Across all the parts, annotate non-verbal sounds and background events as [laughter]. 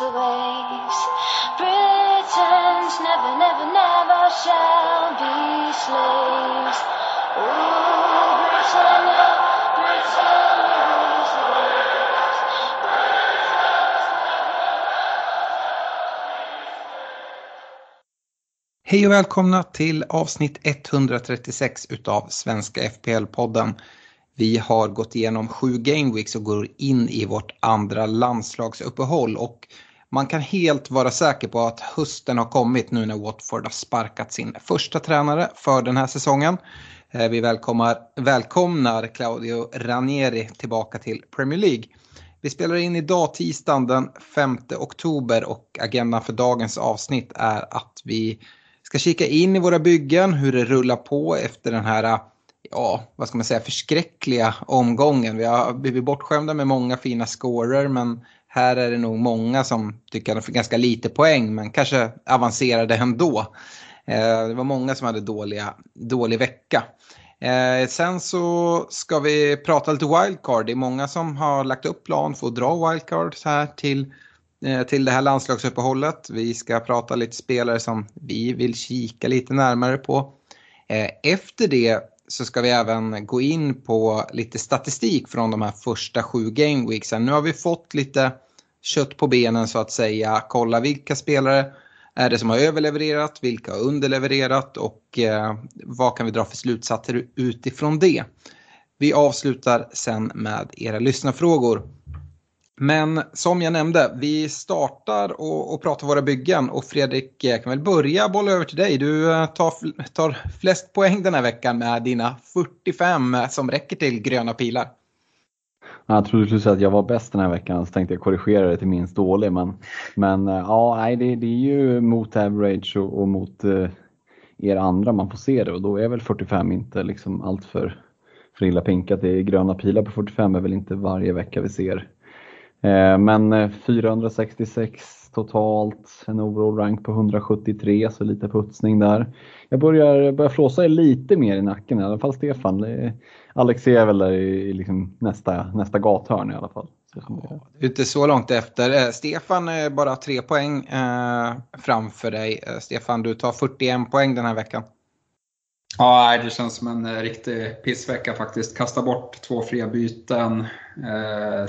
Rules the waves. Britons never, never, never shall be slaves. Ooh, Britannia, Britannia rules the waves. Hej och välkomna till avsnitt 136 utav Svenska FPL-podden. Vi har gått igenom sju gameweeks och går in i vårt andra landslagsuppehåll och man kan helt vara säker på att hösten har kommit nu när Watford har sparkat sin första tränare för den här säsongen. Eh, vi välkomnar, välkomnar Claudio Ranieri tillbaka till Premier League. Vi spelar in idag tisdagen den 5 oktober och agendan för dagens avsnitt är att vi ska kika in i våra byggen, hur det rullar på efter den här, ja, vad ska man säga, förskräckliga omgången. Vi har blivit bortskämda med många fina scorer, men här är det nog många som tycker att de fick ganska lite poäng, men kanske avancerade ändå. Eh, det var många som hade dåliga, dålig vecka. Eh, sen så ska vi prata lite wildcard. Det är många som har lagt upp plan för att dra wildcard här till, eh, till det här landslagsuppehållet. Vi ska prata lite spelare som vi vill kika lite närmare på. Eh, efter det så ska vi även gå in på lite statistik från de här första sju gameweeksen. Nu har vi fått lite kött på benen så att säga. Kolla vilka spelare är det som har överlevererat, vilka har underlevererat och eh, vad kan vi dra för slutsatser utifrån det. Vi avslutar sen med era lyssnarfrågor. Men som jag nämnde, vi startar och, och pratar våra byggen och Fredrik, jag kan väl börja bolla över till dig. Du eh, tar, tar flest poäng den här veckan med dina 45 eh, som räcker till gröna pilar. Jag trodde du skulle säga att jag var bäst den här veckan så tänkte jag korrigera det till minst dålig. Men, men ja, nej, det, det är ju mot average och, och mot eh, er andra man får se det och då är väl 45 inte liksom allt för, för illa pinkat. Det är gröna pilar på 45 är väl inte varje vecka vi ser. Eh, men eh, 466 totalt, en overall rank på 173 så lite putsning där. Jag börjar, börjar flåsa lite mer i nacken i alla fall Stefan. Alex är väl där i, i liksom nästa, nästa gathörn i alla fall. Är. Inte så långt efter. Eh, Stefan är bara tre poäng eh, framför dig. Eh, Stefan, du tar 41 poäng den här veckan. Ja, det känns som en eh, riktig pissvecka faktiskt. Kasta bort två fria byten. Eh,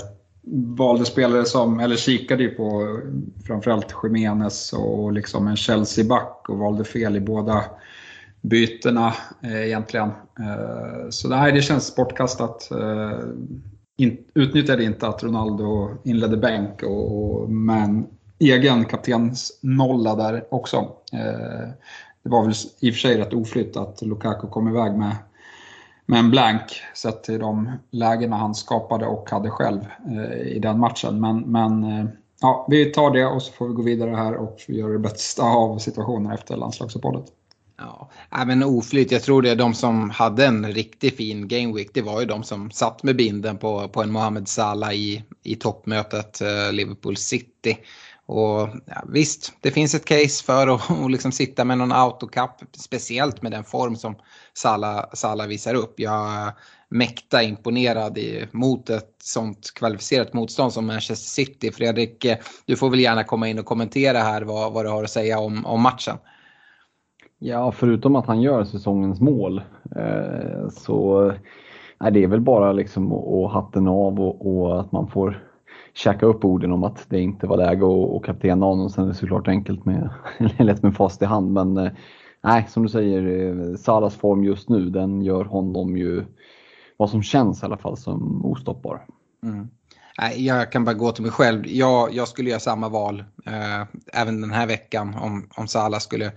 valde spelare som, eller kikade ju på framförallt Jiménez och liksom en Chelsea-back och valde fel i båda bytena eh, egentligen. Eh, så nej, det känns bortkastat. Eh, in, utnyttjade inte att Ronaldo inledde bänk och, och men egen egen kaptensnolla där också. Eh, det var väl i och för sig rätt oflytt att Lukaku kom iväg med, med en blank sett till de lägena han skapade och hade själv eh, i den matchen. Men, men eh, ja, vi tar det och så får vi gå vidare här och göra det bästa av situationen efter landslagsuppehållet. Ja, men oflyt. Jag tror det är de som hade en riktigt fin game week. Det var ju de som satt med binden på, på en Mohamed Salah i, i toppmötet eh, Liverpool City. Och ja, visst, det finns ett case för att [laughs] och liksom sitta med någon autocup, speciellt med den form som Salah, Sala visar upp. Jag är mäkta imponerad i, mot ett sånt kvalificerat motstånd som Manchester City. Fredrik, eh, du får väl gärna komma in och kommentera här vad, vad du har att säga om, om matchen. Ja, förutom att han gör säsongens mål eh, så eh, nej, det är väl bara liksom att hatten av och, och att man får käka upp orden om att det inte var läge att kaptena honom. sen är det såklart enkelt med, [laughs] lätt med fast i hand. Men eh, nej, som du säger, eh, Salas form just nu den gör honom ju vad som känns i alla fall som ostoppbar. Mm. Jag kan bara gå till mig själv. Jag, jag skulle göra samma val eh, även den här veckan om, om Salah skulle,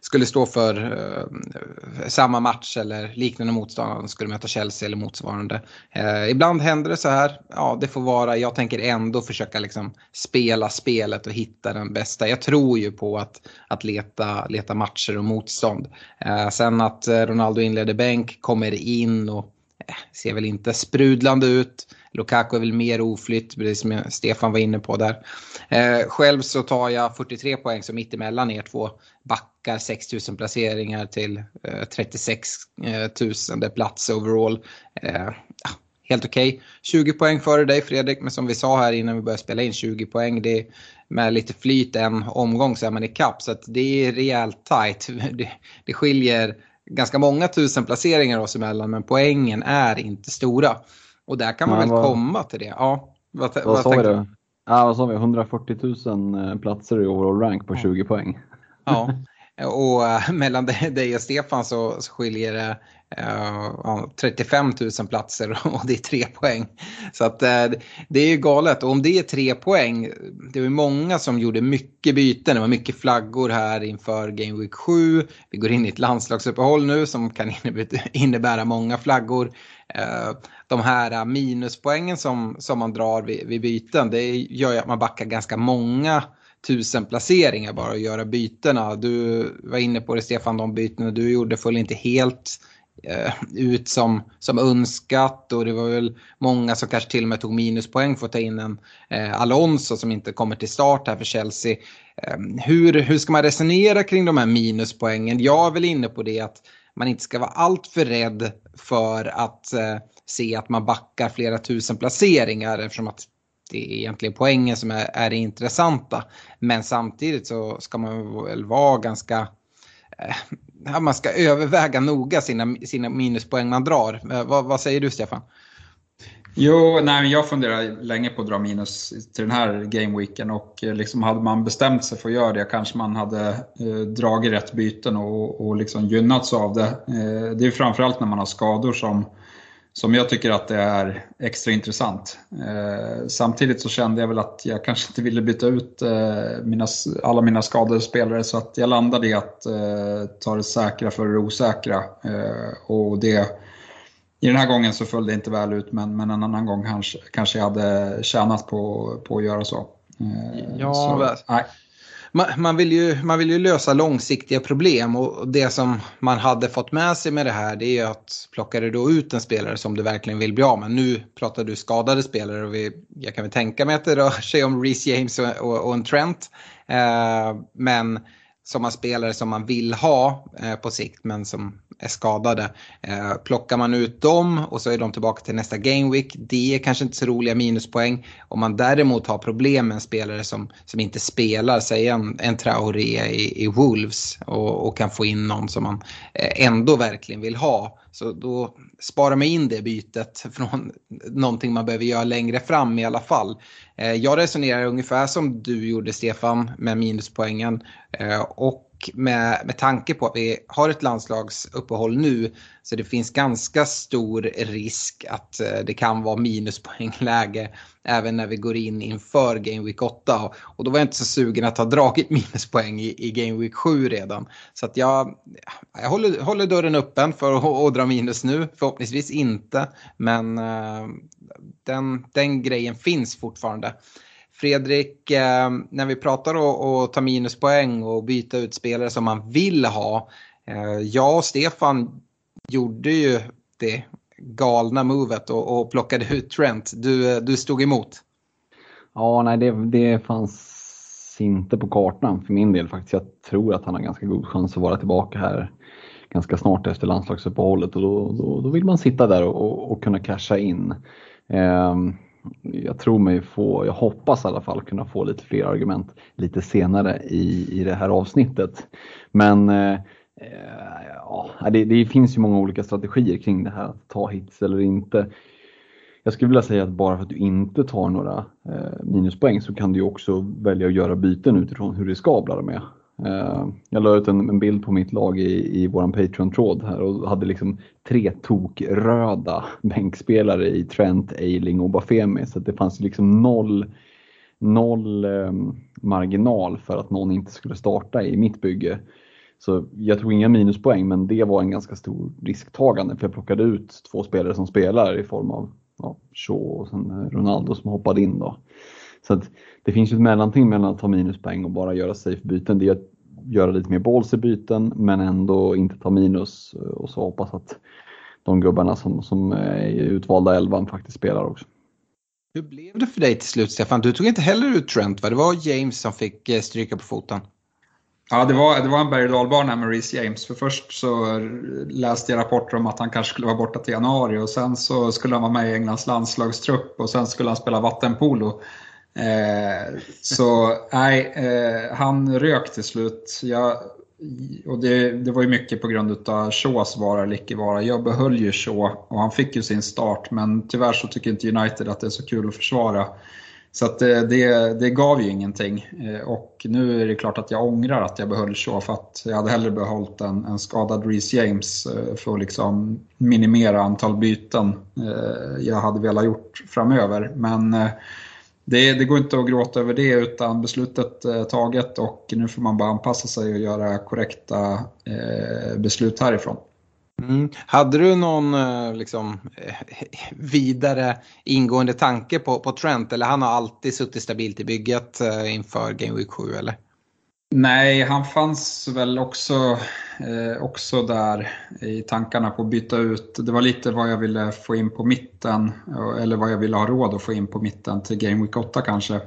skulle stå för eh, samma match eller liknande motstånd. Skulle möta Chelsea eller motsvarande. Eh, ibland händer det så här. Ja, det får vara. Jag tänker ändå försöka liksom spela spelet och hitta den bästa. Jag tror ju på att, att leta, leta matcher och motstånd. Eh, sen att eh, Ronaldo inleder bänk, kommer in och eh, ser väl inte sprudlande ut. Lukaku är väl mer oflytt, precis som Stefan var inne på där. Eh, själv så tar jag 43 poäng som mittemellan er två backar 6 000 placeringar till eh, 36 000 plats overall. Eh, helt okej. Okay. 20 poäng före dig Fredrik, men som vi sa här innan vi började spela in 20 poäng. Det är med lite flyt en omgång så är man i kapp så det är rejält tight. [laughs] Det, det skiljer ganska många tusen placeringar oss emellan men poängen är inte stora. Och där kan man väl vad, komma till det. Ja, vad, vad, vad sa vi då? Ja, vad sa vi? 140 000 eh, platser i overall rank på ja. 20 poäng. Ja, [laughs] och eh, mellan dig och Stefan så, så skiljer det eh, 35 000 platser [laughs] och det är tre poäng. Så att eh, det är ju galet. Och om det är tre poäng, det var många som gjorde mycket byten. Det var mycket flaggor här inför Game Week 7. Vi går in i ett landslagsuppehåll nu som kan [laughs] innebära många flaggor de här minuspoängen som, som man drar vid, vid byten, det gör ju att man backar ganska många tusen placeringar bara att göra bytena. Du var inne på det Stefan, de bytena du gjorde föll inte helt eh, ut som, som önskat och det var väl många som kanske till och med tog minuspoäng för att ta in en eh, Alonso som inte kommer till start här för Chelsea. Eh, hur, hur ska man resonera kring de här minuspoängen? Jag är väl inne på det att man inte ska vara alltför rädd för att eh, se att man backar flera tusen placeringar eftersom att det är egentligen poängen som är, är det intressanta. Men samtidigt så ska man väl vara ganska eh, man ska överväga noga sina, sina minuspoäng man drar. Eh, vad, vad säger du Stefan? Jo, nej, jag funderar länge på att dra minus till den här gameweeken och eh, liksom hade man bestämt sig för att göra det kanske man hade eh, dragit rätt byten och, och liksom gynnats av det. Eh, det är framförallt när man har skador som som jag tycker att det är extra intressant. Eh, samtidigt så kände jag väl att jag kanske inte ville byta ut eh, mina, alla mina skadade spelare så att jag landade i att eh, ta det säkra för det osäkra. Eh, och det, I den här gången så föll det inte väl ut men, men en annan gång kanske, kanske jag hade tjänat på, på att göra så. Eh, ja, så, nej man, man, vill ju, man vill ju lösa långsiktiga problem och det som man hade fått med sig med det här det är ju att plockar du då ut en spelare som du verkligen vill bli av med. Nu pratar du skadade spelare och vi, jag kan väl tänka mig att det rör sig om Reece James och, och, och en Trent. Eh, men som har spelare som man vill ha eh, på sikt men som är skadade. Eh, plockar man ut dem och så är de tillbaka till nästa game week. Det är kanske inte så roliga minuspoäng. Om man däremot har problem med en spelare som, som inte spelar, säg en, en Traoré i, i Wolves och, och, kan få in någon som man eh, ändå verkligen vill ha. Så då Spara mig in det bytet [laughs] från någonting man behöver göra längre fram i alla fall. Eh, jag resonerar ungefär som du gjorde Stefan med minuspoängen. Eh, och och med, med tanke på att vi har ett landslagsuppehåll nu så det finns ganska stor risk att eh, det kan vara minuspoängläge även när vi går in inför Game Week 8. Och då var jag inte så sugen att ha dragit [laughs] minuspoäng i, i Game Week 7 redan. Så att jag, jag håller, håller dörren öppen för att, att dra minus nu. Förhoppningsvis inte. Men eh, den, den grejen finns fortfarande. Fredrik, eh, när vi pratar om att ta minuspoäng och byta ut spelare som man vill ha. Eh, jag och Stefan gjorde ju det galna movet och, och plockade ut Trent. Du, eh, du stod emot. Ja, nej det, det fanns inte på kartan för min del faktiskt. Jag tror att han har ganska god chans att vara tillbaka här ganska snart efter landslagsuppehållet och då, då, då vill man sitta där och, och kunna casha in. Um, jag tror mig få, jag hoppas i alla fall kunna få lite fler argument lite senare i, i det här avsnittet. Men eh, eh, ja, det, det, finns ju många olika strategier kring det här att ta hits eller inte. jag skulle vilja säga att bara för att du inte tar några eh, minuspoäng så kan du också välja att göra byten utifrån hur riskabla de är. Eh, jag la ut en, en, bild på mitt lag i, i vår Patreon-tråd här och hade liksom tre tokröda [laughs] bänkspelare i Trent, Eiling och Bafemi så det fanns liksom noll, noll eh, marginal för att någon inte skulle starta i mitt bygge. Så jag tog inga minuspoäng men det var en ganska stor risktagande för jag plockade ut två spelare som spelar i form av ja, Shaw och sen eh, Ronaldo som hoppade in då. Så att det finns ju ett mellanting mellan att ta minuspoäng och bara göra safe-byten. Det är att göra lite mer balls i byten men ändå inte ta minus och så hoppas att de gubbarna som, som är utvalda elvan faktiskt spelar också. Hur blev det för dig till slut Stefan? Du tog inte heller ut Trent va? Det var James som fick eh, stryka på foten. Ja, det var, det var en berg och dalbana med Reece James. För först så läste jag rapporter om att han kanske skulle vara borta till januari och sen så skulle han vara med i Englands landslagstrupp och sen skulle han spela vattenpolo. Eh, så nej, eh, han rök till slut. Jag, och det, det, var ju mycket på grund av Shaws vara eller icke vara. Jag behöll ju Shaw och han fick ju sin start men tyvärr så tycker inte United att det är så kul att försvara. Så att det, det, det, gav ju ingenting. Eh, och nu är det klart att jag ångrar att jag behöll Shaw för att jag hade hellre behållit en, en skadad Reece James eh, för att liksom minimera antal byten jag hade velat gjort framöver. Men det, det, går inte att gråta över det utan beslutet är taget och nu får man bara anpassa sig och göra korrekta eh, beslut härifrån. Mm. Hade du någon eh, liksom, vidare ingående tanke på, på Trent eller han har alltid suttit stabilt i bygget inför Game Week 7 eller? Nej, han fanns väl också, eh, också där i tankarna på att byta ut. Det var lite vad jag ville få in på mitten eller vad jag ville ha råd att få in på mitten till Game Week 8 kanske.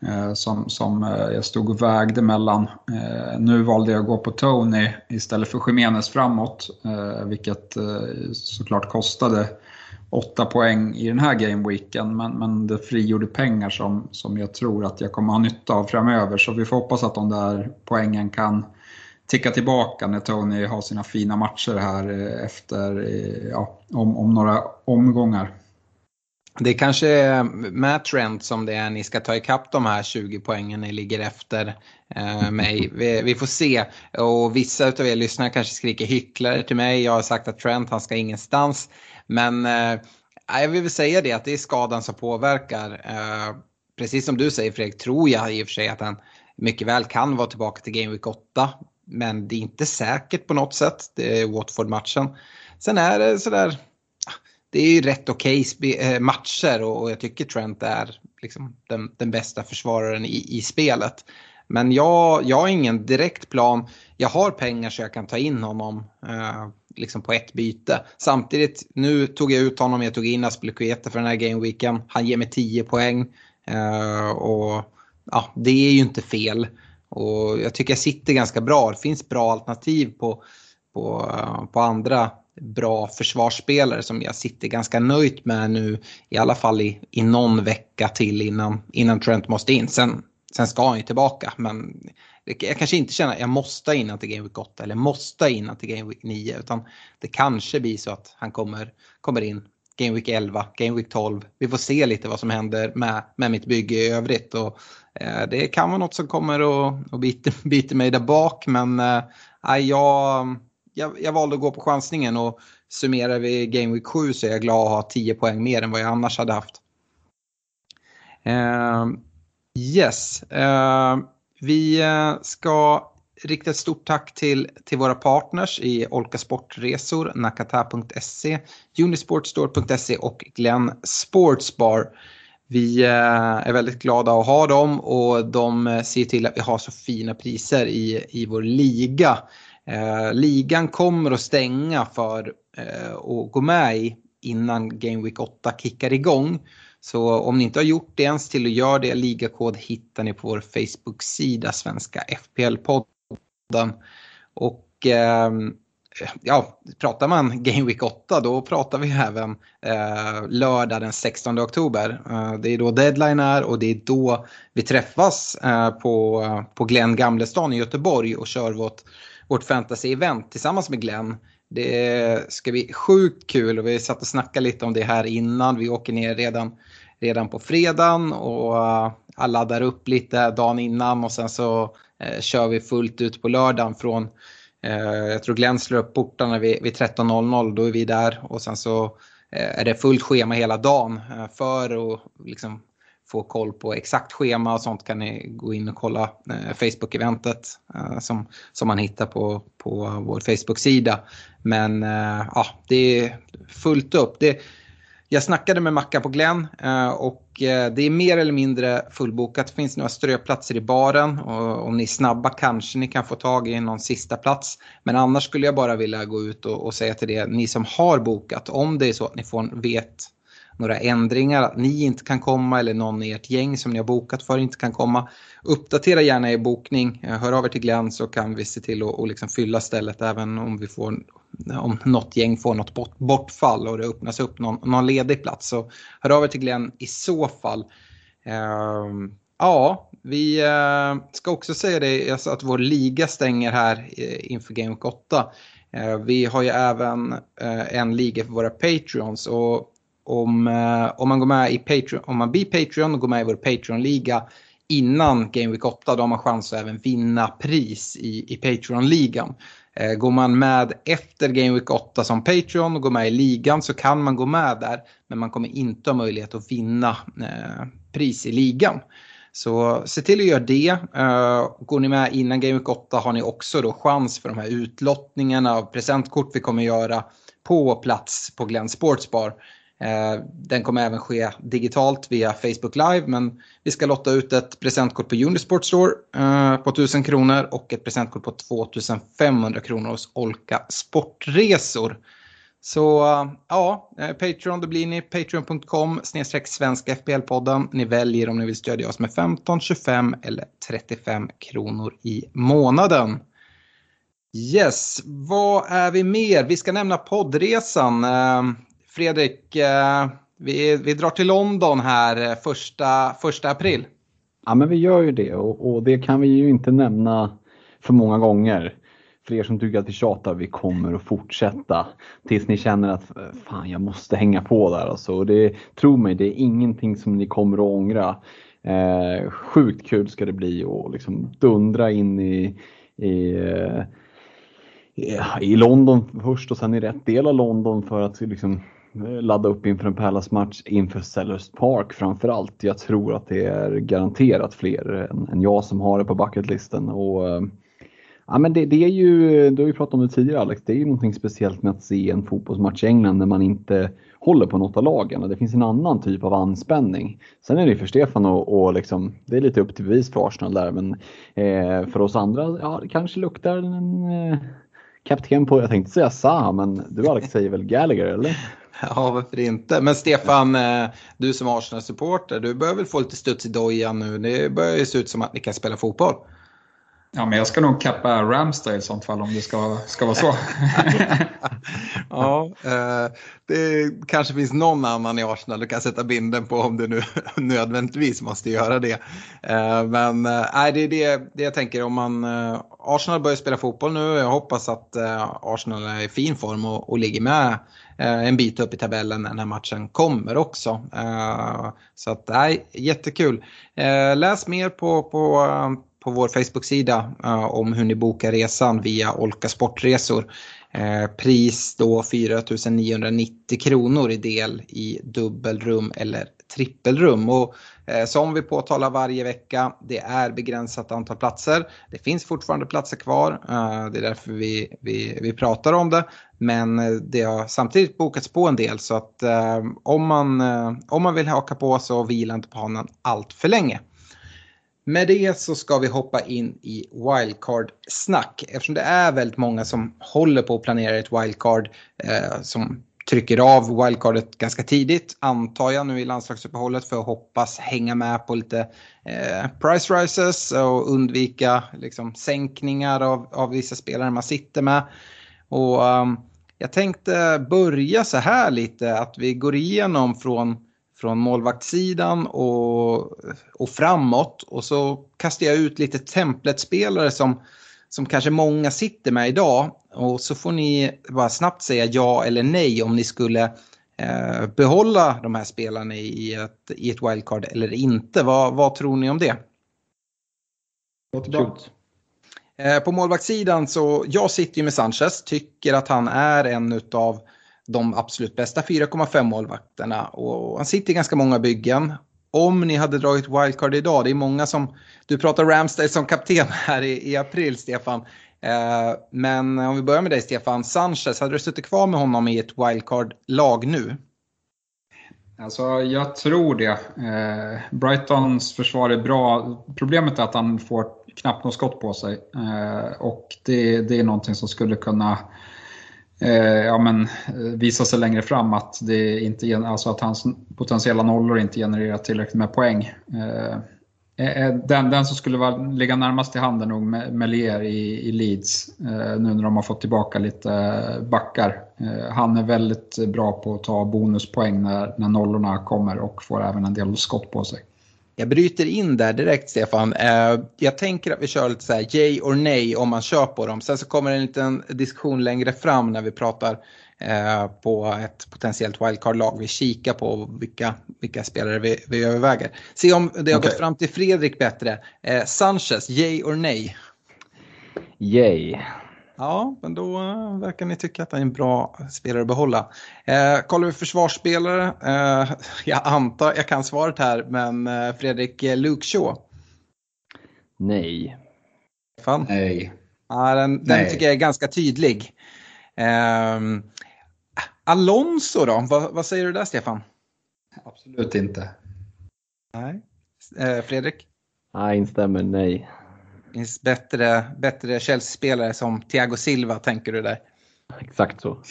Mm. som, som eh, jag stod och vägde mellan. Eh, nu valde jag att gå på Tony istället för Jiménez framåt, vilket såklart kostade 8 poäng i den här gameweeken men, men det frigjorde pengar som, som jag tror att jag kommer ha nytta av framöver. Så vi får hoppas att de där poängen kan ticka tillbaka när Tony har sina fina matcher här eh, efter, eh, ja, om, om några omgångar. Det kanske är med Trent som det är ni ska ta ikapp de här 20 poängen ni ligger efter eh, mig. Vi, vi, får se. Och vissa av er lyssnare kanske skriker hycklare till mig. Jag har sagt att Trent han ska ingenstans. Men eh, jag vill väl säga det att det är skadan som påverkar. Eh, precis som du säger Fredrik tror jag i och för sig att han mycket väl kan vara tillbaka till Game Week 8. Men det är inte säkert på något sätt. Det är Watford-matchen. Sen är det sådär det är ju rätt okej okay eh, matcher och, jag tycker Trent är liksom den, den bästa försvararen i, i spelet. Men jag, jag har ingen direkt plan. Jag har pengar så jag kan ta in honom eh, liksom på ett byte. Samtidigt, nu tog jag ut honom, jag tog in Aspelekueta för den här gameweeken. Han ger mig 10 poäng. Uh, och ja, det är ju inte fel. Och jag tycker jag sitter ganska bra. Det finns bra alternativ på, på, uh, på andra bra försvarsspelare som jag sitter ganska nöjt med nu i alla fall i, i någon vecka till innan, innan Trent måste in. Sen, sen ska han ju tillbaka men jag kanske inte känner att jag måste innan till Game Week 8 eller måste innan till Game Week 9 utan det kanske blir så att han kommer, kommer in Game Week 11, Game Week 12. Vi får se lite vad som händer med, med mitt bygge i övrigt. Och, eh, det kan vara något som kommer och, och biter, [laughs] biter mig där bak men eh, jag, jag, jag valde att gå på chansningen och summerar vi Game Week 7 så är jag glad att ha 10 poäng mer än vad jag annars hade haft. Eh, yes, uh, vi eh, ska rikta ett stort tack till, till våra partners i Olka Sportresor, nakata.se, unisportstore.se och Glenn Sportsbar. Vi eh, är väldigt glada att ha dem och de ser till att vi har så fina priser i, i vår liga. Ligan kommer att stänga för att gå med i innan Game Week 8 kickar igång. Så om ni inte har gjort det ens till att göra det, ligakod hittar ni på vår Facebook-sida Svenska FPL-podden. Och eh, ja, pratar man Game Week 8 då pratar vi även eh, lördag den 16 oktober. Eh, det är då deadline är och det är då vi träffas eh, på, på Glenn Gamlestan i Göteborg och kör vårt vårt fantasy-event tillsammans med Glenn Det ska bli sjukt kul och vi satt och snackade lite om det här innan. Vi åker ner redan, redan på fredagen och eh, jag laddar upp lite dagen innan och sen så eh, kör vi fullt ut på lördagen från eh, jag tror Glenn slår upp portarna vid, vid 13.00, då är vi där och sen så är det fullt schema hela dagen för att liksom få koll på exakt schema och sånt kan ni gå in och kolla Facebook-eventet som, som man hittar på, på vår Facebook-sida. Men ja, det är fullt upp. Det, jag snackade med Macka på Glenn eh, och eh, det är mer eller mindre fullbokat. Det finns några ströplatser i baren och om ni är snabba kanske ni kan få tag i någon sista plats. Men annars skulle jag bara vilja gå ut och, och säga till det, ni som har bokat, om det är så att ni får vet några ändringar, att ni inte kan komma eller någon i ert gäng som ni har bokat för inte kan komma. Uppdatera gärna er bokning, eh, hör av er till Glenn så kan vi se till att och liksom fylla stället även om vi får om något gäng får något bort, bortfall och det öppnas upp någon, någon ledig plats. Så hör av er till Glenn i så fall. Uh, ja, vi uh, ska också säga det alltså att vår liga stänger här uh, inför Game 8. Vi har ju även en liga för våra Patreons och om, eh, om man går med i Patreon, om man blir Patreon och går med i vår Patreon-liga innan Game Week 8 då har man chans att även vinna pris i, i Patreon-ligan. Eh, går man med efter Game Week 8 som Patreon och går med i ligan så kan man gå med där men man kommer inte ha möjlighet att vinna eh, pris i ligan. Så se till att göra det. Eh, går ni med innan Game Week 8 har ni också då chans för de här utlottningarna av presentkort vi kommer göra på plats på Glenn Sportsbar. Eh, den kommer även ske digitalt via Facebook Live men vi ska lotta ut ett presentkort på Unisport Store eh, på 1000 kronor och ett presentkort på 2500 kronor hos Olka Sportresor. Så eh, ja, Patreon, då blir ni patreon.com snedstreck svenska FPL-podden. Ni väljer om ni vill stödja oss med 15, 25 eller 35 kronor i månaden. Yes, vad är vi mer? Vi ska nämna poddresan. Fredrik, eh, vi, vi drar till London här eh, första, första april. Ja men vi gör ju det och, och, det kan vi ju inte nämna för många gånger. För er som tycker att vi tjatar, vi kommer att fortsätta tills ni känner att eh, fan jag måste hänga på där. Alltså. det, tro mig, det är ingenting som ni kommer att ångra. Eh, sjukt kul ska det bli och liksom dundra in i, i i London först och sen i rätt del av London för att liksom ladda upp inför en Palace-match inför Sellers Park framförallt. Jag tror att det är garanterat fler än, jag som har det på bucketlisten. Och, eh, ja, men det, det, är ju, du har ju pratat om det tidigare Alex, det är ju någonting speciellt med att se en fotbollsmatch i England när man inte håller på något av lagen och det finns en annan typ av anspänning. Sen är det för Stefan och, och liksom, det är lite upp till bevis för Arsenal där men eh, för oss andra, ja det kanske luktar en eh, kapten på, jag tänkte säga Sa, men du Alex säger väl Gallagher eller? [laughs] Ja, varför inte? Men Stefan, eh, du som Arsenal-supporter, du börjar väl få lite studs i dojan nu. Det börjar ju se ut som att ni kan spela fotboll. Ja, men jag ska nog kappa Ramsdale i sånt fall om det ska, ska vara så. [laughs] ja, eh, det kanske finns någon annan i Arsenal du kan sätta binden på om du nu [laughs] nödvändigtvis måste göra det. Eh, men eh, nej, det är det, det jag tänker om man... Eh, Arsenal börjar spela fotboll nu. Jag hoppas att eh, Arsenal är i fin form och, och ligger med en bit upp i tabellen när matchen kommer också. Så att nej, jättekul. Läs mer på, på, på vår Facebook-sida eh, om hur ni bokar resan via Olka Sportresor. Eh, pris då 4 990 kronor i del i dubbelrum eller trippelrum. Och Eh, som vi påtalar varje vecka, det är begränsat antal platser. Det finns fortfarande platser kvar, eh, det är därför vi, vi, vi pratar om det. Men eh, det har samtidigt bokats på en del så att eh, om man, om man vill haka på så vila inte på hanen allt för länge. Med det så ska vi hoppa in i wildcard-snack eftersom det är väldigt många som håller på att planera ett wildcard eh, som trycker av wildcardet ganska tidigt, antar jag nu i landslagsuppehållet för att hoppas hänga med på lite eh, price rises och undvika liksom, sänkningar av, av vissa spelare man sitter med. Och um, jag tänkte börja så här lite, att vi går igenom från, från målvaktssidan och, och framåt och så kastar jag ut lite templetspelare som som kanske många sitter med idag. Och så får ni bara snabbt säga ja eller nej om ni skulle eh, behålla de här spelarna i ett, i ett wildcard eller inte. Vad, vad tror ni om det? Låter bra. Eh, på målvaktssidan så, jag sitter ju med Sanchez, tycker att han är en av de absolut bästa 4,5 målvakterna och han sitter i ganska många byggen. Om ni hade dragit wildcard idag, det är många som, du pratar Ramsdale som kapten här i, i april Stefan. Eh, men om vi börjar med dig Stefan, Sanchez, hade du suttit kvar med honom i ett wildcard-lag nu? Alltså, jag tror det. Eh, Brightons försvar är bra. Problemet är att han får knappt något skott på sig. Eh, och det, det, är någonting som skulle kunna eh, Eh, ja, men, eh, visa sig längre fram att, det inte, alltså att hans potentiella nollor inte genererar tillräckligt med poäng. Eh, den, den som skulle vara, ligga närmast i handen nog Melier i, i Leeds eh, nu när de har fått tillbaka lite eh, backar. Eh, han är väldigt bra på att ta bonuspoäng när, när nollorna kommer och får även en del skott på sig. Jag bryter in där direkt Stefan. Jag tänker att vi kör lite så här yay or nej om man kör på dem. Sen så kommer en liten diskussion längre fram när vi pratar Eh, på ett potentiellt wildcard-lag. Vi kikar på vilka, vilka spelare vi, vi överväger. Se om det har okay. gått fram till Fredrik bättre. Eh, Sanchez, yay or nej? Yay. Ja, men då uh, verkar ni tycka att han är en bra spelare att behålla. Eh, kollar vi försvarsspelare, eh, [laughs] jag antar, jag kan svaret här, men eh, Fredrik eh, Luke Shaw? Nej. Fan. Nej. Ja, den, den Nej. tycker jag är ganska tydlig. Um, Alonso då? Vad, vad, säger du där Stefan? Absolut inte. Nej. Eh, Fredrik? Jag instämmer, nej. Finns bättre, bättre Chelsea-spelare som Thiago Silva tänker du där? Exakt så.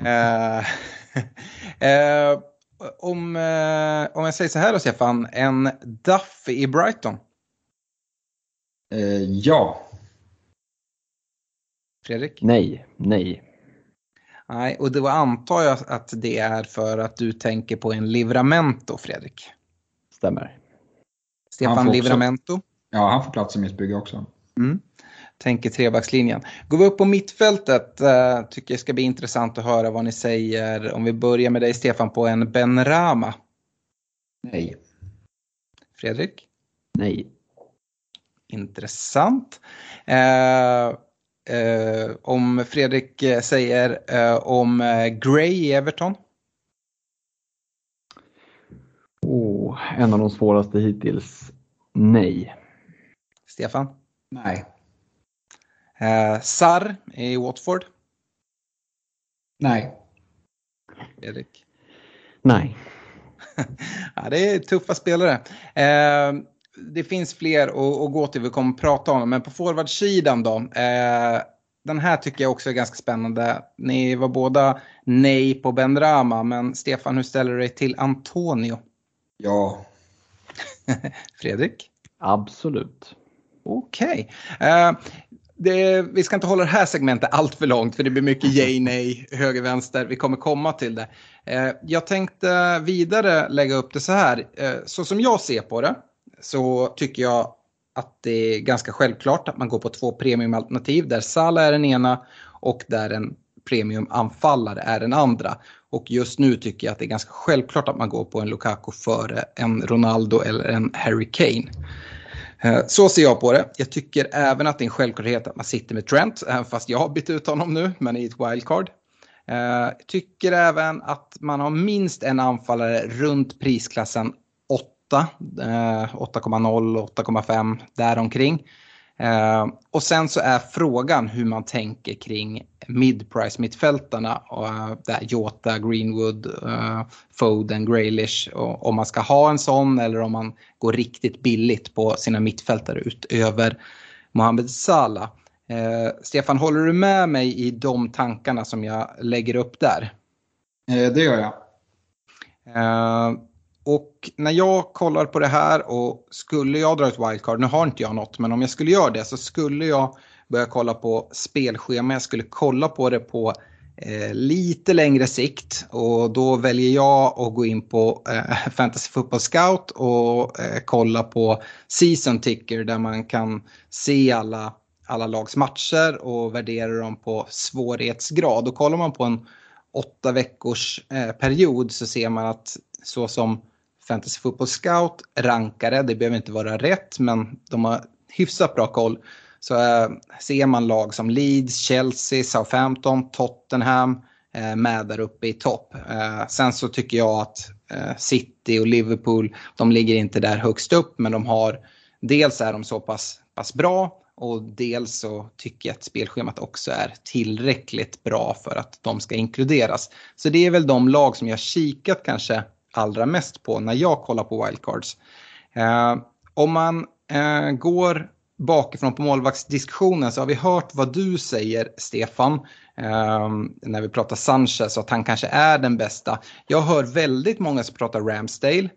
[laughs] eh, eh, om, eh, om jag säger så här då Stefan, en Duffy i Brighton? Eh, ja. Fredrik? Nej, nej. Nej, och då antar jag att det är för att du tänker på en Livramento, Fredrik. Stämmer. Stefan Livramento. Ja, han får plats i mitt bygge också. Mm. Tänker trebackslinjen. Går vi upp på mittfältet uh, tycker jag ska bli intressant att höra vad ni säger. Om vi börjar med dig Stefan på en Ben Rama. Nej. Fredrik? Nej. Intressant. Uh, Eh, om Fredrik säger om Gray i Everton? Oh, en av de svåraste hittills. Nej. Stefan? Nej. Eh, Sar i Watford? Nej. Fredrik? Nej. [laughs] ja, det är tuffa spelare. Eh, det finns fler att, att gå till, vi kommer att prata om men på forwardsidan då. Eh, den här tycker jag också är ganska spännande. Ni var båda nej på Bendrama, men Stefan, hur ställer du dig till Antonio? Ja. [laughs] Fredrik? Absolut. Okej. Okay. Eh, vi ska inte hålla det här segmentet allt för långt för det blir mycket yay, nej, höger, vänster. Vi kommer komma till det. Eh, jag tänkte vidare lägga upp det så här. Eh, så som jag ser på det så tycker jag att det är ganska självklart att man går på två premiumalternativ där Salah är den ena och där en premiumanfallare är den andra. Och just nu tycker jag att det är ganska självklart att man går på en Lukaku före en Ronaldo eller en Harry Kane. Eh, så ser jag på det. Jag tycker även att det är en självklarhet att man sitter med Trent, även fast jag har bytt ut honom nu, men i ett wildcard. Eh, jag tycker även att man har minst en anfallare runt prisklassen 8, 8,0, 8,5 däromkring. Eh, och sen så är frågan hur man tänker kring mid-price mittfältarna. Uh, där Jota, Greenwood, uh, Foden, Graylish. Och, om man ska ha en sån eller om man går riktigt billigt på sina mittfältare utöver Mohamed Salah. Uh, Stefan, håller du med mig i de tankarna som jag lägger upp där? det gör jag. Och när jag kollar på det här och skulle jag dra ett wildcard, nu har inte jag något, men om jag skulle göra det så skulle jag börja kolla på spelschema. Jag skulle kolla på det på eh, lite längre sikt och då väljer jag att gå in på eh, [laughs] Fantasy Football Scout och eh, kolla på Season Ticker där man kan se alla alla lags matcher och värdera dem på svårighetsgrad. Och kollar man på en åtta veckors eh, period så ser man att så som Fantasy Football Scout rankare, det behöver inte vara rätt men de har hyfsat bra koll. Så eh, ser man lag som Leeds, Chelsea, Southampton, Tottenham eh, med där uppe i topp. Eh, sen så tycker jag att eh, City och Liverpool, de ligger inte där högst upp men de har, dels är de så pass, pass bra och dels så tycker jag att spelschemat också är tillräckligt bra för att de ska inkluderas. Så det är väl de lag som jag kikat kanske allra mest på när jag kollar på wildcards. Eh, om man eh, går bakifrån på målvaktsdiskussionen så har vi hört vad du säger Stefan eh, när vi pratar Sanchez och att han kanske är den bästa. Jag hör väldigt många som pratar Ramsdale.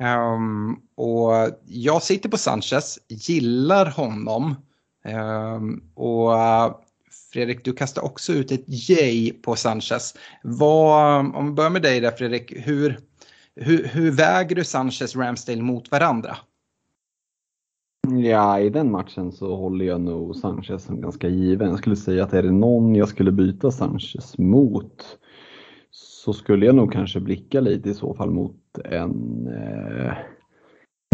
Um, och jag sitter på Sanchez, gillar honom. Um, och Fredrik, du kastar också ut ett J på Sanchez. Vad, om vi börjar med dig där Fredrik, hur, hur, hur väger du Sanchez Ramsdale mot varandra? Ja, i den matchen så håller jag nog Sanchez som ganska given. Jag skulle säga att är det någon jag skulle byta Sanchez mot så skulle jag nog kanske blicka lite i så fall mot en, eh,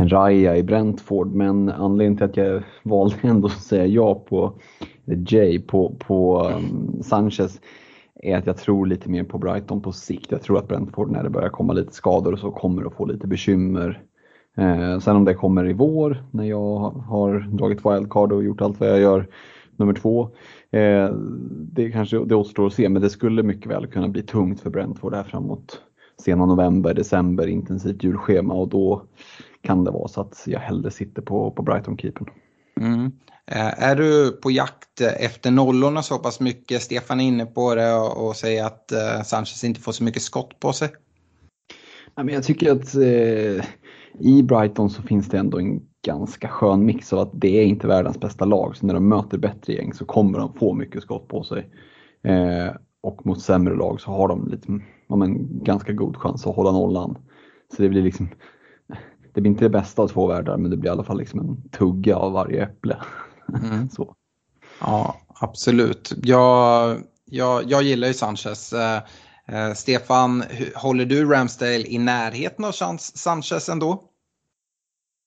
en Raya i Brentford. Men anledningen till att jag valde ändå att säga ja på Jay på, på um, Sanchez är att jag tror lite mer på Brighton på sikt. Jag tror att Brentford när det börjar komma lite skador och så kommer att få lite bekymmer. Eh, sen om det kommer i vår när jag har dragit wildcard och gjort allt vad jag gör nummer två. Eh, det kanske det återstår att se men det skulle mycket väl kunna bli tungt för Brentford här framåt sena november, december, intensivt julschema och då kan det vara så att jag hellre sitter på, på Brighton-keepern. Mm. Eh, är du på jakt efter nollorna så pass mycket? Stefan är inne på det och säger att eh, Sanchez inte får så mycket skott på sig. Jag tycker att eh, i Brighton så finns det ändå en ganska skön mix av att det är inte världens bästa lag. Så när de möter bättre gäng så kommer de få mycket skott på sig. och mot sämre lag så har de lite, ja, en ganska god chans att hålla nollan. Så det blir liksom det blir inte det bästa av två världar men det blir i alla fall liksom en tugga av varje äpple. Mm. [laughs] Så. Ja, absolut. Jag, jag, jag gillar ju Sanchez. Eh, eh, Stefan, håller du Ramsdale i närheten av Sanchez ändå?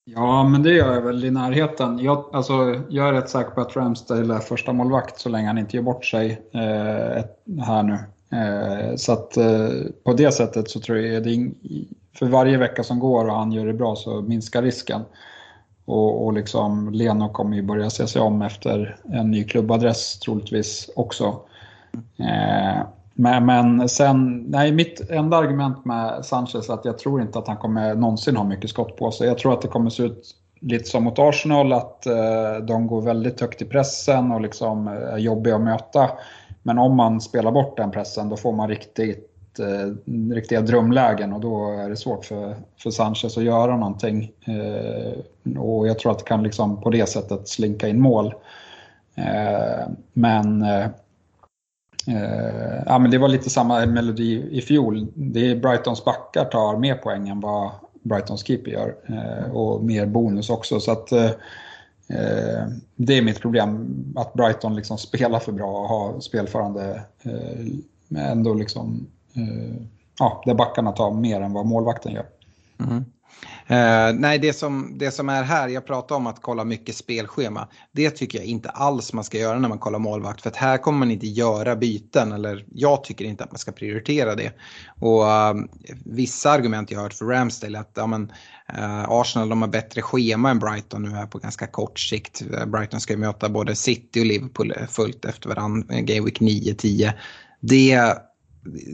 Ja, men det gör jag väl i närheten. Jag, alltså, jag är rätt säker på att Ramsdale är första målvakt så länge han inte gör bort sig eh, här nu. Eh, så att eh, på det sättet så tror jag att för varje vecka som går och han gör det bra så minskar risken. Och, och liksom Leno kommer ju börja se sig om efter en ny klubbadress troligtvis också. Eh, men, men sen, nej mitt enda argument med Sanchez är att jag tror inte att han kommer någonsin ha mycket skott på sig. Jag tror att det kommer se ut lite som mot Arsenal, att eh, de går väldigt högt i pressen och liksom eh, är jobbiga att möta. Men om man spelar bort den pressen då får man riktigt eh, riktiga drömlägen och då är det svårt för, för Sanchez att göra någonting. Eh, och jag tror att det kan liksom på det sättet slinka in mål. Eh, men eh, eh, ja, men det var lite samma melodi i fjol. Det är Brightons backar tar mer poäng än vad Brightons keeper gör eh, och mer bonus också. Så att, eh, Eh, det är mitt problem, att Brighton liksom spelar för bra och har spelförande men ändå liksom eh, ja, där backarna tar mer än vad målvakten gör. Mm. Eh, nej, det som, det som är här, jag pratar om att kolla mycket spelschema. Det tycker jag inte alls man ska göra när man kollar målvakt. För att här kommer man inte göra byten. Eller jag tycker inte att man ska prioritera det. Och uh, vissa argument jag har hört för Ramsdale är att ja, men, uh, Arsenal de har bättre schema än Brighton nu här på ganska kort sikt. Eh, Brighton ska ju möta både City och Liverpool fullt efter varandra. Game Week 9-10. Det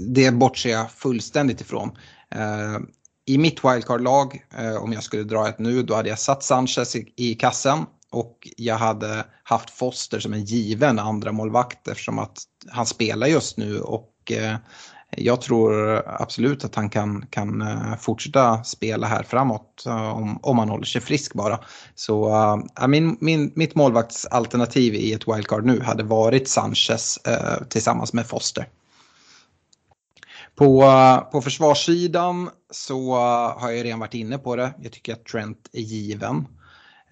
det bortser jag fullständigt ifrån. Eh, i mitt wildcard-lag, eh, om jag skulle dra ett nu, då hade jag satt Sanchez i, i kassen och jag hade haft Foster som en given andra målvakt eftersom att han spelar just nu och eh, jag tror absolut att han kan, kan eh, fortsätta spela här framåt eh, om, om han håller sig frisk bara. Så äh, min, min, mitt målvaktsalternativ i ett wildcard nu hade varit Sanchez äh, tillsammans med Foster. På, på försvarssidan så eh, har jag redan varit inne på det. Jag tycker att Trent är given.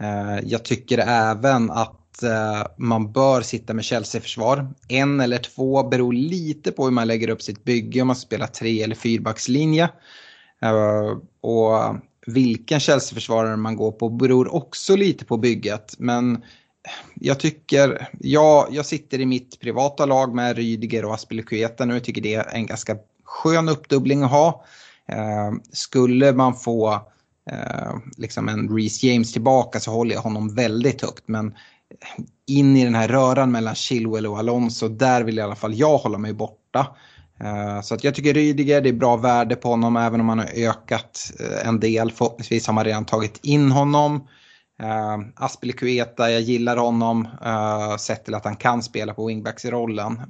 Eh, jag tycker även att eh, man bör sitta med Chelsea-försvar. En eller två beror lite på hur man lägger upp sitt bygge, om man spelar tre eller fyrbackslinje. Och vilken Chelsea-försvarare man går på beror också lite på bygget. Men jag tycker, ja, jag sitter i mitt privata lag med Rydiger och Aspelekueta nu. Jag tycker det är en ganska skön uppdubbling att ha. Eh, skulle man få eh, liksom en Reece James tillbaka så håller jag honom väldigt högt. Men in i den här röran mellan Chilwell och Alonso, där vill i alla fall jag hålla mig borta. Eh, så att jag tycker Rydiger, det är bra värde på honom även om han har ökat eh, en del. Förhoppningsvis har man redan tagit in honom. Eh, Aspelikueta, jag gillar honom sett till att han kan spela på wingbacks-rollen.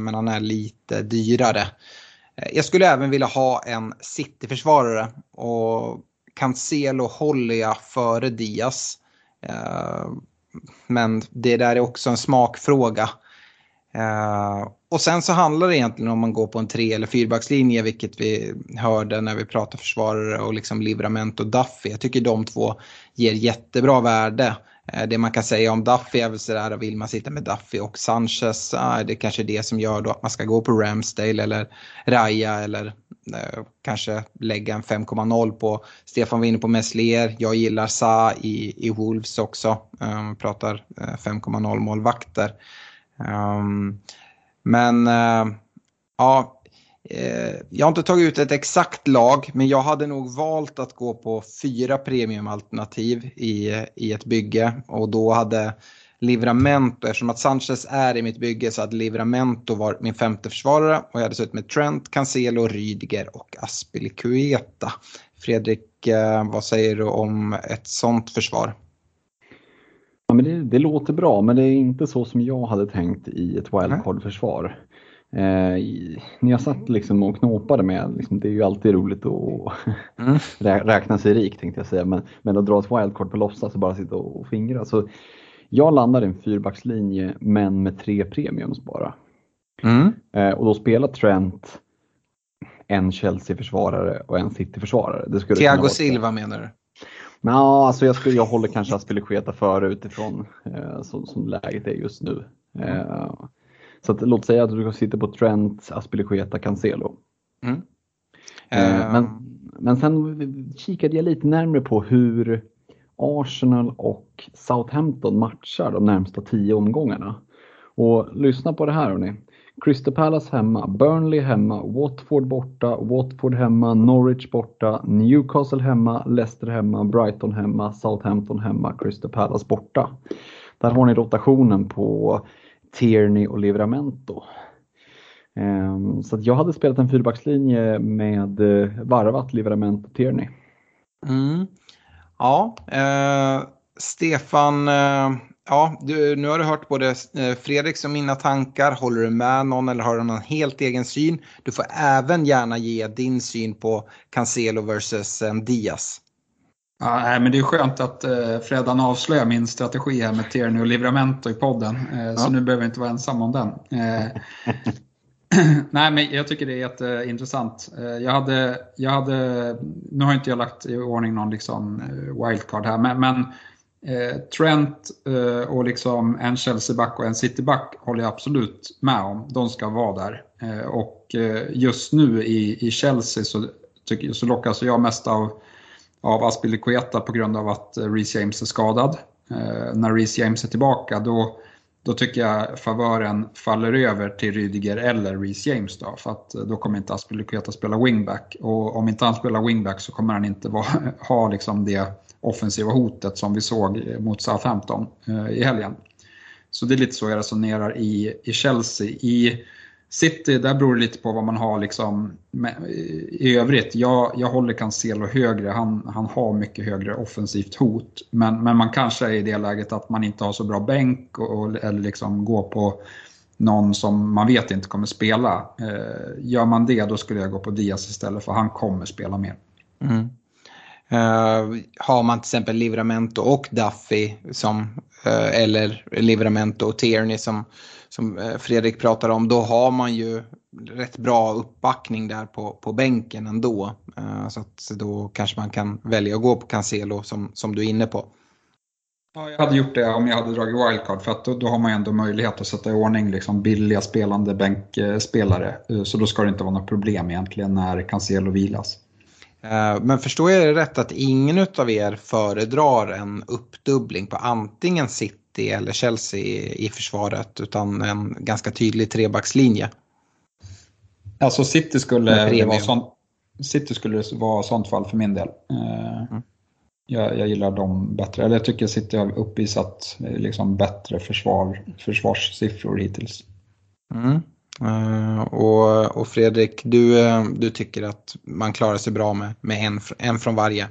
Men han är lite dyrare. Eh, jag skulle även vilja ha en City-försvarare. Och Cancelo håller jag före Diaz. Eh, men det där är också en smakfråga. Eh, och sen så handlar det egentligen om man går på en tre eller fyrbackslinje, vilket vi hörde när vi pratade försvarare och liksom Livramento och Duffy. Jag tycker de två ger jättebra värde. Eh, det man kan säga om Duffy är väl sådär, vill man sitta med Duffy och Sanchez, eh, det är kanske är det som gör då att man ska gå på Ramsdale eller Raya eller eh, kanske lägga en 5,0 på Stefan var inne på Meslier. Jag gillar Sa i, i Wolves också, um, pratar 5,0 målvakter. Um, men uh, ja, jag har inte tagit ut ett exakt lag, men jag hade nog valt att gå på fyra premiumalternativ i, i ett bygge och då hade Livramento, eftersom att Sanchez är i mitt bygge så hade Livramento varit min femte försvarare och jag hade suttit med Trent, Cancelo, Rydiger och Aspilicueta. Fredrik, uh, vad säger du om ett sånt försvar? Ja, men det, det, låter bra, men det är inte så som jag hade tänkt i ett wildcard-försvar. Eh, när jag satt liksom och knåpade med, liksom, det är ju alltid roligt att [laughs] mm. räkna sig rik tänkte jag säga, men, men att dra ett wildcard på låtsas och bara sitta och, fingra. Så jag landade i en fyrbackslinje men med tre premiums bara. Mm. Eh, och då spelar Trent en Chelsea-försvarare och en City-försvarare. Thiago Silva menar du? Ja, alltså jag, skulle, jag håller kanske Aspelekueta före utifrån eh, som, som läget är just nu. Eh, så att, låt säga att du sitter på Trent, Aspelekueta, Cancelo. Mm. Eh, men, men sen kikade jag lite närmre på hur Arsenal och Southampton matchar de närmsta tio omgångarna. Och lyssna på det här hörni. Crystal Palace hemma, Burnley hemma, Watford borta, Watford hemma, Norwich borta, Newcastle hemma, Leicester hemma, Brighton hemma, Southampton hemma, Crystal Palace borta. Där har ni rotationen på Tierney och Livramento. Ehm, så jag hade spelat en fyrbackslinje med eh, varvat Livramento och Tierney. Mm. Ja, eh, Stefan, eh, Ja, du, nu har du hört både eh, Fredriks och mina tankar. Håller du med någon eller har du någon helt egen syn? Du får även gärna ge din syn på Cancelo versus eh, Diaz. Ja, nej, men det är skönt att eh, Fredan avslöjar min strategi här med Tierney och Livramento i podden. Eh, ja. Så nu behöver jag inte vara ensam om den. Eh, [clears throat] nej, men jag tycker det är jätteintressant. Eh, jag hade, jag hade, nu har inte jag lagt i ordning någon liksom wildcard här, men, men Eh, Trent eh, och liksom en Chelsea-back och en City-back håller jag absolut med om. De ska vara där. Eh, och eh, just nu i, i Chelsea så, tycker, så lockas jag mest av, av Aspilicueta på grund av att eh, Reece James är skadad. Eh, när Reece James är tillbaka då, då tycker jag favören faller över till Rydiger eller Reece James. Då, för att eh, då kommer inte Aspilicueta spela wingback. Och om inte han spelar wingback så kommer han inte vara, [laughs] ha liksom det offensiva hotet som vi såg eh, mot Southampton eh, i helgen. Så det är lite så jag resonerar i, i Chelsea. I City, där beror det lite på vad man har liksom i övrigt. Jag, jag håller Cancelo högre, han, han har mycket högre offensivt hot. Men, men man kanske är i det läget att man inte har så bra bänk och, eller liksom går på någon som man vet inte kommer spela. Eh, gör man det då skulle jag gå på Diaz istället för han kommer spela mer. Mm. Uh, har man till exempel Livramento och Duffy som, uh, eller Livramento och Tierney som, som uh, Fredrik pratar om, då har man ju rätt bra uppbackning där på, på bänken ändå. så att då kanske man kan välja att gå på Cancelo som, som du är inne på. Ja, jag hade gjort det om jag hade dragit wildcard för att då, då har man ändå möjlighet att sätta i ordning liksom billiga spelande bänkspelare. Så då ska det inte vara något problem egentligen när Cancelo vilas. Eh, men förstår jag det rätt att ingen av er föredrar en uppdubbling på antingen City eller Chelsea i försvaret utan en ganska tydlig trebackslinje? Alltså City skulle, vara sånt, City skulle vara sånt fall för min del. Eh, mm. Jag, jag, gillar dem bättre. Eller jag tycker City har uppvisat eh, liksom bättre försvar, försvarssiffror hittills. Mm. Uh, och, och, Fredrik, du, du tycker att man klarar sig bra med, med en, en från varje?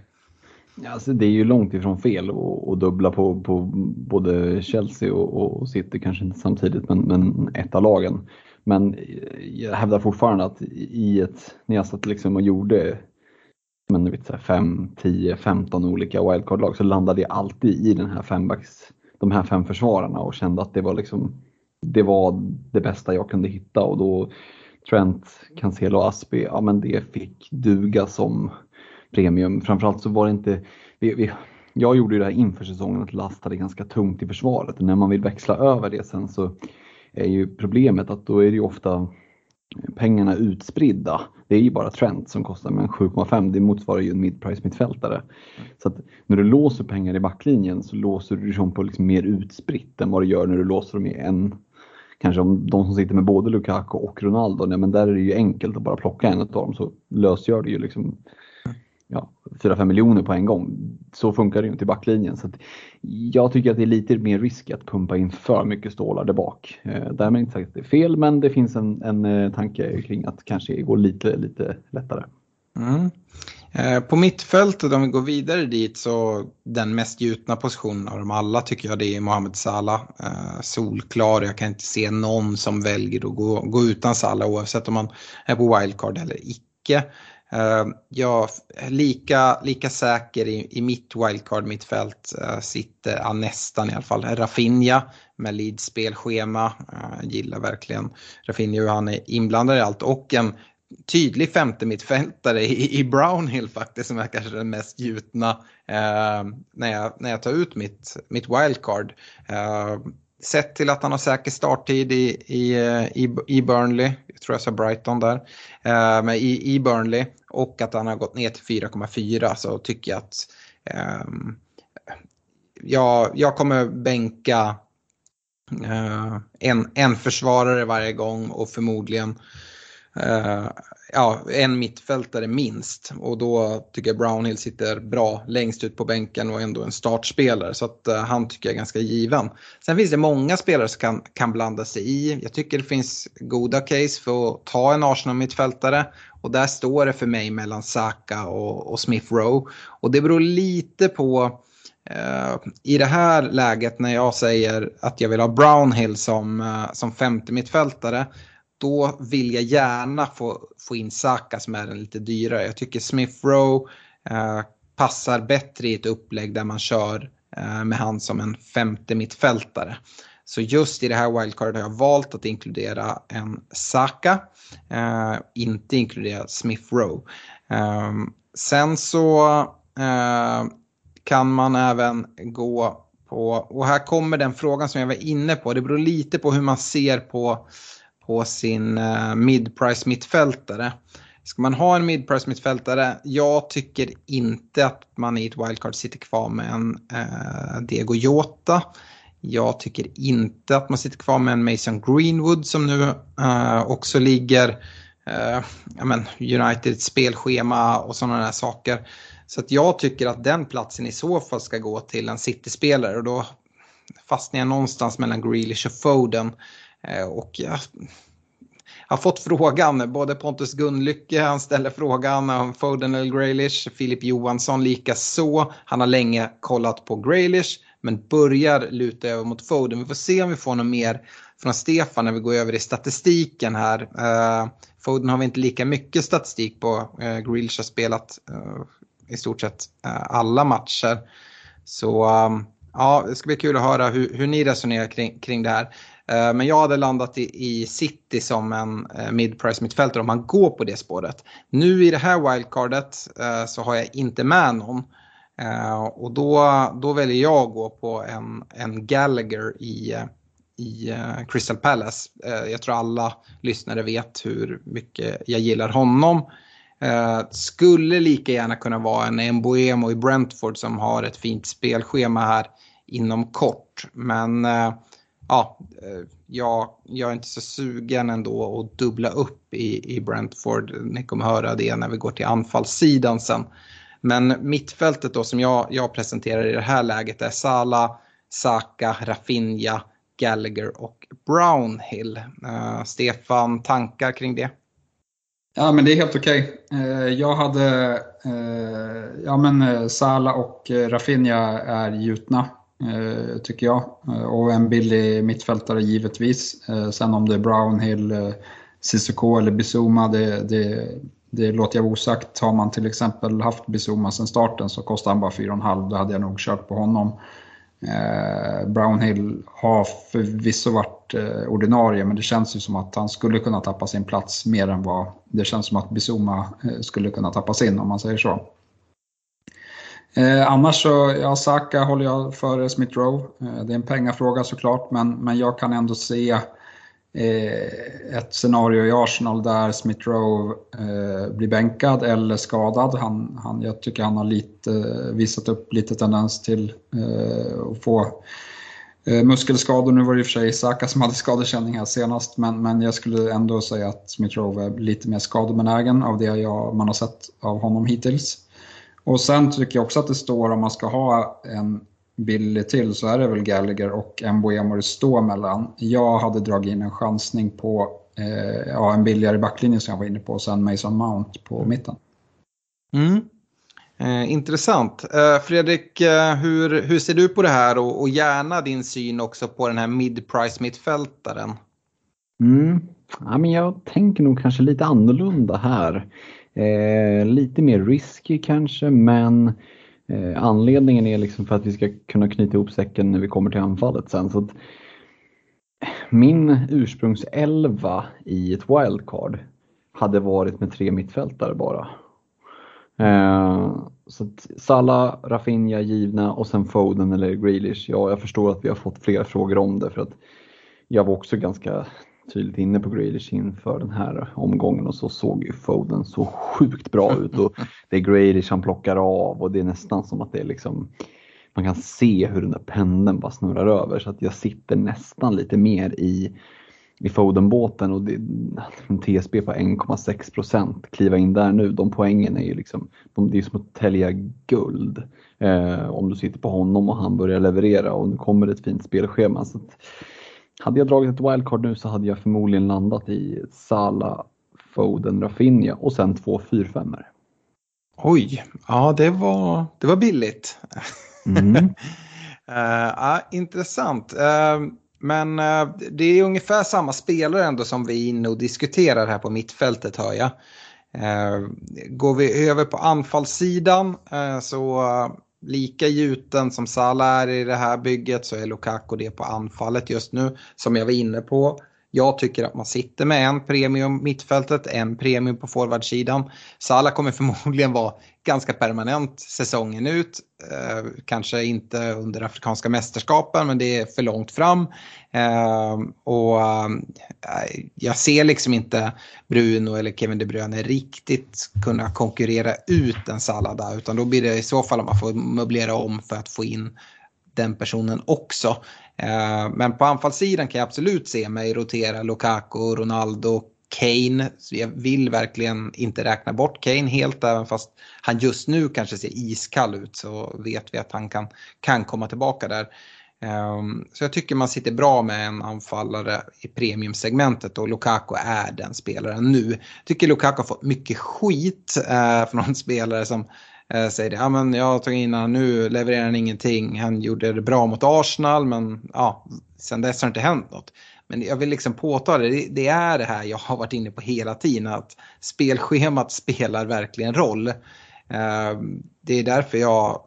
Alltså, det är ju långt ifrån fel att dubbla på, på både Chelsea och, och City, kanske inte samtidigt, men, men ett av lagen. Men jag hävdar fortfarande att i ett, när jag satt liksom och gjorde men, vet, 5, 10, 15 olika wildcard-lag så landade jag alltid i den här fembacks, de här fem försvararna och kände att det var liksom det var det bästa jag kunde hitta och då Trent, Cancelo och Aspi, ja men det fick duga som premium. Framförallt så var det inte, vi, vi, jag gjorde ju det här inför säsongen att lastade ganska tungt i försvaret och när man vill växla över det sen så är ju problemet att då är det ju ofta pengarna utspridda. Det är ju bara Trent som kostar, men 7,5 det motsvarar ju en midprice mittfältare. Så att när du låser pengar i backlinjen så låser du dem på liksom mer utspritt än vad du gör när du låser dem i en kanske om de som sitter med både Lukaku och Ronaldo, nej, men där är det ju enkelt att bara plocka en av dem så lösgör det ju liksom ja, 4-5 miljoner på en gång. Så funkar det ju inte i backlinjen. Så jag tycker att det är lite mer risk att pumpa in för mycket stålar där bak. Eh, därmed inte sagt att det är fel, men det finns en, en eh, tanke kring att kanske gå lite, lite lättare. Mm. Eh, på mittfältet, om vi går vidare dit, så den mest gjutna positionen av dem alla tycker jag det är Mohamed Salah. Eh, solklar, jag kan inte se någon som väljer att gå, gå utan Salah oavsett om man är på wildcard eller icke. Eh, jag är lika, lika säker i, i mitt wildcard mittfält eh, sitter, ja, nästan i alla fall, Rafinha med Leeds spelschema. Jag eh, gillar verkligen Rafinha hur han är inblandad i allt och en tydlig femte mittfältare i, i Brownhill faktiskt som är kanske den mest gjutna eh, när, jag, när jag tar ut mitt, mitt wildcard. Eh, sett till att han har säker starttid i, i, eh, i, i Burnley, jag tror jag sa Brighton där, eh, men i, i Burnley. Och att han har gått ner till 4,4 så tycker jag att eh, jag, jag kommer bänka eh, en, en försvarare varje gång och förmodligen Eh, ja, en mittfältare minst. Och då tycker jag Brownhill sitter bra längst ut på bänken och ändå en startspelare. Så att uh, han tycker jag är ganska given. Sen finns det många spelare som kan, kan blanda sig i. Jag tycker det finns goda case för att ta en Arsenal-mittfältare. Och där står det för mig mellan Saka och, och Smith Rowe. Och det beror lite på Uh, I det här läget när jag säger att jag vill ha Brownhill som, uh, som femte mittfältare då vill jag gärna få, få in Saka som är den lite dyrare. Jag tycker Smith Rowe eh, passar bättre i ett upplägg där man kör eh, med han som en femte mittfältare. Så just i det här wildcardet har jag valt att inkludera en Saka, eh, inte inkludera Smith Rowe. Ehm, sen så eh, kan man även gå på, och här kommer den frågan som jag var inne på, det beror lite på hur man ser på på sin eh, mid-price mittfältare. Ska man ha en mid-price mittfältare? Jag tycker inte att man i ett wildcard sitter kvar med en eh, Diego Jota. Jag tycker inte att man sitter kvar med en Mason Greenwood som nu eh, också ligger eh, ja, men United spelschema och sådana där saker. Så att jag tycker att den platsen i så fall ska gå till en City-spelare och då fastnar jag någonstans mellan Grealish och Foden. Eh, och jag har fått frågan, både Pontus Gunlycke, han ställer frågan om Foden eller Graylish, Filip Johansson lika så. Han har länge kollat på Graylish men börjar luta över mot Foden. Vi får se om vi får något mer från Stefan när vi går över i statistiken här. Uh, Foden har vi inte lika mycket statistik på. Eh, uh, Grealish har spelat uh, i stort sett uh, alla matcher. Så um, ja, det ska bli kul att höra hur, hur ni resonerar kring, kring det här. Eh, men jag hade landat i, City som en eh, mid-price mittfältare om man går på det spåret. Nu i det här wildcardet eh, så har jag inte med någon. Och då, då väljer jag att gå på en, en Gallagher i, i Crystal Palace. Jag tror alla lyssnare vet hur mycket jag gillar honom. Skulle lika gärna kunna vara en Mbuemo i Brentford som har ett fint spelschema här inom kort. Men ja, eh, jag, jag är inte så sugen ändå att dubbla upp i, i Brentford. Ni kommer höra det när vi går till anfallssidan sen. Men mittfältet då som jag, jag presenterar i det här läget är Sala, Saka, Rafinha, Gallagher och Brownhill. Uh, Stefan, tankar kring det? Ja, men det är helt okej. Okay. Jag hade, ja men Sala och Rafinha är gjutna, Eh, tycker jag. Eh, och en billig mittfältare givetvis. Eh, sen om det är Brownhill, Cissoko eller Bizuma, det, det, det låter jag osagt. Har man till exempel haft Bizuma sedan starten så kostar han bara 4,5. Då hade jag nog kört på honom. Brownhill har förvisso varit ordinarie men det känns ju som att han skulle kunna tappa sin plats mer än vad det känns som att Bizuma skulle kunna tappa sin om man säger så. Eh, annars så, ja, Saka håller jag före Smith Rowe. Eh, det är en pengafråga såklart men, men jag kan ändå se Eh, ett scenario i Arsenal där Smith Rowe eh, blir bänkad eller skadad. Han, han, jag tycker han har lite, visat upp lite tendens till eh, att få eh, muskelskador. Nu var det i och för sig Saka som hade skadekänning här senast men, men jag skulle ändå säga att Smith Rowe är lite mer skadebenägen av det jag, man har sett av honom hittills. Och sen tycker jag också att det står om man ska ha en billig till så är det väl Gallagher och Mbuemo det står mellan. Jag hade dragit in en chansning på eh, ja, en billigare backlinje som jag var inne på och sen Mason Mount på mitten. Mm. Eh, intressant. Eh, Fredrik, eh, hur, hur ser du på det här och, och gärna din syn också på den här mid-price mittfältaren? Mm. Ja, men jag tänker nog kanske lite annorlunda här. Eh, lite mer risky kanske men Eh, anledningen är liksom för att vi ska kunna knyta ihop säcken när vi kommer till anfallet sen. Så att, min ursprungselva i ett wildcard hade varit med tre mittfältare bara. Eh, så att Rafinha givna och sen Foden eller Grealish. Ja, jag förstår att vi har fått flera frågor om det för att jag var också ganska tydligt inne på Grealish inför den här omgången och så såg ju Foden så sjukt bra ut och [laughs] det är Grealish han plockar av och det är nästan som att det är liksom man kan se hur den där pendeln bara snurrar över så att jag sitter nästan lite mer i i Foden-båten och det, en TSB på 1,6 procent. Kliva in där nu, de poängen är ju liksom, de, det är som att tälja guld. Eh, om du sitter på honom och han börjar leverera och nu kommer det ett fint spelschema. Så att, hade jag dragit ett wildcard nu så hade jag förmodligen landat i Sala, Foden, Rafinha och sen två 4 Oj, ja det var, det var billigt. Mm. uh, [laughs] ja, intressant. Uh, men uh, det är ungefär samma spelare ändå som vi är inne och diskuterar här på mittfältet hör jag. går vi över på anfallssidan så lika gjuten som Salah är i det här bygget så är Lukaku det på anfallet just nu. Som jag var inne på. Jag tycker att man sitter med en premium mittfältet, en premium på forwardsidan. Salah kommer förmodligen vara ganska permanent säsongen ut. Eh, kanske inte under afrikanska mästerskapen men det är för långt fram. Eh, och eh, jag ser liksom inte Bruno eller Kevin De Bruyne riktigt kunna konkurrera ut en Salada, där utan då blir det i så fall om man får möblera om för att få in den personen också. Eh, men på anfallssidan kan jag absolut se mig rotera Lukaku, Ronaldo, Kane. Så jag vill verkligen inte räkna bort Kane helt, även fast han just nu kanske ser iskall ut så vet vi att han kan, kan komma tillbaka där. Ehm, så jag tycker man sitter bra med en anfallare i premiumsegmentet och Lukaku är den spelaren nu. Jag tycker Lukaku har fått mycket skit eh, från spelare som eh, säger det. Ja, men jag tog in honom nu, levererar han ingenting. Han gjorde det bra mot Arsenal men ja, sen dess har det inte hänt något. Men jag vill liksom påta det, det är det här jag har varit inne på hela tiden, att spelschemat spelar verkligen roll. Eh, det är därför jag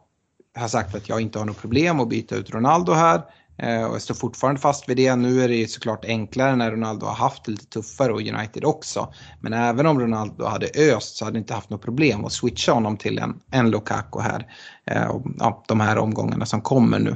har sagt att jag inte har något problem att byta ut Ronaldo här. Eh, och jag står fortfarande fast vid det. Nu är det ju såklart enklare när Ronaldo har haft det lite tuffare och United också. Men även om Ronaldo hade öst så hade det inte haft något problem att switcha honom till en, en Lukaku här. Eh, ja, de här omgångarna som kommer nu.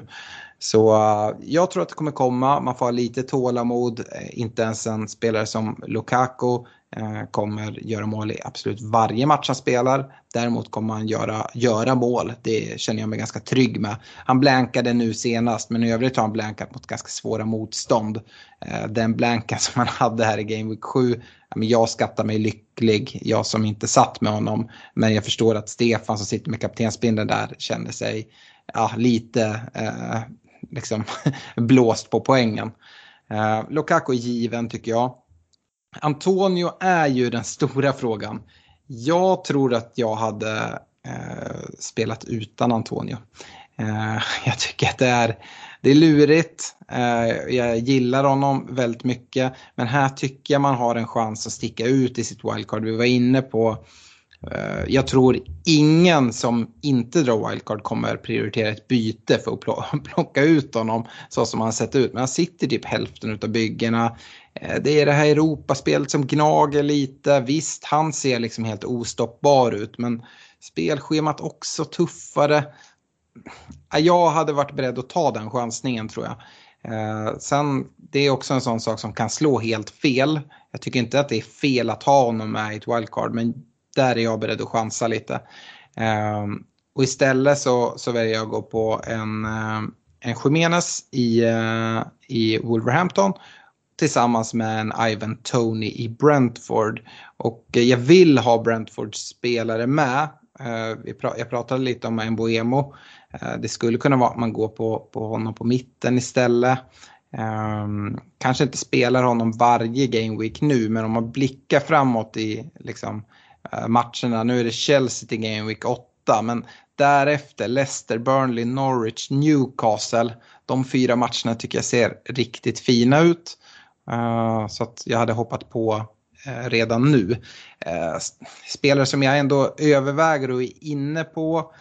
Så eh, jag tror att det kommer komma, man får ha lite tålamod. Eh, inte ens en spelare som Lukaku eh, kommer göra mål i absolut varje match han spelar. Däremot kommer han göra, göra mål, det känner jag mig ganska trygg med. Han blankade nu senast, men i övrigt har han blankat mot ganska svåra motstånd. Den blanken som han hade här i Game Week 7, jag skattar mig lycklig, jag som inte satt med honom. Men jag förstår att Stefan som sitter med kaptensbindeln där kände sig ja, lite eh, liksom [laughs] blåst på poängen. Eh, Lukaku är given tycker jag. Antonio är ju den stora frågan. Jag tror att jag hade eh, spelat utan Antonio. Eh, [laughs] jag tycker att det är, det är lurigt. Eh, jag gillar honom väldigt mycket. Men här tycker jag man har en chans att sticka ut i sitt wildcard. Vi var inne på Eh, Eh, jag tror ingen som inte drar wildcard kommer prioritera ett byte för att [laughs] plocka ut honom så som han sett ut. Men han sitter typ hälften av byggena. Eh, det är det här Europaspelet som gnager lite. Visst, han ser liksom helt ostoppbar ut men spelschemat också tuffare. Eh, jag hade varit beredd att ta den chansningen tror jag. Eh, sen, det är också en sån sak som kan slå helt fel. Jag tycker inte att det är fel att ha honom med i ett wildcard men där är jag beredd att chansa lite. Ehm, och istället så, så väljer jag att gå på en, eh, en Jimenez i, eh, i Wolverhampton tillsammans med en Ivan Tony i Brentford. Och eh, jag vill ha Brentfords spelare med. Pra jag pratade lite om en Boemo. det skulle kunna vara att man går på, på honom på mitten istället. Um, kanske inte spelar honom varje game week nu men om man blickar framåt i liksom, Eh, matcherna. Nu är det Chelsea till Game Week 8 men därefter Leicester, Burnley, Norwich, Newcastle. De fyra matcherna tycker jag ser riktigt fina ut. Eh, så att jag hade hoppat på eh, redan nu. Spelare som jag ändå överväger och är inne på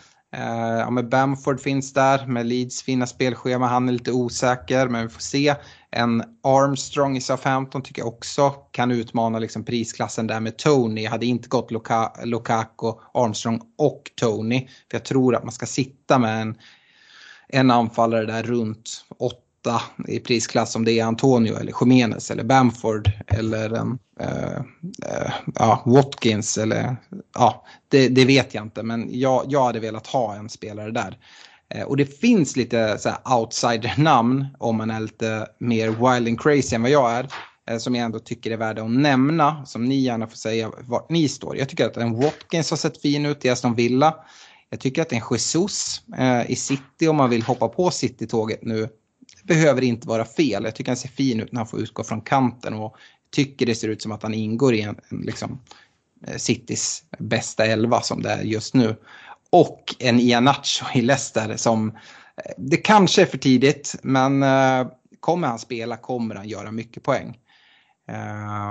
ja, med Bamford finns där, med Leeds fina spelschema. Han är lite osäker, men vi får se. En Armstrong i Southampton tycker jag också kan utmana liksom prisklassen där med Tony. Jag hade inte gått Luka, Lukaku, Armstrong och Tony. För jag tror att man ska sitta med en, en anfallare där runt 8 i prisklass om det är Antonio eller Jimenez eller Bamford eller en, eh, eh, ja, Watkins eller ja, det, det, vet jag inte men jag, jag hade velat ha en spelare där. Eh, och det finns lite outsider-namn om man är lite mer wild and crazy än vad jag är. Eh, som jag ändå tycker är värda att nämna. Som ni gärna får säga vart ni står. Jag tycker att en Watkins har sett fin ut i Aston Villa. Jag tycker att en Jesus eh, i City om man vill hoppa på City-tåget nu behöver inte vara fel. Jag tycker han ser fin ut när han får utgå från kanten och tycker det ser ut som att han ingår i en, liksom, eh, Citys bästa elva som det är just nu och en Ianacho i Leicester som eh, det kanske är för tidigt men eh, kommer han spela kommer han göra mycket poäng.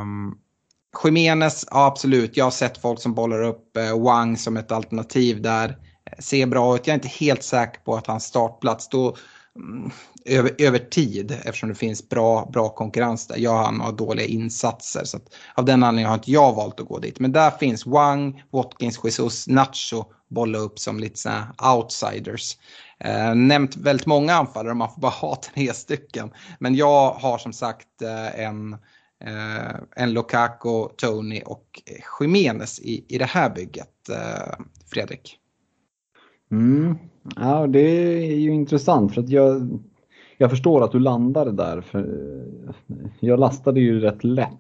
Um, ja, absolut. Jag har sett folk som bollar upp eh, Wang som ett alternativ där. Ser bra ut. Jag är inte helt säker på att hans startplats då Mm, över, över tid eftersom det finns bra, bra konkurrens där. Jag har några dåliga insatser så att, av den anledningen har inte jag valt att gå dit. Men där finns Wang, Watkins, Jesus, Nacho bolla upp som lite sådana outsiders. Eh, nämnt väldigt många anfallare, man får bara ha [laughs] tre stycken. Men jag har som sagt eh, en, eh, en Lukaku, Tony och Jimenez i, i det här bygget, eh, Fredrik. Mm. Ja, det är ju intressant för att jag, jag förstår att du landade där. För eh, jag lastade ju rätt lätt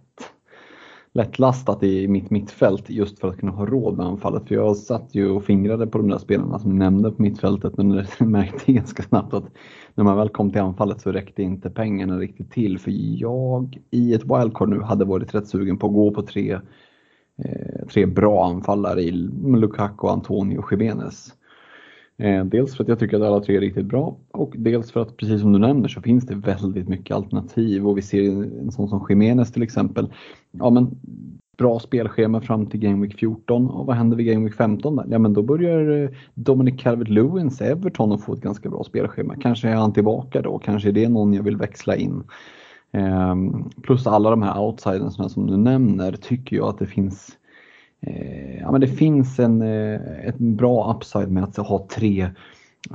lättlastat i mitt mittfält just för att kunna ha råd med anfallet. För jag satt ju och fingrade på de där spelarna som nämnde på mittfältet men [laughs] märkte ganska snabbt att när man väl kom till anfallet så räckte inte pengarna riktigt till. För jag i ett wildcard nu hade varit rätt sugen på att gå på tre, eh, tre bra anfallare i Lukaku, Antonio och Jimenez. Eh, dels för att jag tycker att alla tre är riktigt bra och dels för att precis som du nämner så finns det väldigt mycket alternativ och vi ser en sån som Jiménez till exempel. Ja men bra spelschema fram till Game Week 14 och vad händer vid Game Week 15 där? Ja men då börjar eh, Dominic Calvert-Lewins Everton att få ett ganska bra spelschema. Kanske är han tillbaka då, kanske är det någon jag vill växla in. Ehm, plus alla de här outsiderna som du nämner tycker jag att det finns Eh, ja, men det finns en, eh, ett bra upside med att ha tre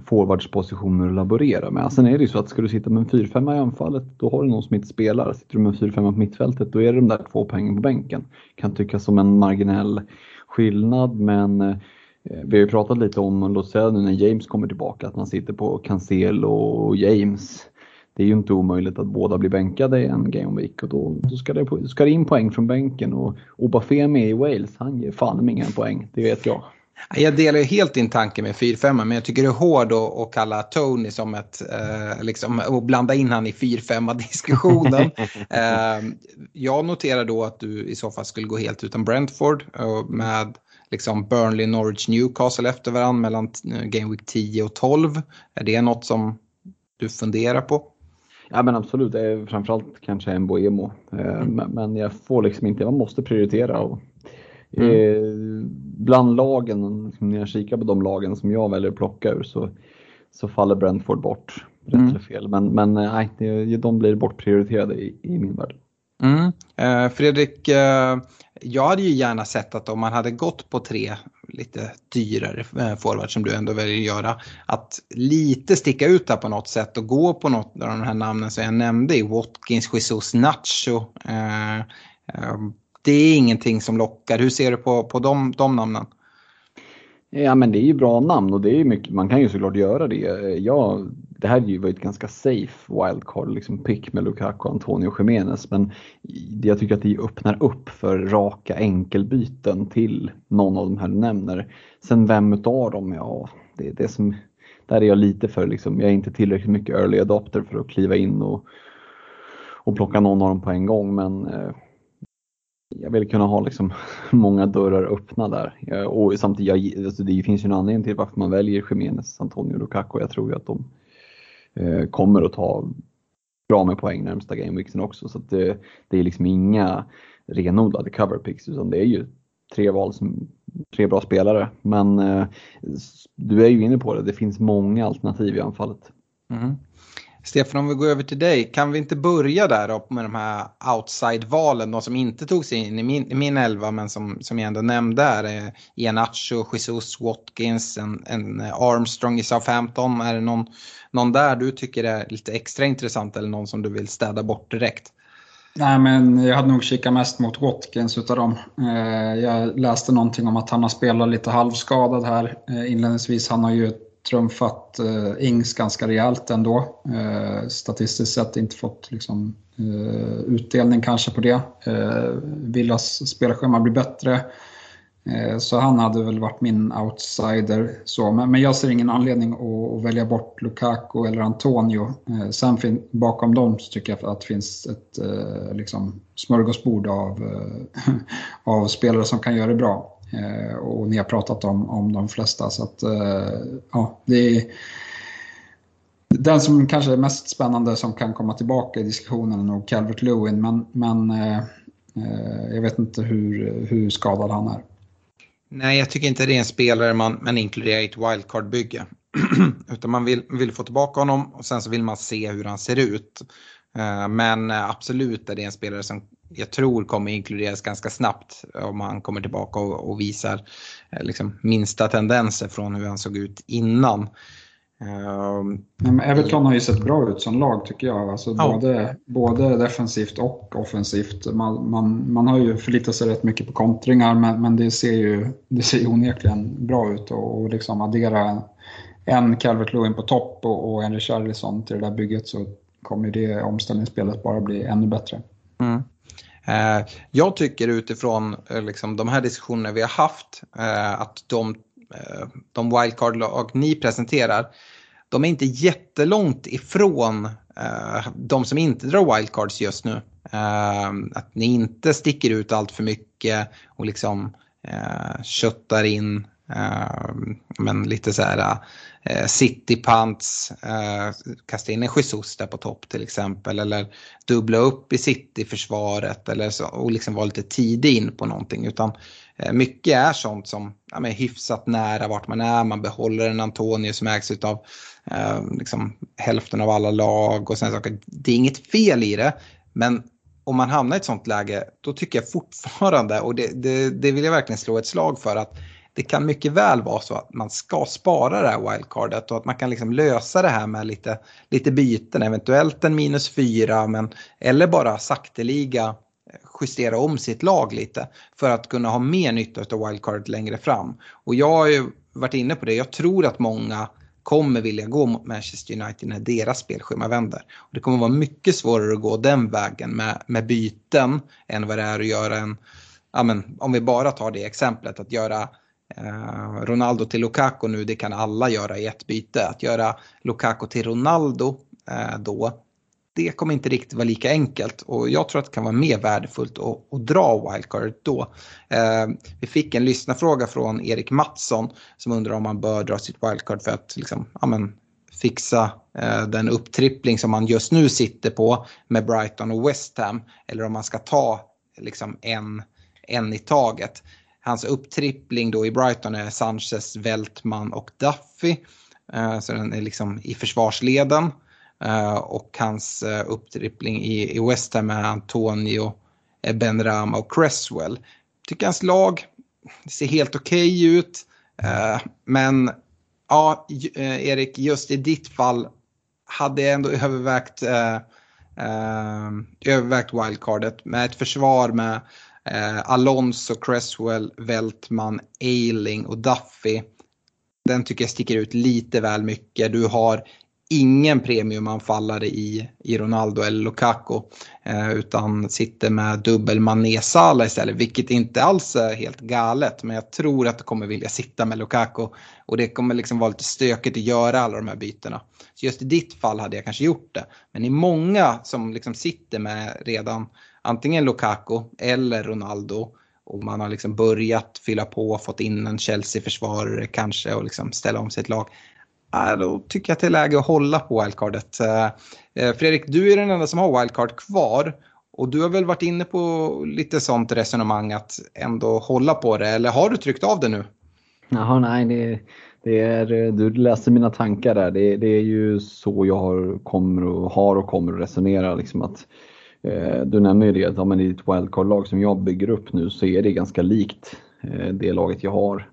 forwardspositioner att laborera med. Sen är det ju så att ska du sitta med en 4-5 i anfallet, då har du någon som inte spelar. Sitter du med en 4-5 på mittfältet, då är det de där två poängen på bänken. Kan tyckas som en marginell skillnad, men eh, vi har ju pratat lite om, låt säga nu när James kommer tillbaka, att man sitter på Cancel och James. Det är ju inte omöjligt att båda blir bänkade i en game week och då, då ska, det, ska det in poäng från bänken och Obafemi i Wales, han ger fan inga poäng, det vet jag. Jag delar ju helt din tanke med 4-5 men jag tycker det är hård att kalla Tony som ett, eh, liksom, och blanda in han i 4-5 diskussionen. [laughs] eh, jag noterar då att du i så fall skulle gå helt utan Brentford med liksom Burnley, Norwich, Newcastle efter varandra mellan eh, Game Week 10 och 12. Är det något som du funderar på? Ja men absolut, det är framförallt kanske en Boemo. Eh, mm. Men jag får liksom inte, man måste prioritera. Och Mm. Eh, bland lagen, liksom, när jag kikar på de lagen som jag väljer att plocka ur så, så faller Brentford bort. Rätt mm. eller fel. Men, men eh, nej, de blir bortprioriterade i, i min värld. Mm. Fredrik, jag hade ju gärna sett att om man hade gått på tre lite dyrare eh, forward som du ändå väljer att göra, att lite sticka ut där på något sätt och gå på något av de här namnen som jag nämnde i Watkins, Jesus, Nacho. Eh, eh det är ingenting som lockar. Hur ser du på, på de, de namnen? Ja men det är ju bra namn och det är mycket, man kan ju såklart göra det. Jag det här var ju ett ganska safe wildcard, liksom pick med Lukaku och Antonio Jiménez. Men jag tycker att det öppnar upp för raka enkelbyten till någon av de här du nämner. Sen vem utav dem, ja, det är det som, där är jag lite för liksom, jag är inte tillräckligt mycket early adopter för att kliva in och, och plocka någon av dem på en gång. Men eh, jag vill kunna ha liksom [laughs] många dörrar öppna där. Och samtidigt, jag, alltså det finns ju en anledning till varför man väljer Jiménez, Antonio och Lukaku. Jag tror ju att de eh, kommer att ta bra med poäng närmsta gameweeksen också. Så det, det, är liksom inga renodlade cover picks utan det är ju tre val som tre bra spelare. Men eh, du är ju inne på det, det finns många alternativ i anfallet. Mm. Stefan, om vi går över till dig, kan vi inte börja där då med de här outside-valen, de som inte tog sig in i min, i min elva men som, som jag ändå nämnde här, eh, Ianacho, Jesus, Watkins, en, en eh, Armstrong i Southampton. Är det någon, någon där du tycker är lite extra intressant eller någon som du vill städa bort direkt? Nej, men jag hade nog kikat mest mot Watkins utav dem. Eh, jag läste någonting om att han har spelat lite halvskadad här eh, inledningsvis. Han har ju trumfat eh, Ings ganska rejält ändå. Eh, statistiskt sett inte fått liksom, eh, utdelning kanske på det. Eh, Villas spelschema blir bättre. Eh, så han hade väl varit min outsider. Så, men, men jag ser ingen anledning att, att välja bort Lukaku eller Antonio. Eh, sen fin, bakom dem så tycker jag att det finns ett eh, liksom, smörgåsbord av, eh, [laughs] av spelare som kan göra det bra. Eh, och ni har pratat om, om de flesta. Så att, eh, ja, det är den som kanske är mest spännande som kan komma tillbaka i diskussionen är nog Calvert Lewin. Men, men eh, eh jag vet inte hur, hur skadad han är. Nej, jag tycker inte det är en spelare man, man inkluderar i ett wildcard-bygge. [clears throat] Utan man vill, vill få tillbaka honom och sen så vill man se hur han ser ut. Eh, men absolut är det en spelare som jag tror kommer inkluderas ganska snabbt om han kommer tillbaka och, och visar eh, liksom, minsta tendenser från hur han såg ut innan. Um, Everton har ju sett bra ut som lag tycker jag. Alltså ja. både, både defensivt och offensivt. Man, man, man har ju förlitat sig rätt mycket på kontringar men, men det ser ju det ser onekligen bra ut och, och liksom addera en Calvert Lewin på topp och, och en Richarlison till det där bygget så kommer det omställningsspelet bara bli ännu bättre. Mm. Eh, jag tycker utifrån eh, liksom, de här diskussionerna vi har haft eh, att de, eh, de wildcard-lag ni presenterar de är inte jättelångt ifrån eh, de som inte drar wildcards just nu. Eh, att ni inte sticker ut allt för mycket och liksom köttar in men lite så här uh, city pants, eh, kasta in en Jesus där på topp till exempel. Eller dubbla upp i city-försvaret eller så, och liksom vara lite tidig in på någonting. Utan eh, mycket är sånt som ja, men hyfsat nära vart man är. Man behåller en Antonio som ägs av eh, liksom, hälften av alla lag och sådana saker. Det är inget fel i det. Men om man hamnar i ett sånt läge, då tycker jag fortfarande, och det, det, det vill jag verkligen slå ett slag för, att det kan mycket väl vara så att man ska spara det här wildcardet och att man kan liksom lösa det här med lite, lite byten, eventuellt en minus fyra, men, eller bara sakteliga eh, justera om sitt lag lite för att kunna ha mer nytta av wildcardet längre fram. Och jag har ju varit inne på det, jag tror att många kommer vilja gå mot Manchester United när deras spelschema vänder. Och det kommer vara mycket svårare att gå den vägen med, med byten än vad det är att göra en, ja men, om vi bara tar det exemplet, att göra Eh, Ronaldo till Lukaku nu, det kan alla göra i ett byte. Att göra Lukaku till Ronaldo eh, då, det kommer inte riktigt vara lika enkelt och jag tror att det kan vara mer värdefullt att, att dra wildcard då. Eh, vi fick en lyssnarfråga från Erik Mattsson som undrar om man bör dra sitt wildcard för att liksom, amen, fixa eh, den upptrippling som man just nu sitter på med Brighton och West Ham eller om man ska ta liksom, en, en i taget. Hans upptrippling då i Brighton är Sanchez, Weltman och Duffy. Eh, så den är liksom i försvarsleden. Eh, och hans eh, upptrippling i, West Ham är Antonio, Benrama Ben Rama och Cresswell. Tycker hans lag ser helt okej okay ut. men ja, Erik, just i ditt fall hade jag ändå övervägt, övervägt wildcardet med ett försvar med Eh, Alonso, Cresswell, Veltman, Eiling och Duffy. Den tycker jag sticker ut lite väl mycket. Du har ingen premiumanfallare i, i Ronaldo eller Lukaku. Eh, utan sitter med dubbel mané istället, vilket inte alls är helt galet. Men jag tror att du kommer vilja sitta med Lukaku. Och det kommer liksom vara lite stökigt att göra alla de här bytena. Så just i ditt fall hade jag kanske gjort det. Men i många som liksom sitter med redan antingen Lukaku eller Ronaldo och man har liksom börjat fylla på, fått in en Chelsea-försvarare kanske och liksom ställa om sitt lag då tycker jag att det är läge att hålla på wildcardet. Eh, eh, Fredrik, du är den enda som har wildcard kvar. Och du har väl varit inne på lite sånt resonemang att ändå hålla på det, eller har du tryckt av det nu? Jaha, nej, det, det är, eh, du läste mina tankar där. Det, det är ju så jag har, kommer och, har och kommer att resonera. Liksom att, Eh, du nämner ju det, att ja, men i ett wildcard-lag som jag bygger upp nu så är det ganska likt eh, det laget jag har.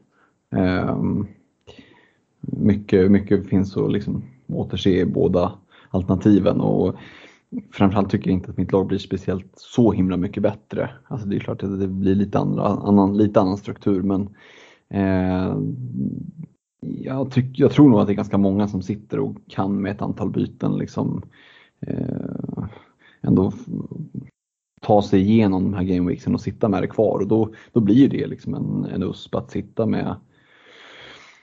Ehm, mycket, mycket finns att liksom återse i båda alternativen. Och framförallt tycker jag inte att mitt lag blir speciellt så himla mycket bättre. Alltså det är klart att det blir lite, andra, annan, lite annan struktur men eh, jag, tyck, jag tror nog att det är ganska många som sitter och kan med ett antal byten liksom eh, ändå ta sig igenom de här gameweeksen och sitta med det kvar och då, då blir det liksom en, en USP att sitta med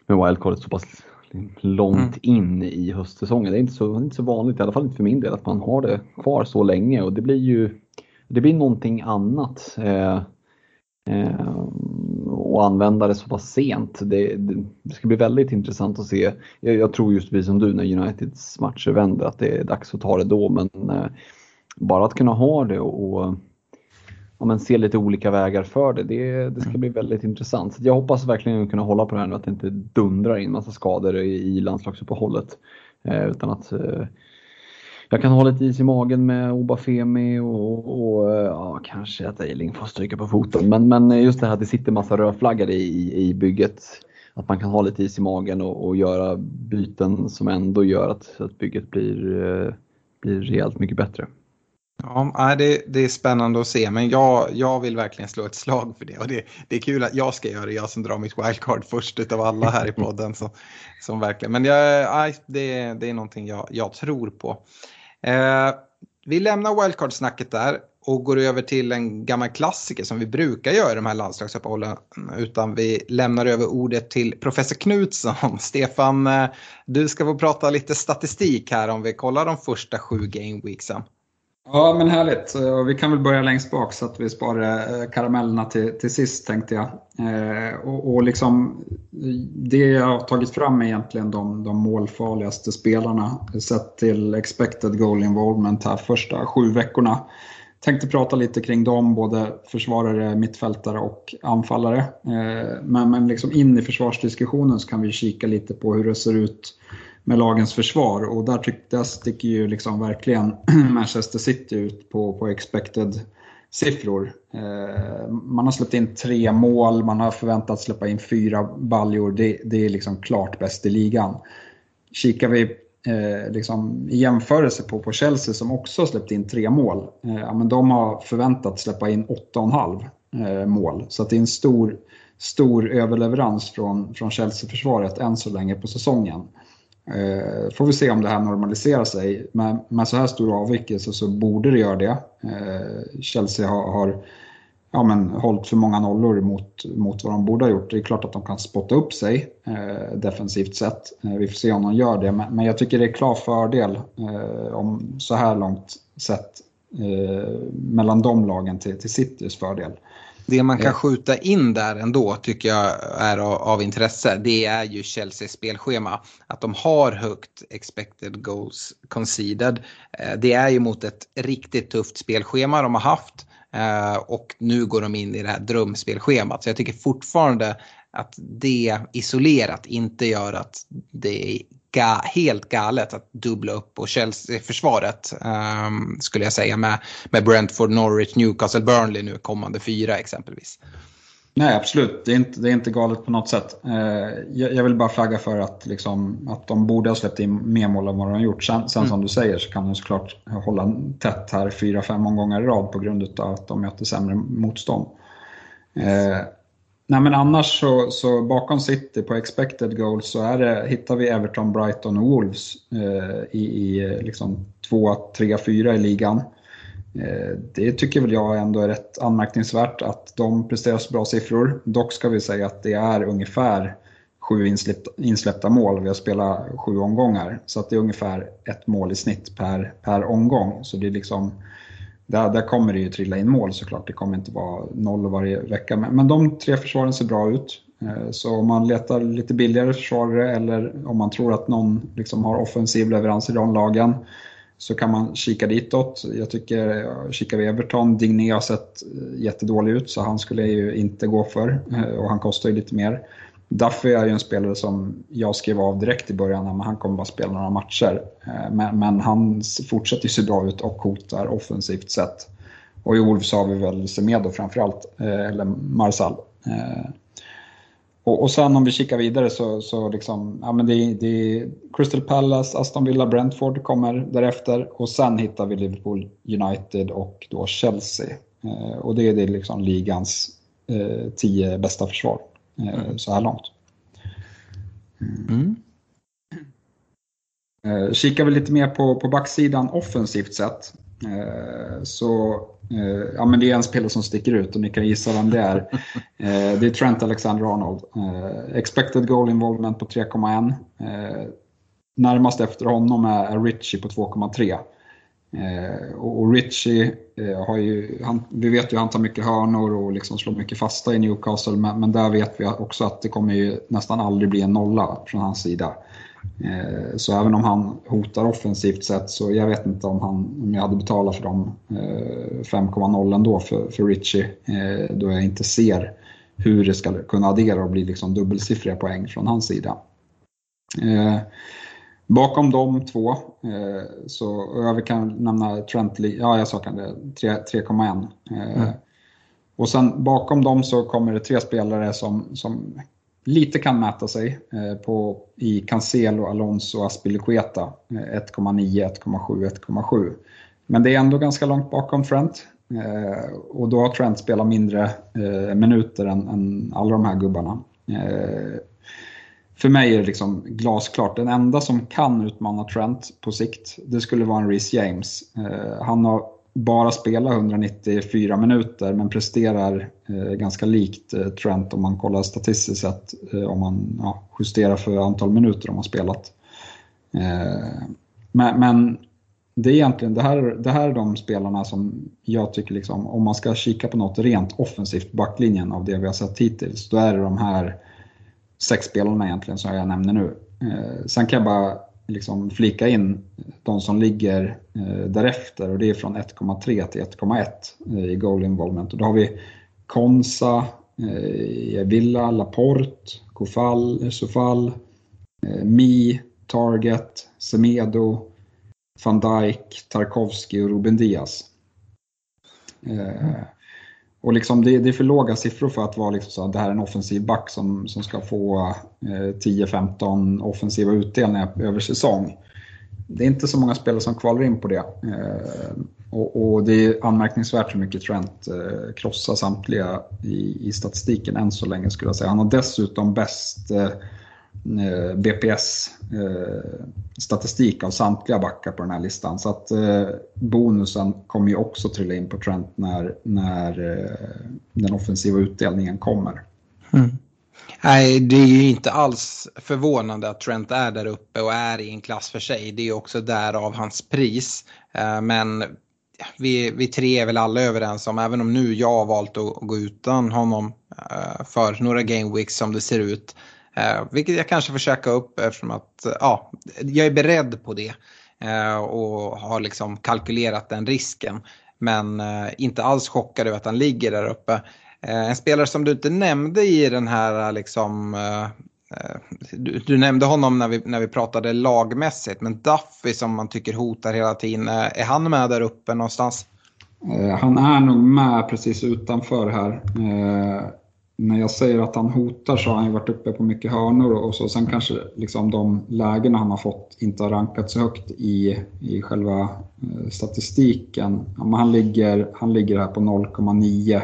med wildcardet så pass långt mm. in i höstsäsongen. Det är inte så, inte så vanligt, i alla fall inte för min del, att man har det kvar så länge och det blir ju det blir någonting annat. Eh, eh, och använda det så pass sent. Det, det, det, ska bli väldigt intressant att se. Jag, jag, tror just vi som du när Uniteds matcher vänder att det är dags att ta det då men eh, bara att kunna ha det och, och ja, men se lite olika vägar för det. Det, det ska mm. bli väldigt intressant. Så jag hoppas verkligen kunna hålla på det här nu, att det inte dundrar in massa skador i, i landslagsuppehållet. Eh, utan att eh, jag kan ha lite is i magen med Obafemi och, och ja, kanske att Eiling får stryka på foten. Men, men just det här att det sitter massa rödflaggade i, i bygget. Att man kan ha lite is i magen och, och göra byten som ändå gör att, att bygget blir, eh, blir rejält mycket bättre. Ja, det, det är spännande att se, men jag, jag vill verkligen slå ett slag för det. Och det, det är kul att jag ska göra det, jag som drar mitt wildcard först av alla här i podden. Som, som verkligen, men jag, det, det är någonting jag, jag tror på. Eh, vi lämnar wildcard-snacket där och går över till en gammal klassiker som vi brukar göra i de här landslagsuppehållen. Utan vi lämnar över ordet till professor Knutsson. [laughs] Stefan, eh, du ska få prata lite statistik här om vi kollar de första sju gameweeksen. Ja, men härligt. Vi kan väl börja längst bak så att vi sparar eh, karamellerna till, till sist tänkte jag. Eh, och, och liksom, det jag har tagit fram är egentligen de, de målfarligaste spelarna sett till expected goal involvement här första sju veckorna. Tänkte prata lite kring dem, både försvarare, mittfältare och anfallare. Eh, men, men liksom in i försvarsdiskussionen så kan vi kika lite på hur det ser ut med lagens försvar och där tyckte jag sticker ju liksom verkligen [clears throat] Manchester City ut på, på expected siffror. Eh, man har släppt in tre mål, man har förväntat släppa in fyra baljor. Det, det är liksom klart bäst i ligan. Kikar vi eh, liksom, i jämförelse på, på Chelsea som också släppt in tre mål, eh, men de har förväntat släppa in 8,5 eh, mål. Så det är en stor, stor överleverans från, från Chelsea-försvaret än så länge på säsongen. Eh, får vi se om det här normaliserar sig. Men med så här stor avvikelse så borde det göra det. Eh, Chelsea har, har ja, men, hållit för många nollor mot, mot vad de borde ha gjort. Det är klart att de kan spotta upp sig eh, defensivt sett. Eh, vi får se om de gör det. Men, men jag tycker det är klar fördel eh, om så här långt sett eh, mellan de lagen till, till Citys fördel. Det man kan skjuta in där ändå tycker jag är av, intresse. Det är ju Chelseas spelschema. Att de har högt expected goals conceded. Eh, det är ju mot ett riktigt tufft spelschema de har haft. Eh, och nu går de in i det här drömspelschemat. Så jag tycker fortfarande att det isolerat inte gör att det ga helt galet att dubbla upp och Chelsea-försvaret um, skulle jag säga med, med Brentford, Norwich, Newcastle, Burnley nu kommande fyra exempelvis. Nej, absolut. Det är inte, det är inte galet på något sätt. Eh, jag, jag, vill bara flagga för att, liksom, att de borde ha släppt in mer mål än vad de har gjort. Sen, sen mm. som du säger så kan de såklart hålla tätt här fyra, fem omgångar i rad på grund av att de möter sämre motstånd. Eh, Nej men annars så, så, bakom City på expected goals så är det, hittar vi Everton, Brighton och Wolves eh, i, i eh, liksom 2, 3, 4 i ligan. Eh, det tycker väl jag ändå är rätt anmärkningsvärt att de presterar så bra siffror. Dock ska vi säga att det är ungefär sju insläppta, insläppta mål. Vi har spelat sju omgångar. Så att det är ungefär ett mål i snitt per, per omgång. Så det är liksom där, där kommer det ju trilla in mål såklart. Det kommer inte vara noll varje vecka. Men, men de tre försvaren ser bra ut. Eh, så om man letar lite billigare försvarare eller om man tror att någon liksom har offensiv leverans i de lagen så kan man kika ditåt. Jag tycker, kikar vi Everton, Digné har sett eh, jättedålig ut så han skulle jag ju inte gå för eh, och han kostar ju lite mer. Duffy är ju en spelare som jag skrev av direkt i början, men han kommer bara spela några matcher. Eh, men, men han fortsätter se bra ut och hotar offensivt sett. Och i Wolves har vi väl Semedo framförallt, eh, eller Marsal. Eh, och, och sen om vi kikar vidare så, så liksom, ja men det, det är Crystal Palace, Aston Villa, Brentford kommer därefter och sen hittar vi Liverpool, United och då Chelsea. Och det är det liksom ligans eh, tio bästa försvar. Eh, så här långt. Mm. Eh, kikar vi lite mer på, på backsidan offensivt sett. Eh, så ja, men det är en spelare som sticker ut och ni kan gissa vem det är. [laughs] Det är Trent Alexander-Arnold. Expected goal involvement på 3,1. Närmast efter honom är Richie på 2,3. Eh, och Richie eh, har ju, han, vi vet ju att han tar mycket hörnor och liksom slår mycket fasta i Newcastle, men, men, där vet vi också att det kommer ju nästan aldrig bli en nolla från hans sida. Eh, så även om han hotar offensivt sett så jag vet inte om, han, om jag hade betalat för de 5,0 eh, ändå för, för Richie, eh, då jag inte ser hur det ska kunna addera och bli liksom dubbelsiffriga poäng från hans sida. Eh, Bakom de två, eh, så jag kan nämna Trentley, ja jag sa kan det, 3,1. Eh, mm. Och sen bakom dem så kommer det tre spelare som, som lite kan mäta sig eh, på, i Cancelo, Alonso och Aspilicueta. 1,9, 1,7, 1,7. Men det är ändå ganska långt bakom Trent. Eh, och då har Trent spelat mindre eh, minuter än, än alla de här gubbarna. Eh, för mig är det liksom glasklart. Den enda som kan utmana Trent på sikt, det skulle vara en Reece James. Eh, han har bara spelat 194 minuter men presterar eh, ganska likt eh, Trent om man kollar statistiskt sett, eh, om man ja, justerar för antal minuter de har spelat. Eh, men, men det är egentligen det här, det här är de spelarna som jag tycker, liksom, om man ska kika på något rent offensivt backlinjen av det vi har sett hittills, då är det de här sex spelarna egentligen som jag nämner nu. Eh, sen kan jag bara liksom flika in de som ligger eh, därefter och det är från 1,3 till 1,1 eh, i goal involvement. Och då har vi Konsa, Villa, Laporte, Kofall, Sofall, Mi, Target, Semedo, van Dijk, Tarkovsky och Ruben Diaz. Och liksom det, det, är för låga siffror för att vara liksom så att det här är en offensiv back som, som ska få eh, 10-15 offensiva utdelningar över säsong. Det är inte så många spelare som kvalar in på det. Eh, och, och, det är anmärkningsvärt hur mycket Trent eh, krossar samtliga i, i statistiken än så länge skulle jag säga. Han har dessutom bäst eh, Eh, BPS-statistik eh, av samtliga backar på den här listan. Så att eh, bonusen kommer ju också trilla in på Trent när, när den offensiva utdelningen kommer. Mm. Nej, det är ju inte alls förvånande att Trent är där uppe och är i en klass för sig. Det är också därav hans pris. Men vi, vi tre är väl alla överens om, även om nu jag har valt att gå utan honom för några game weeks som det ser ut, Eh, vilket jag kanske får käka upp eftersom att ja, jag är beredd på det. Eh, och har liksom kalkylerat den risken. Men eh, inte alls chockad över att han ligger där uppe. Eh, en spelare som du inte nämnde i den här eh, liksom eh, eh, du, du, nämnde honom när vi, när vi pratade lagmässigt, men Duffy som man tycker hotar hela tiden, är han med där uppe någonstans? Han är nog med precis utanför här när jag säger att han hotar så har han ju varit uppe på mycket hörnor och så. Sen kanske liksom de lägena han har fått inte har rankat så högt i, i själva eh, statistiken. Ja, han, ligger, han ligger här på 0,9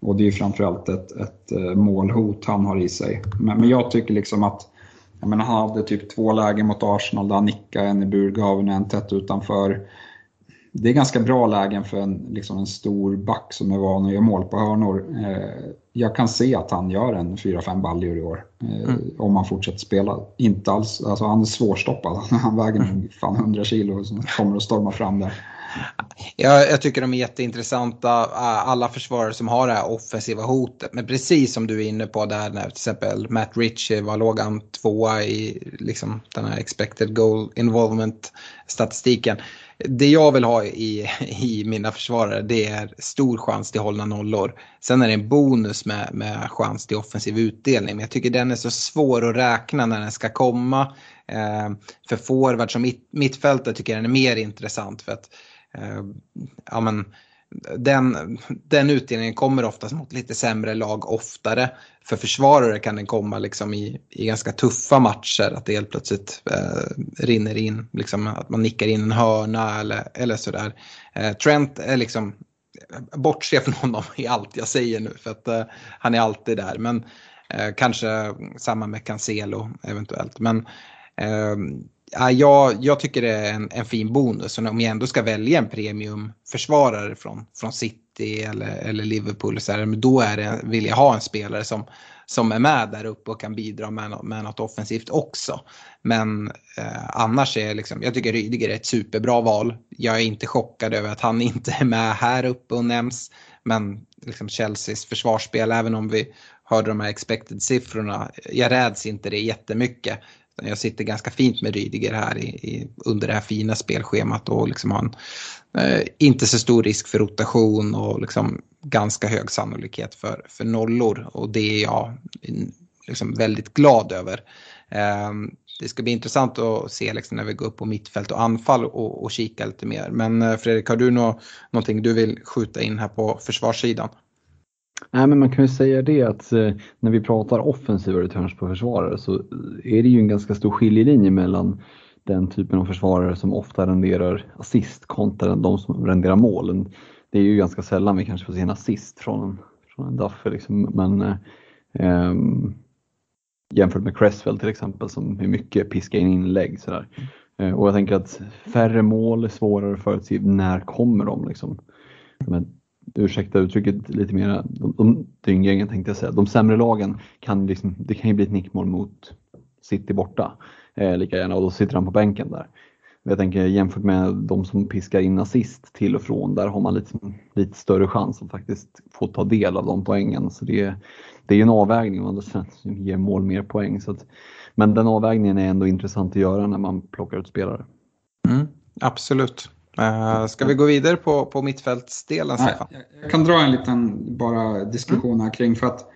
och det är ju framförallt ett, ett eh, målhot han har i sig. Men, men jag tycker liksom att jag menar, han hade typ två lägen mot Arsenal där han nickade, en i burgaven och en tätt utanför det är ganska bra lägen för en, liksom en stor back som är van att göra mål på hörnor. Eh, jag kan se att han gör en 4-5 baljor i år. Eh, mm. Om han fortsätter spela. Inte alls, alltså han är svårstoppad. [laughs] Han väger mm. fan 100 kilo och kommer att storma fram där. Jag, jag, tycker de är jätteintressanta, alla försvarare som har det här offensiva hotet. Men precis som du är inne på där när till exempel Matt Ritchie var låg han tvåa i liksom, den här expected goal involvement statistiken det jag vill ha i, i mina försvarare det är stor chans till hållna nollor. Sen är det en bonus med, med chans till offensiv utdelning. Men jag tycker den är så svår att räkna när den ska komma. Eh, för forward som mitt, mittfältare tycker jag den är mer intressant. för att eh, ja, men, den, den utdelningen kommer oftast mot lite sämre lag oftare. För försvarare kan den komma liksom i, i ganska tuffa matcher, att det helt plötsligt eh, rinner in, liksom, att man nickar in en hörna eller, eller sådär. Eh, Trent är liksom, bortse från honom i allt jag säger nu, för att eh, han är alltid där. Men eh, kanske samma med Cancelo eventuellt. Men eh, ja, jag, jag tycker det är en, en fin bonus. Och om jag ändå ska välja en premiumförsvarare från, från City eller, eller Liverpool, så här, då är det, vill jag ha en spelare som, som är med där uppe och kan bidra med, med något offensivt också. Men eh, annars är liksom, jag tycker Rydiger är ett superbra val. Jag är inte chockad över att han [laughs] inte är med här uppe och nämns. Men liksom Chelseas försvarsspel, även om vi hörde de här expected-siffrorna, jag räds inte det jättemycket. Jag sitter ganska fint med Rydiger här i, i, under det här fina spelschemat och liksom har en, eh, inte så stor risk för rotation och liksom ganska hög sannolikhet för, för nollor. Och det är jag mm, liksom väldigt glad över. Eh, det ska bli intressant att se liksom när vi går upp på mittfält och anfall och, och kika lite mer. Men eh, Fredrik, har du nå, någonting du vill skjuta in här på försvarssidan? Nej, men man kan ju säga det att eh, när vi pratar offensiva returns på försvarare så eh, är det ju en ganska stor skiljelinje mellan den typen av försvarare som ofta renderar assist kontra de som renderar mål. Det är ju ganska sällan vi kanske får se en assist från en, från en Duffer liksom, men eh, ehm, jämfört med Cresswell till exempel som är mycket piska in inlägg sådär. Eh, och jag tänker att färre mål är svårare att förutse, när kommer de liksom? Men ursäkta uttrycket lite mer, de, de dynggängen tänkte jag säga, de sämre lagen kan liksom, det kan ju bli ett nickmål mot City borta eh, lika gärna och då sitter han på bänken där. Jag tänker jämfört med de som piskar in assist till och från, där har man lite, lite större chans att faktiskt få ta del av de poängen. Så det, det är en avvägning och sen ger mål mer poäng. Så att, men den avvägningen är ändå intressant att göra när man plockar ut spelare. Mm, absolut. Uh, ska vi gå vidare på, på mittfältsdelen, Stefan? Jag kan dra en liten bara diskussion här kring för att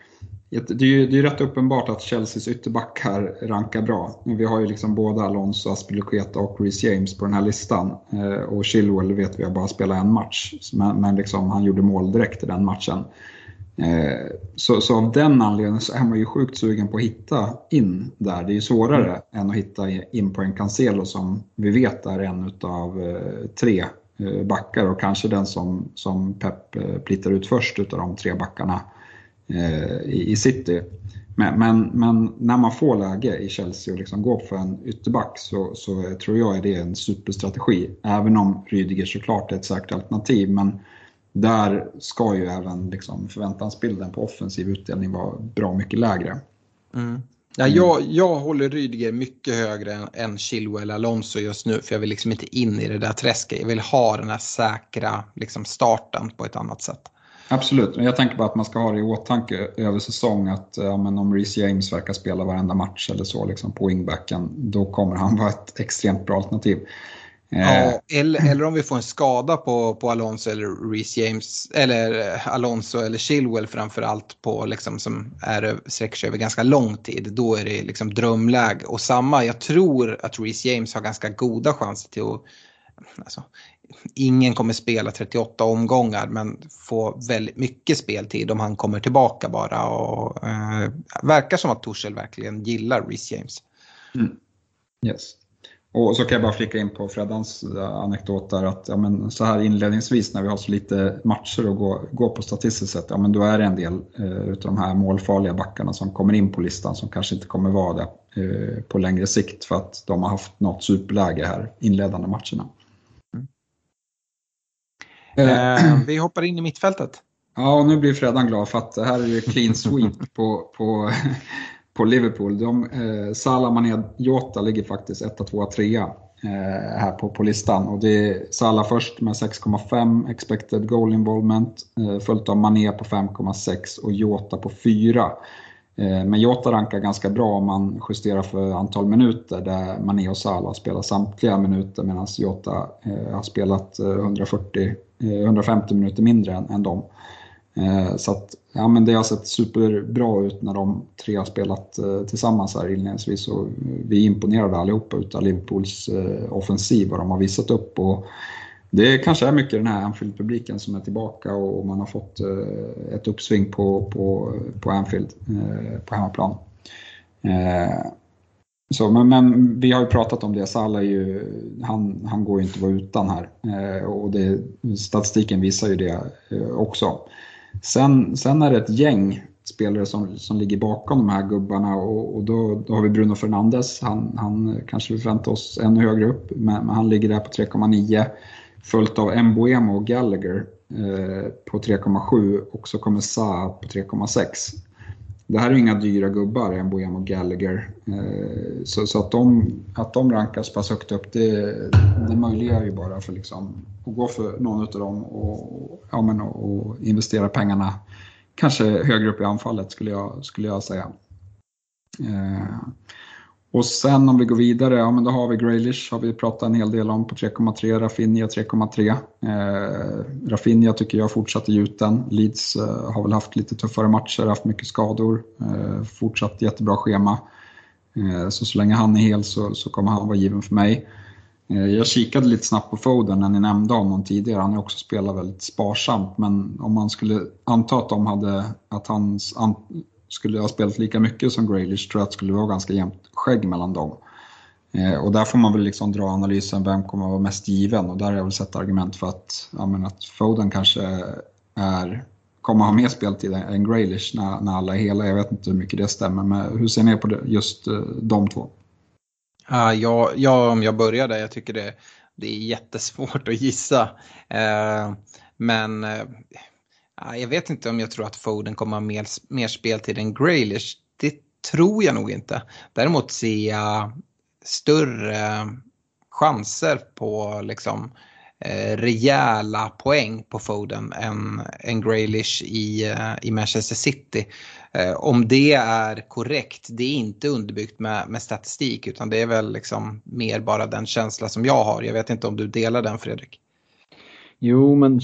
det är ju det är rätt uppenbart att Chelseas ytterbackar rankar bra. Vi har ju liksom både Alonso, Aspilicueta och Reece James på den här listan. Eh, och Chilwell vet vi har bara spelat en match, men liksom han gjorde mål direkt i den matchen. Eh, så, så av den anledningen så är man ju sjukt sugen på att hitta in där. Det är ju svårare mm. än att hitta in på en Cancelo som vi vet är en av eh, tre backar och kanske den som, som Pep plittar ut först utav de tre backarna Eh, i, City. Men, men, men, när man får läge i Chelsea och liksom går för en ytterback så, så tror jag att det är en superstrategi. Även om Rydiger såklart är ett säkert alternativ. Men där ska ju även liksom förväntansbilden på offensiv utdelning vara bra mycket lägre. Mm. Ja, jag, jag håller Rydiger mycket högre än, än Chilwell Alonso just nu för jag vill liksom inte in i det där träsket. Jag vill ha den här säkra liksom, starten på ett annat sätt. Absolut, men jag tänker bara att man ska ha det i åtanke över säsong att ja, men om Reece James verkar spela varenda match eller så liksom, på wingbacken, då kommer han vara ett extremt bra alternativ. Ja, eh, eller, eller om vi får en skada på, på Alonso eller Reece James, eller eh, Alonso eller Chilwell framförallt på liksom som är, sträcker sig över ganska lång tid, då är det liksom drömläge. Och samma, jag tror att Reece James har ganska goda chanser till att Alltså, ingen kommer spela 38 omgångar men få väldigt mycket speltid om han kommer tillbaka bara. Och, eh, verkar som att Torshäll verkligen gillar Reece James. Mm. Yes. Och så kan jag bara flika in på Freddans eh, anekdot där att ja, men så här inledningsvis när vi har så lite matcher att gå, gå på statistiskt sett, ja men då är det en del eh, utav de här målfarliga backarna som kommer in på listan som kanske inte kommer vara det eh, på längre sikt för att de har haft något superläge här inledande matcherna. Eh, vi hoppar in i mittfältet. Ja, och nu blir Fredan glad för att det här är ju clean sweep på, på, på Liverpool. De, eh, Salah, Mané, Jota ligger faktiskt 1, 2, 3 här på, på listan. Och det är Salah först med 6,5 expected goal involvement, eh, följt av Mané på 5,6 och Jota på 4. Eh, men Jota rankar ganska bra om man justerar för antal minuter där Mané och Salah spelar samtliga minuter medan Jota eh, har spelat eh, 140 150 eh, minuter mindre än, än dem. Eh, så att, ja, men det har sett superbra ut när de tre har spelat eh, tillsammans här inledningsvis. Och vi är imponerade allihopa utav Liverpools eh, offensiv och de har visat upp. Och det kanske är mycket den här Anfield-publiken som är tillbaka och man har fått ett uppsving på, på, på Anfield, på hemmaplan. Så, men, men, vi har ju pratat om det, Salah är ju, han, han går ju inte att vara utan här. Eh, och det, statistiken visar ju det eh, också. Sen, sen är det ett gäng spelare som, som ligger bakom de här gubbarna och, och då, då, har vi Bruno Fernandes. Han, han kanske vi förväntar oss ännu högre upp, men, men han ligger där på 3,9. Följt av Mbuemo och Gallagher eh, på 3,7 och så kommer Sa på 3,6 det här är inga dyra gubbar, en Bohem och Gallagher. Eh, så, så, att, de, att de rankas pass högt upp, det, det möjliggör ju bara för liksom, att gå för någon av dem och, ja, men, och investera pengarna kanske högre upp i anfallet skulle jag, skulle jag säga. Eh, och sen om vi går vidare, ja men då har vi Graylish, har vi pratat en hel del om på 3,3, Raffinia 3,3. Eh, Raffinia tycker jag fortsatt i gjuten. Leeds eh, har väl haft lite tuffare matcher, haft mycket skador, eh, fortsatt jättebra schema. Eh, så så länge han är hel så, så kommer han vara given för mig. Eh, jag kikade lite snabbt på Foden när ni nämnde honom tidigare. Han har också spelat väldigt sparsamt, men om man skulle anta att de hade, att hans skulle ha spelat lika mycket som Graylish tror jag att det skulle vara ganska jämnt skägg mellan dem. Eh, och där får man väl liksom dra analysen, vem kommer att vara mest given? Och där har jag väl sett argument för att, menar, att Foden kanske är, kommer ha mer speltid än Graylish när, när alla är hela. Jag vet inte hur mycket det stämmer, men hur ser ni på det, just eh, de två? Uh, ja, ja, om jag börjar där, jag tycker det, det är jättesvårt att gissa. Uh, men eh, jag vet inte om jag tror att Foden kommer ha mer, mer speltid än Graylish. Det tror jag nog inte. Däremot ser jag större chanser på liksom eh, rejäla poäng på Foden än, än Graylish i, eh, i Manchester City. Eh, om det är korrekt, det är inte underbyggt med, med statistik utan det är väl liksom mer bara den känsla som jag har. Jag vet inte om du delar den Fredrik? Jo, men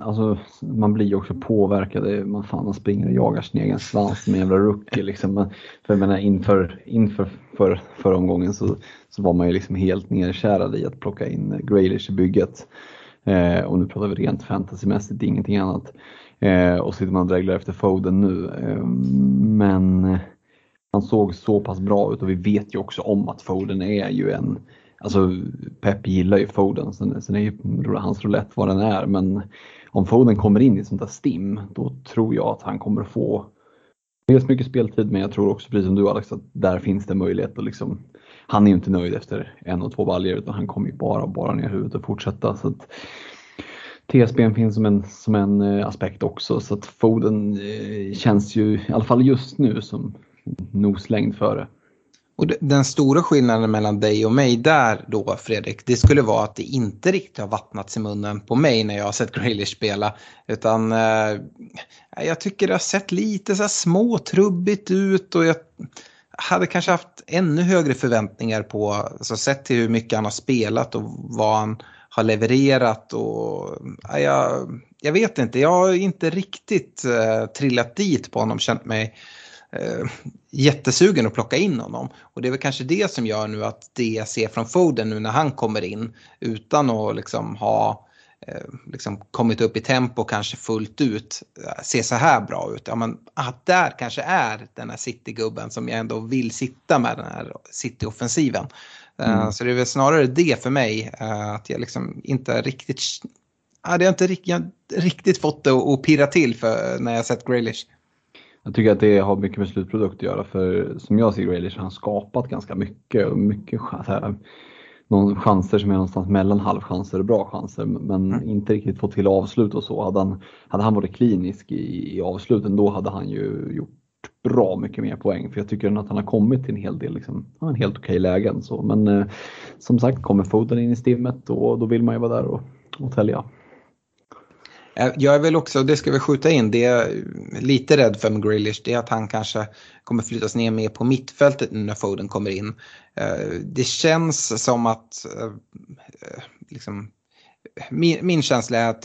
alltså, man blir ju också påverkad. Man, fan, man springer och jagar sin egen svans med en jävla rookie. Liksom. Men, för jag menar, inför, inför för, förra omgången så, så var man ju liksom helt nerkärad i att plocka in Graylish i bygget. Eh, och nu pratar vi rent fantasymässigt, ingenting annat. Eh, och sitter man och dreglar efter Foden nu. Eh, men eh, han såg så pass bra ut och vi vet ju också om att Foden är ju en Alltså Pep gillar ju Foden, sen, sen är ju hans roulette vad den är. Men om Foden kommer in i sånt där stim, då tror jag att han kommer få dels mycket speltid, men jag tror också precis som du Alex, att där finns det möjlighet att liksom han är ju inte nöjd efter en och två baljor utan han kommer ju bara bara ner huvudet och fortsätta. Så att, TSB finns som en, som en eh, aspekt också så att Foden eh, känns ju i alla fall just nu som noslängd före. Och den stora skillnaden mellan dig och mig där då Fredrik, det skulle vara att det inte riktigt har vattnats i munnen på mig när jag har sett Grealish spela. Utan eh, jag tycker det har sett lite så här småtrubbigt ut och jag hade kanske haft ännu högre förväntningar på, alltså sett till hur mycket han har spelat och vad han har levererat och ja, jag, jag vet inte, jag har inte riktigt eh, trillat dit på honom, känt mig eh, jättesugen att plocka in honom. Och det är väl kanske det som gör nu att det jag ser från Foden nu när han kommer in utan att liksom ha eh, liksom kommit upp i tempo kanske fullt ut eh, ser så här bra ut. Ja, men att där kanske är den här City-gubben som jag ändå vill sitta med den här City-offensiven. Eh, mm. Så det är väl snarare det för mig, att jag liksom inte riktigt, ja, det har inte riktigt, riktigt fått det att pirra till för när jag sett Graylish. Jag tycker att det har mycket med slutprodukt att göra för som jag ser Grealish har han skapat ganska mycket och mycket här, någon chanser som är någonstans mellan halvchanser och bra chanser men mm. inte riktigt fått till avslut och så. Hade han, hade han varit klinisk i, i avsluten då hade han ju gjort bra mycket mer poäng för jag tycker att han har kommit till en hel del liksom, en helt okej lägen. Så. Men eh, som sagt, kommer Foden in i stimmet och då vill man ju vara där och, och tälja. Eh, jag är väl också, det ska vi skjuta in, det är lite rädd för med Grealish, det är att han kanske kommer flyttas ner mer på mittfältet när Foden kommer in. Eh, det känns som att, eh, liksom, min, min känsla är att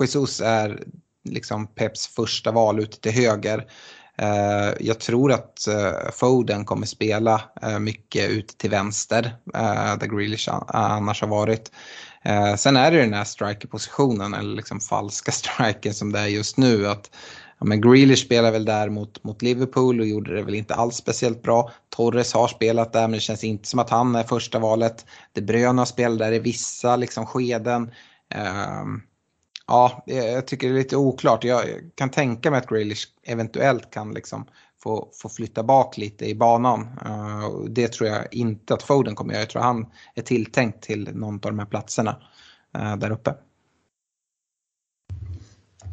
Jesus är liksom Peps första val ute till höger. Jag tror att Foden kommer spela mycket ute till vänster, där Grealish annars har varit. Eh, sen är det den här strikerpositionen, eller liksom falska [laughs] striker som det är just nu. Att, ja, men Grealish spelar väl där mot, mot Liverpool och gjorde det väl inte alls speciellt bra. Torres har spelat där men det känns inte som att han är första valet. De Bruyne har spelat där i vissa liksom, skeden. Eh, ja, jag tycker det är lite oklart. Jag kan tänka mig att Grealish eventuellt kan liksom få, få flytta bak lite i banan. Uh, det tror jag inte att Foden kommer göra. Jag tror han är tilltänkt till någon av de här platserna uh, där uppe.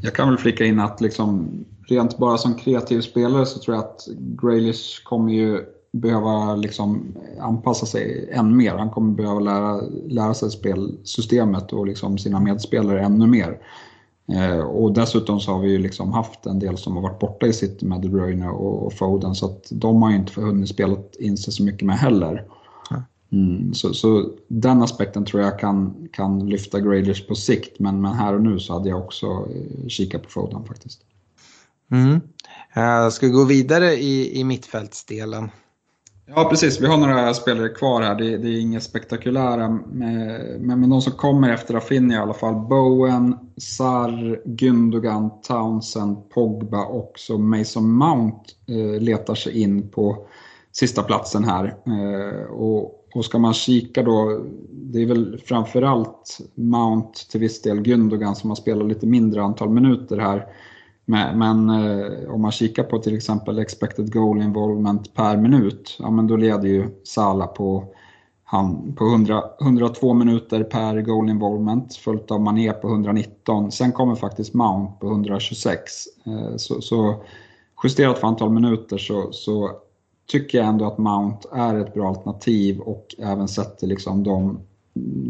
Jag kan väl flika in att liksom, rent bara som kreativ spelare så tror jag att Graylish kommer ju behöva liksom anpassa sig än mer. Han kommer behöva lära, lära sig spelsystemet och liksom sina medspelare ännu mer. Eh, och dessutom så har vi ju liksom haft en del som har varit borta i City med De Bruyne och, Foden så att de har ju inte hunnit spela in sig så mycket med heller. Mm, så, så, den aspekten tror jag kan, kan lyfta Graders på sikt men, men här och nu så hade jag också eh, kikat på Foden faktiskt. Mm. Jag ska gå vidare i, i mittfältsdelen. Ja, precis. Vi har några spelare kvar här. Det, det är inget spektakulära. Eh, men, men de som kommer efter Rafinha i alla fall. Bowen, Sar, Gündogan, Townsend, Pogba och så Mason Mount eh, letar sig in på sista platsen här. Eh, och, och ska man kika då, det är väl framförallt Mount till viss del Gündogan som har spelat lite mindre antal minuter här. Men, men eh, om man kikar på till exempel expected goal involvement per minut, ja men då leder ju Sala på, han, på 100, 102 minuter per goal involvement, följt av Mané på 119. Sen kommer faktiskt Mount på 126. Eh, så, så justerat för antal minuter så, så tycker jag ändå att Mount är ett bra alternativ och även sätter liksom de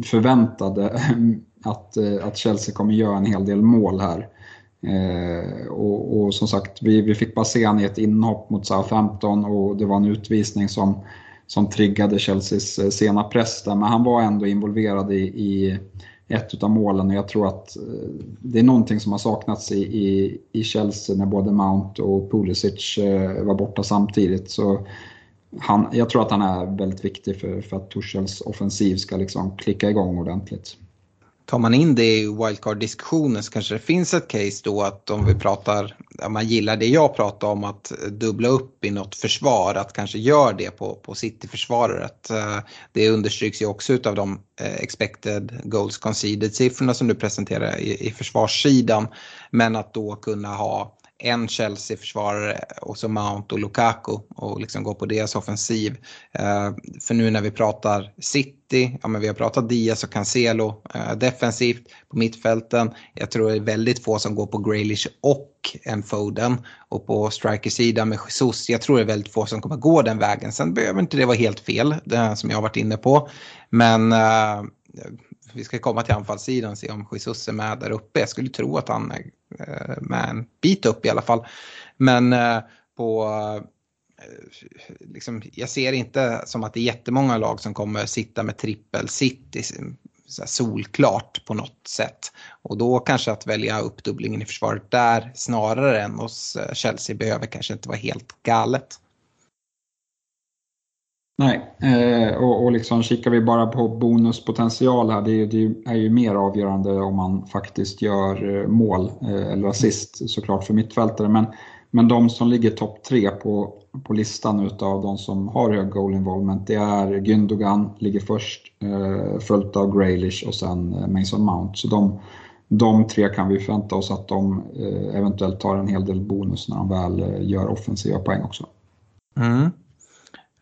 förväntade [laughs] att, eh, att Chelsea kommer göra en hel del mål här. Eh, och, och, som sagt, vi, vi fick bara se han i ett inhopp mot Southampton och det var en utvisning som, som triggade Chelseas eh, sena press där. Men han var ändå involverad i, i ett av målen och jag tror att eh, det är någonting som har saknats i, i, i Chelsea när både Mount och Pulisic eh, var borta samtidigt. Så han, jag tror att han är väldigt viktig för, för att Tuchels offensiv ska liksom klicka igång ordentligt tar man in det i wildcard-diskussionen så kanske det finns ett case då att om vi pratar, om man gillar det jag pratar om att dubbla upp i något försvar, att kanske gör det på, på City-försvaret. Eh, det understryks ju också av de eh, expected goals conceded-siffrorna som du presenterar i, i försvarssidan. Men att då kunna ha en Chelsea-försvarare och så Mount och Lukaku och liksom gå på deras offensiv. Eh, för nu när vi pratar City, ja men vi har pratat Diaz och Cancelo eh, defensivt på mittfälten. Jag tror det är väldigt få som går på Graylish och en Foden. Och på strikersidan med Jesus, jag tror det är väldigt få som kommer gå den vägen. Sen behöver inte det vara helt fel, det som jag har varit inne på. Men eh, vi ska komma till anfallssidan och se om Jesus är med där uppe. Jag skulle tro att han är eh, med en bit upp i alla fall. Men eh, på eh, Liksom, jag ser inte som att det är jättemånga lag som kommer sitta med trippel city solklart på något sätt. Och då kanske att välja uppdubblingen i försvaret där snarare än hos Chelsea behöver kanske inte vara helt galet. Nej, eh, och, och liksom kikar vi bara på bonuspotential här, det, det, är ju mer avgörande om man faktiskt gör eh, mål eh, eller assist såklart för mittfältare. Men, men de som ligger topp tre på, på listan utav de som har hög goal involvement, det är Gündogan ligger först, eh, följt av Graylish och sen eh, Mason Mount. Så de, de tre kan vi förvänta oss att de eh, eventuellt tar en hel del bonus när de väl eh, gör offensiva poäng också. Mm.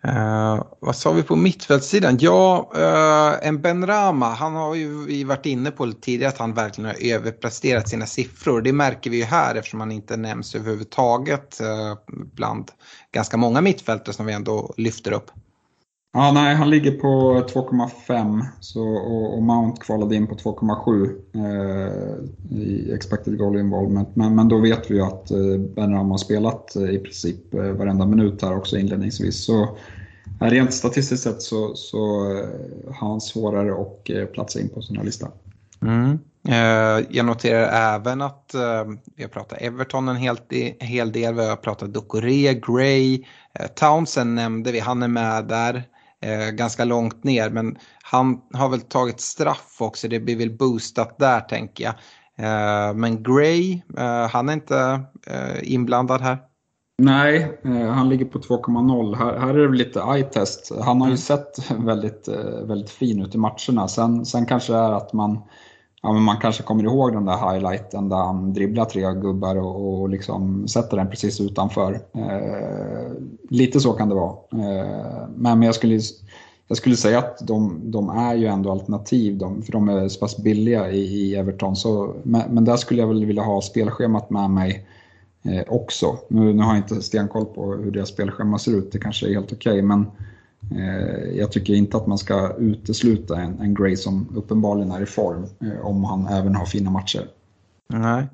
Uh, vad sa vi på mittfältssidan? Ja, uh, en Ben Rama, han har ju vi varit inne på tidigare att han verkligen har överpresterat sina siffror. Det märker vi ju här eftersom han inte nämns överhuvudtaget uh, bland ganska många mittfältare som vi ändå lyfter upp. Ja, nej, han ligger på 2,5 och, och Mount kvalade in på 2,7 i expected goal involvement. Men, men då vet vi ju att Ben Rama har spelat i princip varenda minut här också inledningsvis. Så Eh, rent statistiskt sett så, så eh, har han svårare att eh, platsa in på sin här lista. Mm. Jag noterar även att vi har pratat Everton en hel, hel del, vi har pratat Ducoré, Gray, Townsend nämnde vi, han är med där ganska långt ner men han har väl tagit straff också, det blir väl boostat där tänker jag. Men Gray, han är inte inblandad här. Nej, eh, han ligger på 2,0. Här, här är det lite eye-test. Han har ju mm. sett väldigt, eh, väldigt fin ut i matcherna. Sen, sen kanske det är att man, ja, man kanske kommer ihåg den där highlighten där han dribblar tre gubbar och, och liksom sätter den precis utanför. Eh, lite så kan det vara. Eh, men jag skulle, jag skulle säga att de, de är ju ändå alternativ, de, för de är så pass billiga i, i Everton. Så, men, men där skulle jag väl vilja ha spelschemat med mig Eh, också. Nu, nu, har jag inte stenkoll på hur deras spelschema ser ut, det kanske är helt okej, okay, men eh, jag tycker inte att man ska utesluta en, en Gray som uppenbarligen är i form eh, om han även har fina matcher. Nej.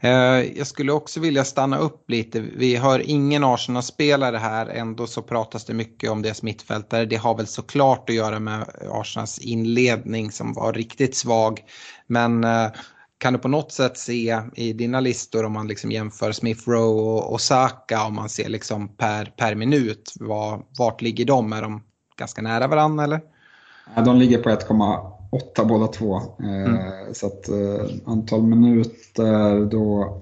Eh, jag skulle också vilja stanna upp lite. Vi har ingen Arsenal-spelare här, ändå så pratas det mycket om deras mittfältare. Det har väl såklart att göra med Arsenals inledning som var riktigt svag. Men eh, kan du på något sätt se i dina listor om man liksom jämför Smith Rowe och Osaka om man ser liksom per, per minut, var, vart ligger de? Är de ganska nära varandra eller? De ligger på 1,8 båda två. Eh, mm. Så att eh, antal minuter då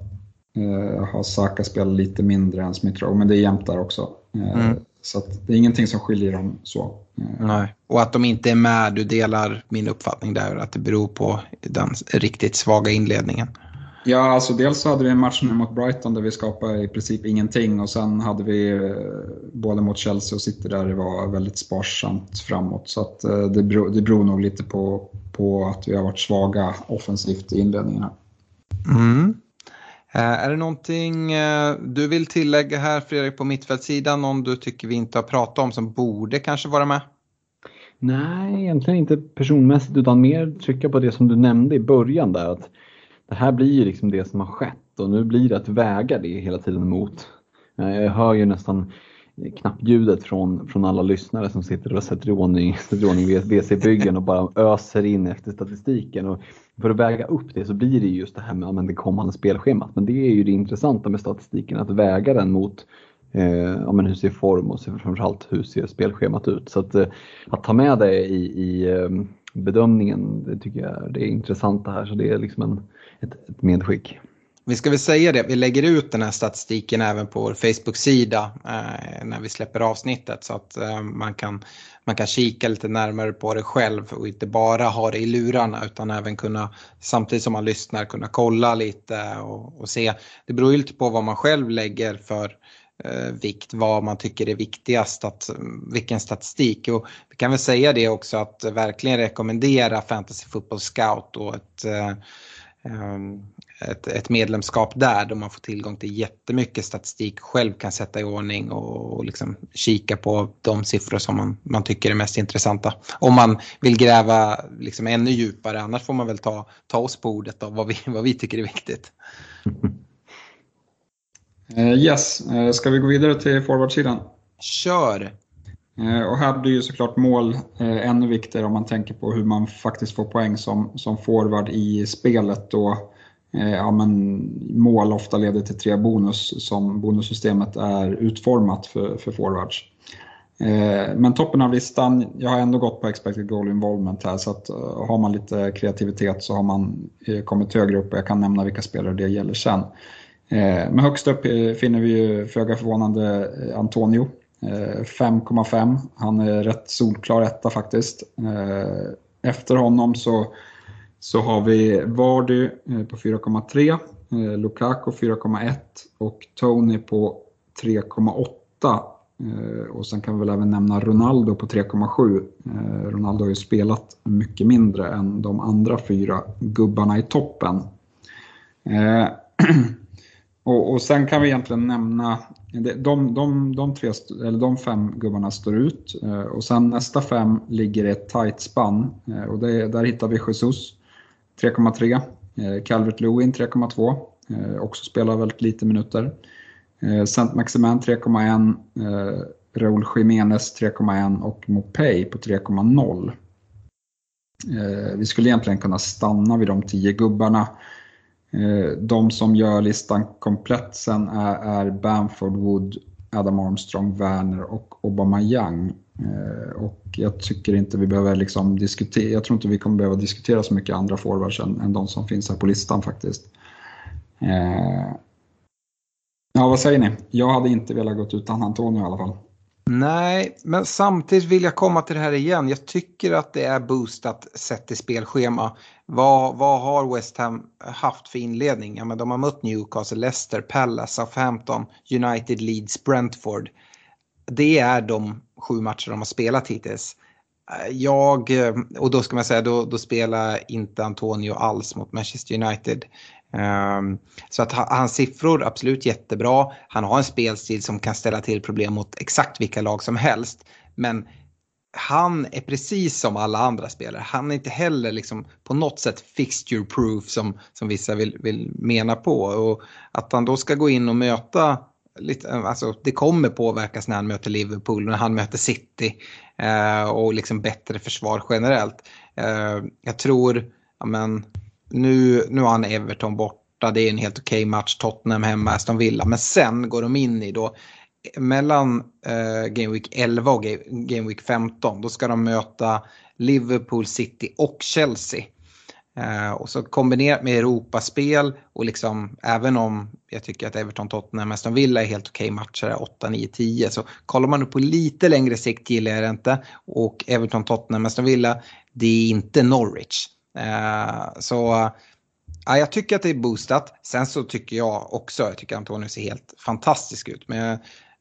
eh, har Saka spelat lite mindre än Smith Rowe, men det är jämnt där också. Mm. Så det är ingenting som skiljer dem så. Nej. Och att de inte är med, du delar min uppfattning där, att det beror på den riktigt svaga inledningen. Ja, alltså dels så hade vi en match nu mot Brighton där vi skapade i princip ingenting och sen hade vi eh, både mot Chelsea och City där det var väldigt sparsamt framåt. Så att eh, det beror, det beror nog lite på, på att vi har varit svaga offensivt i inledningen. Mm. Eh, är det någonting eh, du vill tillägga här Fredrik på mittfältssidan? Någon du tycker vi inte har pratat om som borde kanske vara med? Nej, egentligen inte personmässigt utan mer trycka på det som du nämnde i början där. att Det här blir ju liksom det som har skett och nu blir det att väga det hela tiden mot. Eh, jag hör ju nästan knappljudet från, från alla lyssnare som sitter och sätter i ordning, [laughs] sätter i ordning WC-byggen och bara öser in efter statistiken. Och för att väga upp det så blir det just det här med det kommande spelschemat. Men det är ju det intressanta med statistiken, att väga den mot eh, ja, men hur ser form och framförallt hur ser spelschemat ut. Så att, eh, att ta med det i, i eh, bedömningen, det tycker jag det är intressant det här. Så det är liksom en, ett, ett medskick. Vi ska väl säga det, vi lägger ut den här statistiken även på vår Facebook-sida eh, när vi släpper avsnittet så att eh, man, kan, man kan kika lite närmare på det själv och inte bara ha det i lurarna utan även kunna samtidigt som man lyssnar kunna kolla lite och, och se. Det beror ju lite på vad man själv lägger för eh, vikt, vad man tycker är viktigast, att, vilken statistik. Och vi kan väl säga det också att verkligen rekommendera Fantasy Football Scout och ett eh, eh, ett, ett, medlemskap där då man får tillgång till jättemycket statistik själv kan sätta i ordning och, och liksom kika på de siffror som man, man tycker är mest intressanta. Om man vill gräva liksom ännu djupare, annars får man väl ta, ta oss på ordet av vad vi, [laughs] vad vi tycker är viktigt. Uh, [laughs] yes, uh, ska vi gå vidare till forwardsidan? Kör! Eh, och här blir ju såklart mål eh, ännu viktigare om man tänker på hur man faktiskt får poäng som, som forward i spelet. Då, eh, Eh, ja, men mål ofta leder till tre bonus som bonussystemet är utformat för, för forwards. Eh, men toppen av listan, jag har ändå gått på expected goal involvement här så att eh, har man lite kreativitet så har man kommit högre upp och jag kan nämna vilka spelare det gäller sen. Men högst upp finner vi ju föga förvånande Antonio 5,5. Han är rätt solklar etta faktiskt. Efter honom så, så har vi Vardy eh, på 4,3, eh, Lukaku 4,1 och Tony på 3,8. Eh, och sen kan vi väl även nämna Ronaldo på 3,7. Ronaldo har ju spelat mycket mindre än de andra fyra gubbarna i toppen. [clears throat] Och, och sen kan vi egentligen nämna, de, de, de, tre, eller de fem gubbarna står ut och sen nästa fem ligger i ett tight spann och det, där hittar vi Jesus 3,3, eh, Calvert Lewin 3,2, eh, också spelar väldigt lite minuter. Eh, Saint Maximin 3,1, Raúl Jiménez 3,1 och Mopay på 3,0. Vi skulle egentligen kunna stanna vid de tio gubbarna Eh, de som gör listan komplett sen är, är Bamford, Wood, Adam Armstrong, Werner och Obama Young. Eh, och jag tycker inte vi behöver liksom diskutera, jag tror inte vi kommer behöva diskutera så mycket andra forwards än, än de som finns här på listan faktiskt. Eh, ja, vad säger ni? Jag hade inte velat gå utan Antonio i alla fall. Nej, men samtidigt vill jag komma till det här igen. Jag tycker att det är boostat sett i spelschema. Vad, vad har West Ham haft för inledning? Ja, men de har mött Newcastle, Leicester, Palace, Southampton, United, Leeds, Brentford. Det är de sju matcher de har spelat hittills. Eh, jag, eh, och då ska man säga, då, då spelar inte Antonio alls mot Manchester United. Um, så att hans siffror absolut jättebra. Han har en spelstil som kan ställa till problem mot exakt vilka lag som helst. Men han är precis som alla andra spelare. Han är inte heller liksom på något sätt fixture proof som, som vissa vill, vill mena på. Och att han då ska gå in och möta, lite, alltså det kommer påverkas när han möter Liverpool, när han möter City eh, och liksom bättre försvar generellt. Eh, jag tror, ja men, nu, nu har han Everton borta, det är en helt okej okay match, Tottenham hemma, Aston Villa, men sen går de in i då mellan eh, Game Week 11 och Game Week 15 då ska de möta Liverpool, City och Chelsea. Eh, och så kombinerat med Europaspel och liksom även om jag tycker att Everton, Tottenham, Aston Villa är helt okej okay matcher 8, 9, 10 så kollar man nu på lite längre sikt gillar jag det inte och Everton, Tottenham, Aston Villa det är inte Norwich. Eh, så ja, jag tycker att det är boostat. Sen så tycker jag också, jag tycker Antonio ser helt fantastisk ut. Men jag,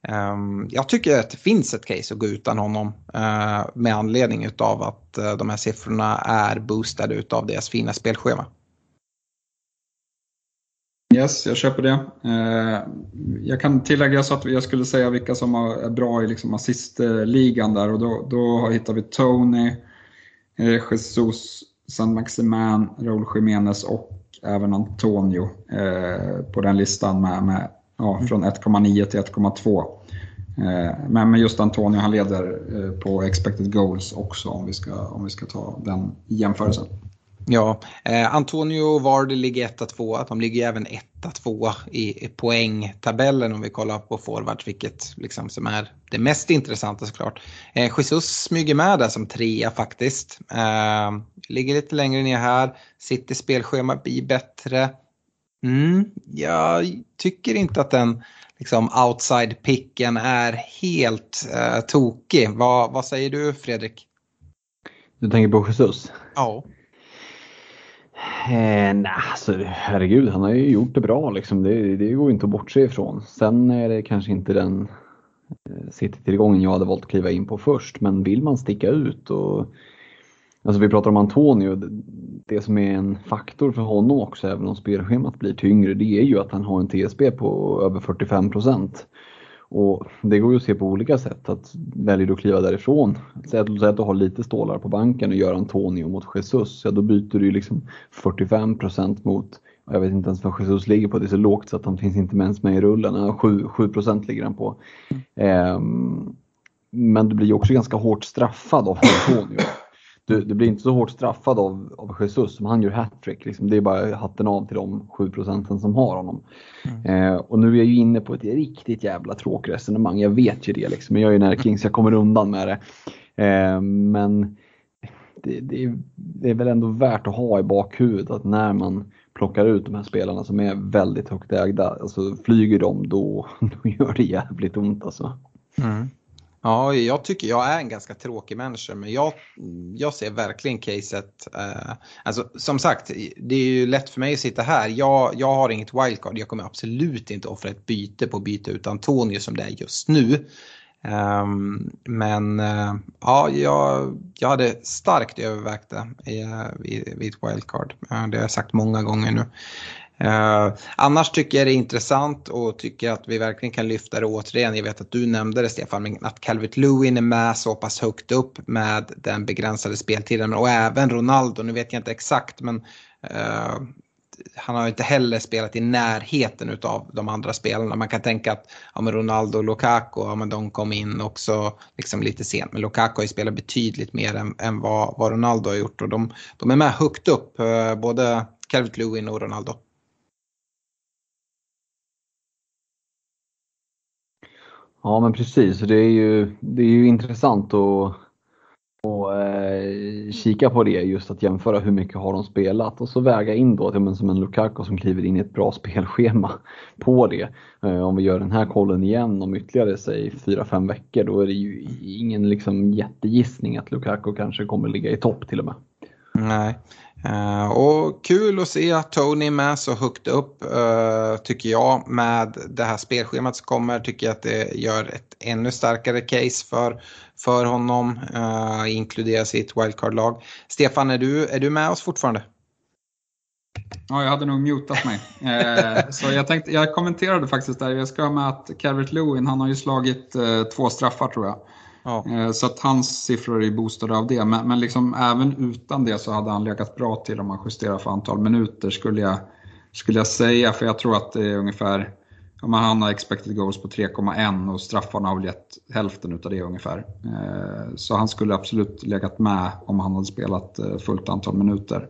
Ehm, jag tycker att det finns ett case att gå utan honom uh, med anledning av att uh, de här siffrorna är boostade av deras fina spelschema. Yes, jag köper det. Eh, jag kan tillägga så att jag skulle säga vilka som är bra i liksom assistligan där och då, då hittar vi Tony, Jesus, San Maximan, Raúl Jiménez och även Antonio eh, på den listan med, med ja, mm. från 1,9 till 1,2. Men just Antonio han leder på expected goals också om vi ska, om vi ska ta den jämförelsen. Ja, eh, Antonio Vardy ligger 1-2. De ligger även 1-2 i, i poängtabellen om vi kollar på forwards, vilket liksom som är det mest intressanta såklart. Eh, Jesus smyger med där som trea faktiskt. Eh, ligger lite längre ner här. City spelschema blir bättre. Mm, jag tycker inte att den liksom outside picken är helt eh, tokig. Vad, vad säger du Fredrik? Du tänker på Jesus? Ja. Eh, nej, alltså, herregud, han har ju gjort det bra liksom. Det, det går inte att bortse ifrån. Sen är det kanske inte den eh, City-tillgången jag hade valt att kliva in på först, men vill man sticka ut och Alltså vi pratar om Antonio, det som är en faktor för honom också, även om spelschemat blir tyngre, det är ju att han har en TSB på över 45 procent. Och det går ju att se på olika sätt. Att väljer du att kliva därifrån, säg att, att du har lite stålar på banken och gör Antonio mot Jesus, ja då byter du liksom 45% mot, jag vet inte ens vad Jesus ligger på, det är så lågt så att han finns inte ens med i rullen, 7, 7 ligger han på. Mm. Um, men du blir ju också ganska hårt straffad av Antonio du, du blir inte så hårt straffad av, av Jesus som han gör hattrick. Liksom. Det är bara hatten av till de 7 procenten som har honom. Mm. Eh, och nu är jag ju inne på ett riktigt jävla tråkresonemang. Jag vet ju det liksom. Men jag är ju närking så jag kommer undan med det. Eh, men det, det, det, är väl ändå värt att ha i bakhuvudet att när man plockar ut de här spelarna som är väldigt högt ägda, alltså flyger de då, [laughs] då gör det jävligt ont alltså. Mm. Ja, jag tycker jag är en ganska tråkig människa men jag, jag ser verkligen caset. Eh, alltså, som sagt, det är ju lätt för mig att sitta här. Jag, jag har inget wildcard. Jag kommer absolut inte offra ett byte på byte utan Antonio som det är just nu. Eh, men eh, ja, jag, jag hade starkt övervägt det eh, i, i, vid ett wildcard. Eh, det har jag sagt många gånger nu. Eh, annars tycker jag det är intressant och tycker att vi verkligen kan lyfta det återigen. Jag vet att du nämnde det Stefan, men att Calvert Lewin är med så pass högt upp med den begränsade speltiden och även Ronaldo. Nu vet jag inte exakt men uh, han har inte heller spelat i närheten av de andra spelarna. Man kan tänka att ja, men Ronaldo och Lukaku, ja, men de kom in också liksom lite sent. Men Lukaku har ju spelat betydligt mer än, än vad, vad Ronaldo har gjort och de, de är med högt upp, eh, både Calvert Lewin och Ronaldo. Ja men precis, det är ju, det är ju intressant att att eh, kika på det just att jämföra hur mycket har de spelat och så väga in då som en Lukaku som kliver in i ett bra [laughs] spelschema på det. Eh, om vi gör den här kollen igen om ytterligare säg 4-5 veckor då är det ju ingen liksom jättegissning att Lukaku kanske kommer ligga i topp till och med. Nej, Uh, och kul att se Tony med så högt upp uh, eh, tycker jag. Med det här spelschemat som kommer tycker jag att det gör ett ännu starkare case för, för honom. Eh, uh, inkluderas i ett wildcard-lag. Stefan, är du, är du med oss fortfarande? Ja, jag hade nog mutat mig. Eh, så jag, tänkte, jag kommenterade faktiskt där, jag ska med att Calvert Lewin, han har ju slagit eh, två straffar tror jag. Ja. Eh, så att hans siffror är boostade av det. Men, men liksom, även utan det så hade han legat bra till om man justerar för antal minuter skulle jag, skulle jag säga. För jag tror att det är ungefär, om han har expected goals på 3,1 och straffarna har väl gett hälften utav det ungefär. Eh, så han skulle absolut legat med om han hade spelat eh, fullt antal minuter.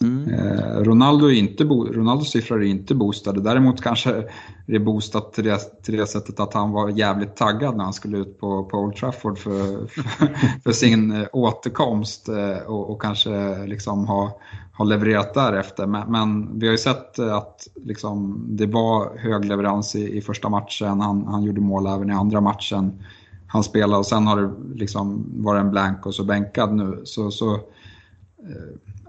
Mm. Eh, Ronaldo är inte Ronaldos siffror är inte boostade. Däremot kanske det är boostat till det, till det sättet att han var jävligt taggad när han skulle ut på, på Old Trafford för, för, [laughs] för sin eh, återkomst eh, och, och, kanske liksom ha, ha levererat därefter. Men, men vi har ju sett eh, att liksom, det var hög leverans i, i första matchen. Han, han gjorde mål även i andra matchen. Han spelade och sen har det liksom varit en blank och så bänkad nu. Så, så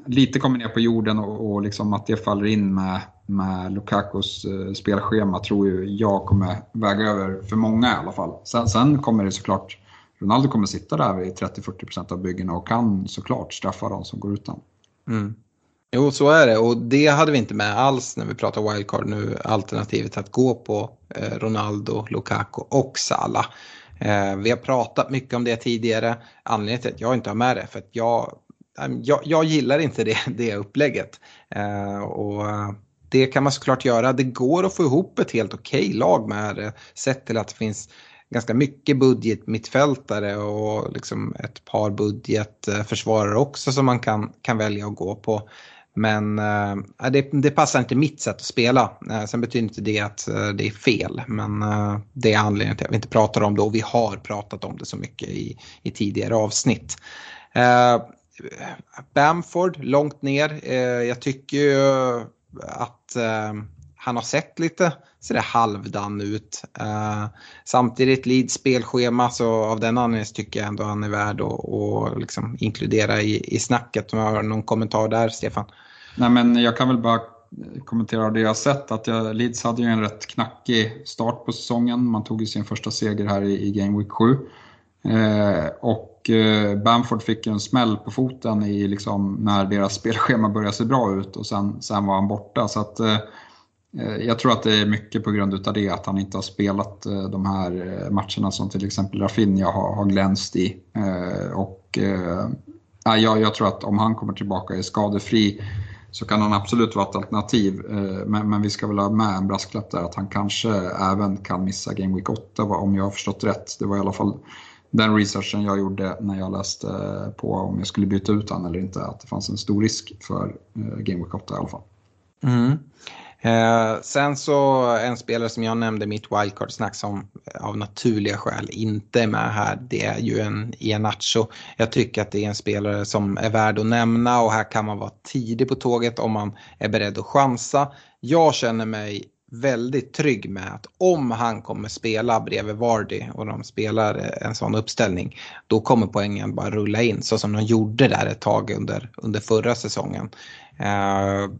lite kommer ner på jorden och, och liksom att det faller in med, med Lukakos eh, spelschema tror ju jag kommer väga över för många i alla fall. Sen, sen kommer det såklart, Ronaldo kommer sitta där i 30-40% av byggena och kan såklart straffa de som går utan. Mm. Jo, så är det och det hade vi inte med alls när vi pratar wildcard nu. Alternativet att gå på eh, Ronaldo, Lukaku och Salah. Eh, vi har pratat mycket om det tidigare. Anledningen till att jag inte har med det för att jag, jag, jag gillar inte det, [laughs] det upplägget. Eh, och det kan man såklart göra. Det går att få ihop ett helt okej okay lag med det. Sett till att det finns ganska mycket budget mittfältare och liksom ett par budgetförsvarare också som man kan, kan välja att gå på. Men äh, det, det, passar inte mitt sätt att spela. Äh, sen betyder inte det att äh, det är fel. Men det är anledningen till att vi inte pratar om det och vi har pratat om det så mycket i, i tidigare avsnitt. Bamford långt ner. Eh, jag tycker ju att eh, han har sett lite sådär halvdan ut. Eh, samtidigt Leeds spelschema så av den anledningen tycker jag ändå han är värd att, att liksom inkludera i, i snacket. Om jag har någon kommentar där, Stefan? Nej, men jag kan väl bara kommentera det jag sett. Att jag, Leeds hade ju en rätt knackig start på säsongen. Man tog ju sin första seger här i, i Game Week 7. Eh, och eh, Bamford fick en smäll på foten i, liksom, när deras spelschema började se bra ut och sen, sen var han borta. Så att, eh, eh jag tror att det är mycket på grund av det, att han inte har spelat eh, de här eh, matcherna som till exempel Rafinha har, har glänst i. Eh, och, jag, jag tror att om han kommer tillbaka och är skadefri så kan han absolut vara ett alternativ. Men, men vi ska väl ha med en brasklapp där att han kanske även kan missa Game Week 8 om jag har förstått rätt. Det var i alla fall den researchen jag gjorde när jag läste eh, på om jag skulle byta ut honom eller inte. Att det fanns en stor risk för eh, Game Week 8 i alla fall. Mm. Eh, sen så en spelare som jag nämnde mitt wildcard-snack som eh, av naturliga skäl inte är med här, det är ju en Ianacho. Jag tycker att det är en spelare som är värd att nämna och här kan man vara tidig på tåget om man är beredd att chansa. Jag känner mig väldigt trygg med att om han kommer spela bredvid Vardy och de spelar eh, en sån uppställning då kommer poängen bara rulla in så som de gjorde där ett tag under, under förra säsongen. Uh,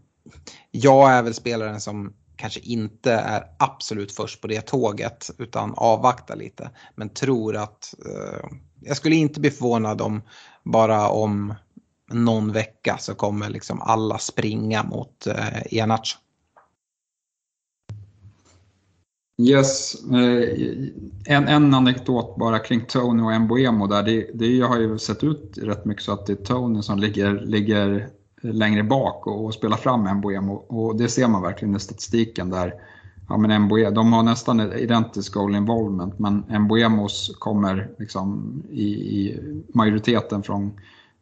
jag är väl spelaren som kanske inte är absolut först på det tåget utan avvaktar lite. Men tror att uh, jag skulle inte bli förvånad om bara om någon vecka så kommer liksom alla springa mot eh, Ianacho. Yes, eh, en, en anekdot bara kring Tony och Mbuemo där. Det, det har ju sett ut rätt mycket så att det är Tony som ligger, ligger längre bak och, och spelar fram Mbuemo. Och det ser man verkligen i statistiken där. Ja, men Mbuemo, e, de har nästan identisk goal involvement men Mbuemos kommer liksom i, i majoriteten från,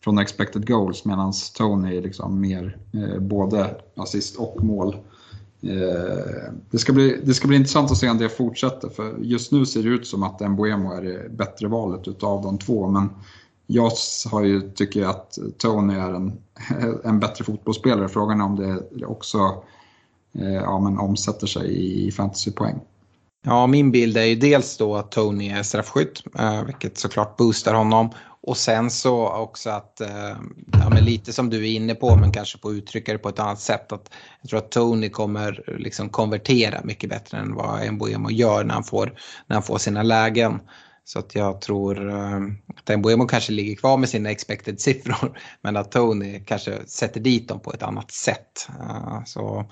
från expected goals medan Tony är liksom mer eh, både assist och mål. Eh, det, ska bli, det ska bli intressant att se om det fortsätter för just nu ser det ut som att Mbuemo är det bättre valet utav de två men jag har ju, tycker att Tony är en, [laughs] en bättre fotbollsspelare. Frågan är om det också eh, ja, men omsätter sig i fantasypoäng. Ja, min bild är ju dels då att Tony är straffskytt, eh, vilket såklart boostar honom. Och sen så också att, eh, ja, men lite som du är inne på, men kanske på uttrycka det på ett annat sätt. Att jag tror att Tony kommer liksom konvertera mycket bättre än vad Mbuemo gör när han får, när han får sina lägen. Så att jag tror eh, att Mbuemo kanske ligger kvar med sina expected [laughs] siffror men att Tony kanske sätter dit dem på ett annat sätt. Uh, så,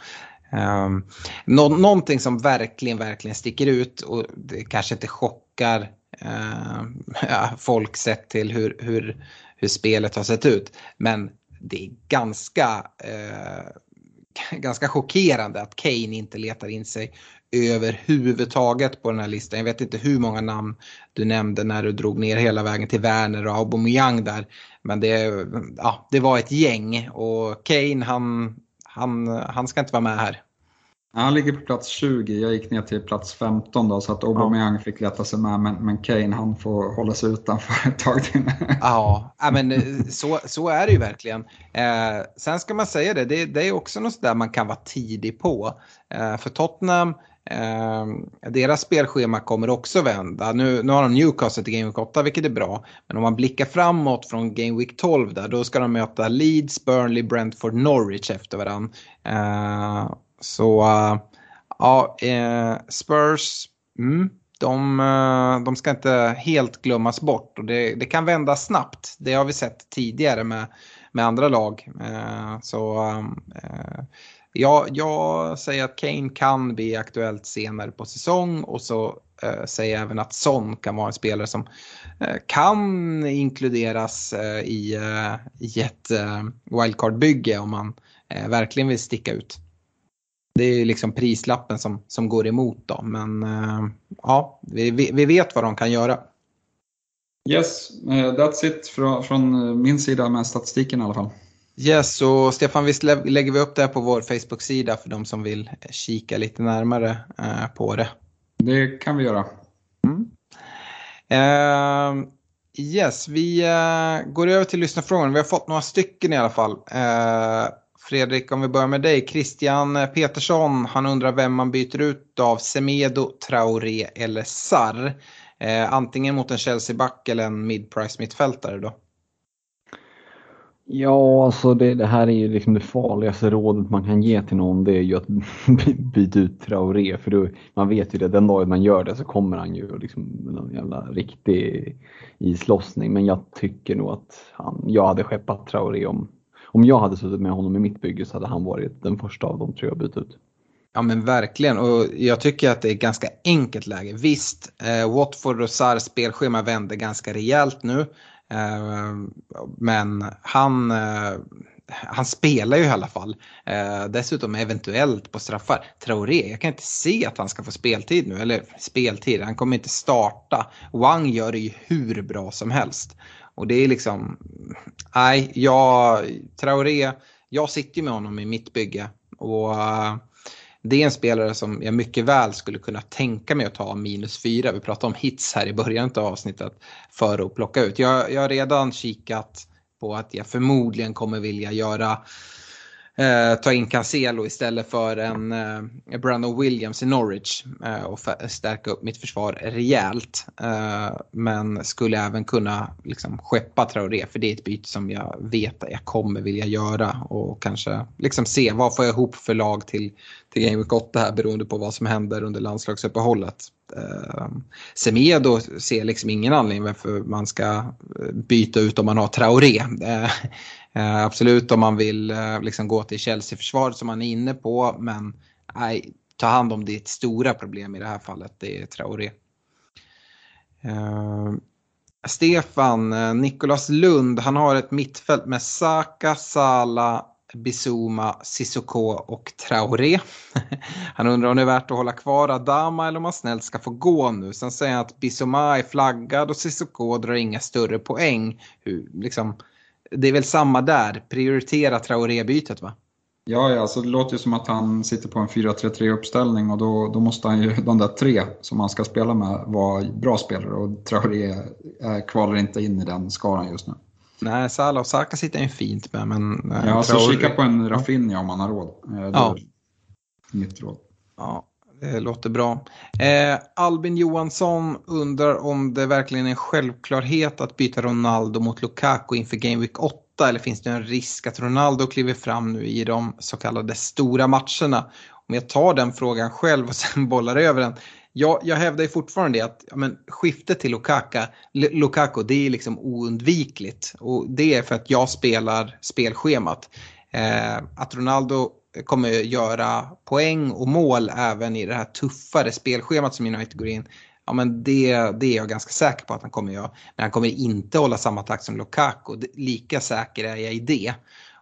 um, nå någonting som verkligen, verkligen sticker ut och det kanske inte chockar [laughs] uh, folk sett till hur, hur, hur spelet har sett ut. Men det är ganska, eh, [laughs] ganska chockerande att Kane inte letar in sig överhuvudtaget på den här listan. Jag vet inte hur många namn du nämnde när du drog ner hela vägen till Werner och Aubameyang där. Men det, ja, det var ett gäng och Kane han, han, han ska inte vara med här. Han ligger på plats 20, jag gick ner till plats 15 då så att Aubameyang ja. fick leta sig med men, men Kane han får hålla sig utanför ett tag till. Ja, men eh, så, så är det ju verkligen. Eh, sen ska man säga det, det, det är också något där man kan vara tidig på. Eh, för Tottenham Eh, deras spelschema kommer också vända. Nu, nu har de Newcastle till Game Week 8 vilket är bra. Men om man blickar framåt från Game Week 12 där då ska de möta Leeds, Burnley, Brentford, Norwich efter varandra. Så uh, ja, eh, Spurs, mm, de, eh, de ska inte helt glömmas bort och det, det kan vända snabbt. Det har vi sett tidigare med med andra lag. Eh, så ja, jag säger att Kane kan bli aktuellt senare på säsong och så säger jag även att Son kan vara en spelare som kan inkluderas i, i ett wildcard-bygge om man verkligen vill sticka ut det är liksom prislappen som, som går emot då. Men uh, ja, vi, vi vet vad de kan göra. Yes, uh, that's it från, från min sida med statistiken i alla fall. Yes, och Stefan visst lägger vi upp det här på vår Facebook-sida för de som vill kika lite närmare uh, på det. Det kan vi göra. Mm. yes, vi går över till lyssnarfrågorna. Vi har fått några stycken i alla fall. Fredrik, om vi börjar med dig. Christian Petersson, han undrar vem man byter ut av Semedo, Traoré eller Sarr. Eh, antingen mot en Chelsea-back eller en mid-price mittfältare då? Ja, alltså det, det, här är ju liksom det farligaste rådet man kan ge till någon. Det är ju att [laughs] byta ut Traoré. För då, man vet ju det, den dagen man gör det så kommer han ju liksom någon jävla riktig islossning. Men jag tycker nog att han, jag hade skeppat Traoré om, om jag hade suttit med honom i mitt bygge så hade han varit den första av de tre jag bytt ut. Ja men verkligen och jag tycker att det är ett ganska enkelt läge. Visst, eh, Watford och Sars spelschema vänder ganska rejält nu. Eh, men han, eh, han spelar ju i alla fall. Eh, dessutom eventuellt på straffar. Traoré, jag kan inte se att han ska få speltid nu. Eller speltid, han kommer inte starta. Wang gör det ju hur bra som helst. Och det är liksom, nej, jag, Traoré, jag sitter med honom i mitt bygge. Och eh, det är en spelare som jag mycket väl skulle kunna tänka mig att ta minus fyra. Vi pratade om hits här i början av avsnittet för att plocka ut. Jag, jag har redan kikat på att jag förmodligen kommer vilja göra eh, ta in Cancelo istället för en eh, Brandon Williams i Norwich eh, och stärka upp mitt försvar rejält. Eh, men skulle även kunna liksom, skeppa Traoré för det är ett byte som jag vet att jag kommer vilja göra och kanske liksom se vad får jag ihop för lag till, till Game Week 8 här beroende på vad som händer under landslagsuppehållet. Uh, Semedo ser liksom ingen anledning varför man ska eh, byta ut om man har Traoré. Uh, Eh, absolut om man vill eh, liksom gå till Chelsea-försvaret som man är inne på, men nej, ta hand om ditt stora problem i det här fallet, det är Traoré. Eh, Stefan, eh, Nikolas Lund, han har ett mittfält med Saka, Sala, Bizuma, Sissoko och Traoré. [laughs] Han undrar om det är värt att hålla kvar Adama eller om han snällt ska få gå nu. Sen säger han att Bizuma är flaggad och Sissoko drar inga större poäng. Hur, liksom, det är väl samma där, prioritera Traoré-bytet va? Ja, ja alltså det låter ju som att han sitter på en 4-3-3 uppställning och då, då måste han ju, [laughs] de där tre som han ska spela med vara bra spelare och Traoré kvalar inte in i den skaran just nu. Nej, Salah och Saka sitter ju fint med men... Eh, ja, Traoré... så kika på en Rafinha om man har råd. Eh, ja. Mitt råd. Ja, det låter bra. Eh, Albin Johansson undrar om det verkligen är en självklarhet att byta Ronaldo mot Lukaku inför Game Week 8 eller finns det en risk att Ronaldo kliver fram nu i de så kallade stora matcherna? Om jag tar den frågan själv och [laughs] sen bollar över den. Jag, jag hävdar ju fortfarande att ja, men, skiftet till Lukaku, Lukaku det är liksom oundvikligt och det är för att jag spelar spelschemat. Eh, att Ronaldo kommer göra poäng och mål även i det här tuffare spelschemat som United går in. Ja men det, det är jag ganska säker på att han kommer göra. Men han kommer inte hålla samma takt som Lukaku. Lika säker är jag i det.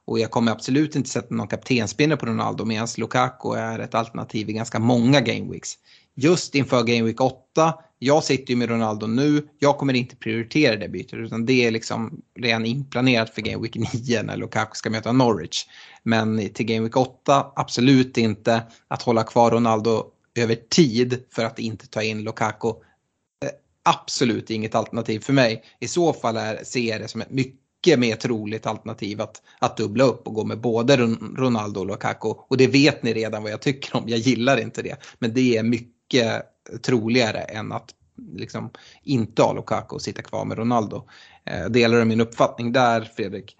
Och jag kommer absolut inte sätta någon kaptensbindel på Ronaldo medan Lukaku är ett alternativ i ganska många gameweeks. Just inför gameweek 8, jag sitter ju med Ronaldo nu, jag kommer inte prioritera det bytet utan det är liksom redan inplanerat för gameweek 9 när Lukaku ska möta Norwich. Men till Game Week 8, absolut inte att hålla kvar Ronaldo över tid för att inte ta in Lukaku. Eh, absolut inget alternativ för mig. I så fall är, ser jag det som ett mycket mer troligt alternativ att, att dubbla upp och gå med både Ronaldo och Lukaku. Och det vet ni redan vad jag tycker om, jag gillar inte det. Men det är mycket troligare än att liksom inte ha Lukaku och sitta kvar med Ronaldo. Eh, delar du min uppfattning där Fredrik?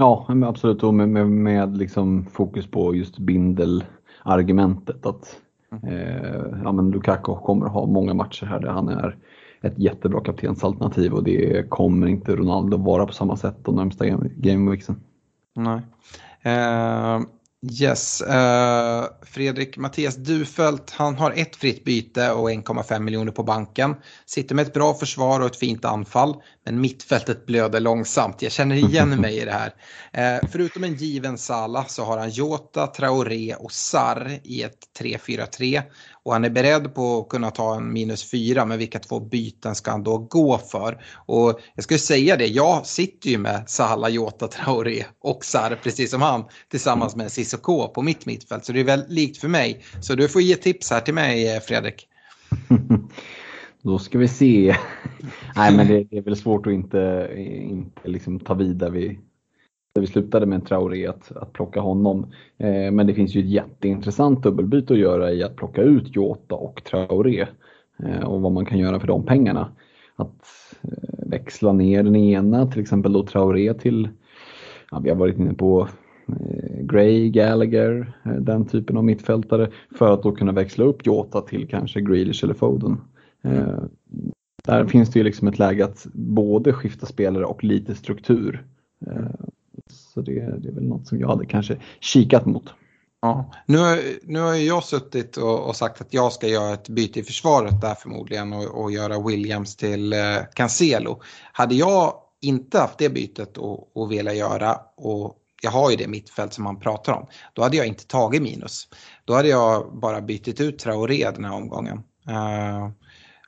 Ja, absolut. Och med, med, med liksom fokus på just bindelargumentet. Att mm. eh, ja, men Lukaku kommer att ha många matcher här där han är ett jättebra kaptensalternativ och det kommer inte Ronaldo vara på samma sätt de närmsta gameweeksen. Nej. Uh, Yes. Uh, Fredrik Mattias Dufelt, han har ett fritt byte och 1,5 miljoner på banken. Sitter med ett bra försvar och ett fint anfall. Men mittfältet blöder långsamt. Jag känner igen mig i det här. Uh, förutom en given Sala så har han Jota, Traoré och Sar i ett 3-4-3. Och han är beredd på att kunna ta en minus 4, men vilka två byten ska han då gå för? Och jag skulle säga det, jag sitter ju med Salah, Jota, Traoré och Sar, precis som han, tillsammans med Cissoko på mitt mittfält. Så det är väldigt likt för mig. Så du får ge tips här till mig, eh, Fredrik. [laughs] Då ska vi se. [laughs] Nej, men det, är väl svårt att inte, inte liksom ta vid där vi, där vi slutade med en Traoré, att, att plocka honom. Eh, men det finns ju ett jätteintressant dubbelbyte att göra i att plocka ut Jota och Traoré eh, och vad man kan göra för de pengarna. Att eh, växla ner den ena, till exempel då Traoré till, ja, vi har varit inne på eh, Gray, Gallagher, eh, den typen av mittfältare för att då kunna växla upp Jota till kanske Grealish eller Foden. Eh, där finns det ju liksom ett läge att både skifta spelare och lite struktur. Eh, så det, det är väl något som jag hade kanske kikat mot. Ja. Nu, nu har jag suttit och, och, sagt att jag ska göra ett byte i försvaret där förmodligen och, och göra Williams till eh, Cancelo. Hade jag inte haft det bytet och, och velat göra och jag har ju det mittfält som man pratar om, då hade jag inte tagit minus. Då hade jag bara bytt ut Traoré den här omgången. Uh,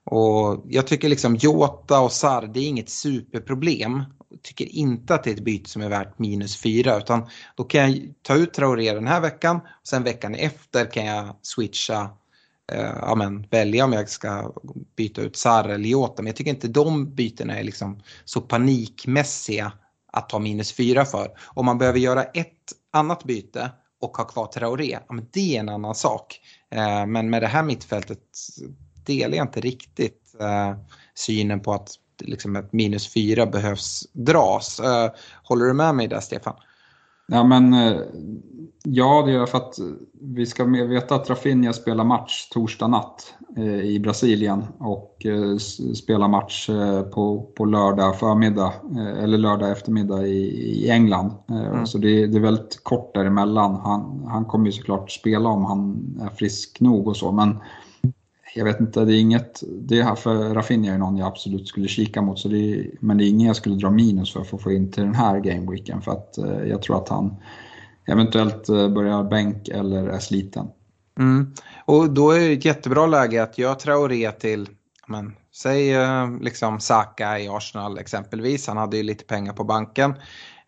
och jag tycker liksom Jota och Sar, det är inget superproblem tycker inte att det är ett byte som är värt minus fyra utan då kan jag ta ut Traoré den här veckan och sen veckan efter kan jag switcha eh, ja, men, välja om jag ska byta ut Sar eller Jota. Men jag tycker inte de bytena är liksom så panikmässiga att ta minus fyra för. Om man behöver göra ett annat byte och ha kvar Traoré, ja, men det är en annan sak. Eh, men med det här mittfältet delar jag inte riktigt eh, synen på att liksom ett minus fyra behövs dras. Uh, håller du med mig där Stefan? Ja, men, eh, ja, det är för att vi ska veta att Rafinha spelar match torsdag natt eh, i Brasilien och eh, spelar match eh, på, på lördag förmiddag eh, eller lördag eftermiddag i, i England. Mm. Så det, det, är väldigt kort däremellan. Han, han kommer ju såklart spela om han är frisk nog och så, men jag vet inte, det är inget, det här för Rafinha är någon jag absolut skulle kika mot, så det är, men det är ingen jag skulle dra minus för, för att få in till den här gameweeken för att eh, jag tror att han eventuellt eh, börjar bänk eller är sliten. Mm. Och då är det ett jättebra läge att jag Traoré till, men, säg eh, liksom Saka i Arsenal exempelvis, han hade ju lite pengar på banken.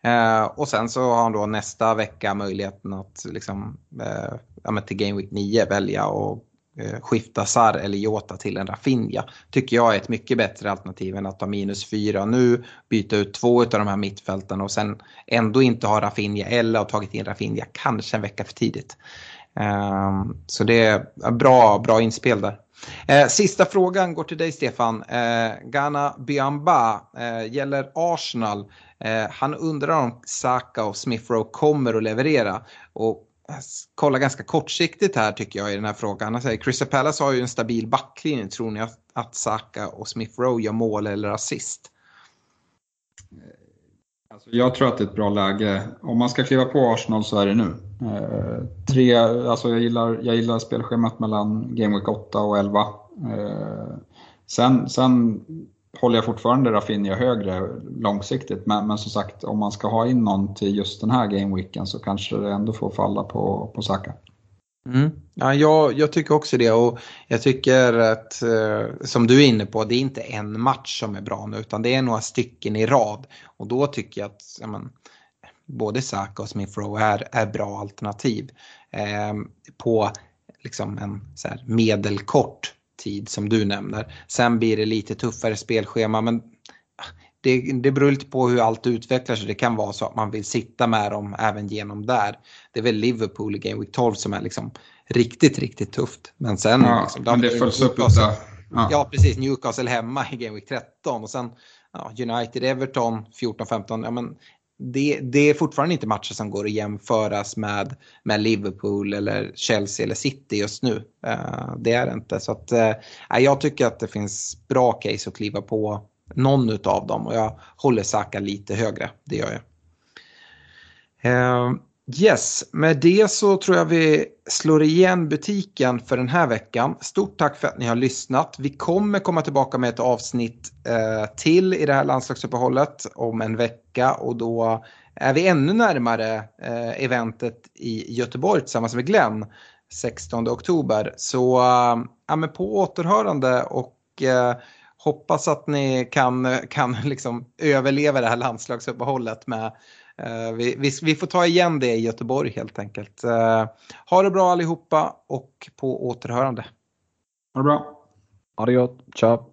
Eh, och sen så har han då nästa vecka möjligheten att liksom, eh, ja, till Game Week 9 välja och Eh, skifta Sar eller Jota till en Rafinha. Tycker jag är ett mycket bättre alternativ än att ta minus fyra nu, byta ut två av de här mittfälten och sen ändå inte ha Rafinha eller ha tagit in Rafinha kanske en vecka för tidigt. Ehm, så det är bra, bra inspel där. Eh, sista frågan går till dig Stefan. Eh, Ghana Biamba gäller Arsenal. Han undrar om Saka och Smith Rowe kommer att leverera. Och Äh, kolla ganska kortsiktigt här tycker jag i den här frågan. Alltså, säger Crystal Palace har ju en stabil backlinje. Tror ni att, att Saka och Smith Rowe gör mål eller assist? Eh, alltså jag tror att det är ett bra läge. Om man ska kliva på Arsenal så är det nu. Eh, tre, alltså jag, gillar, jag gillar spelschemat mellan Game Week 8 och 11. Eh, sen, sen håller jag fortfarande Rafinha högre långsiktigt. Men, men som sagt, om man ska ha in någon till just den här gameweeken så kanske det ändå får falla på, på Saka. Mm. Ja, jag, jag, tycker också det och jag tycker att eh, som du är inne på, det är inte en match som är bra nu utan det är några stycken i rad. Och då tycker jag att ja, men, både Saka och Smith Rowe är, är bra alternativ eh, på liksom en så här, medelkort tid som du nämner. Sen blir det lite tuffare spelschema men det, det beror lite på hur allt utvecklar sig. Det kan vara så att man vill sitta med dem även genom där. Det är väl Liverpool i Game Week 12 som är liksom riktigt, riktigt tufft. Men sen... Ja, liksom, men det följs upp utav... Ja. ja. precis. Newcastle hemma i Game Week 13 och sen ja, United, Everton 14-15. Ja, men det, det, är fortfarande inte matcher som går att jämföras med, med Liverpool eller Chelsea eller City just nu. Uh, det är det inte. Så att, uh, jag tycker att det finns bra case att kliva på någon av dem och jag håller Saka lite högre. Det gör jag. Uh, yes, med det så tror jag vi slår igen butiken för den här veckan. Stort tack för att ni har lyssnat. Vi kommer komma tillbaka med ett avsnitt eh, till i det här landslagsuppehållet om en vecka och då är vi ännu närmare eh, eventet i Göteborg tillsammans med Glenn 16 oktober. Så eh, ja, men på återhörande och eh, hoppas att ni kan, kan [laughs] liksom överleva det här landslagsuppehållet med vi, vi, vi, får ta igen det i Göteborg helt enkelt. Uh, ha det bra allihopa och på återhörande. Ha det bra. Ha det gott. Ciao.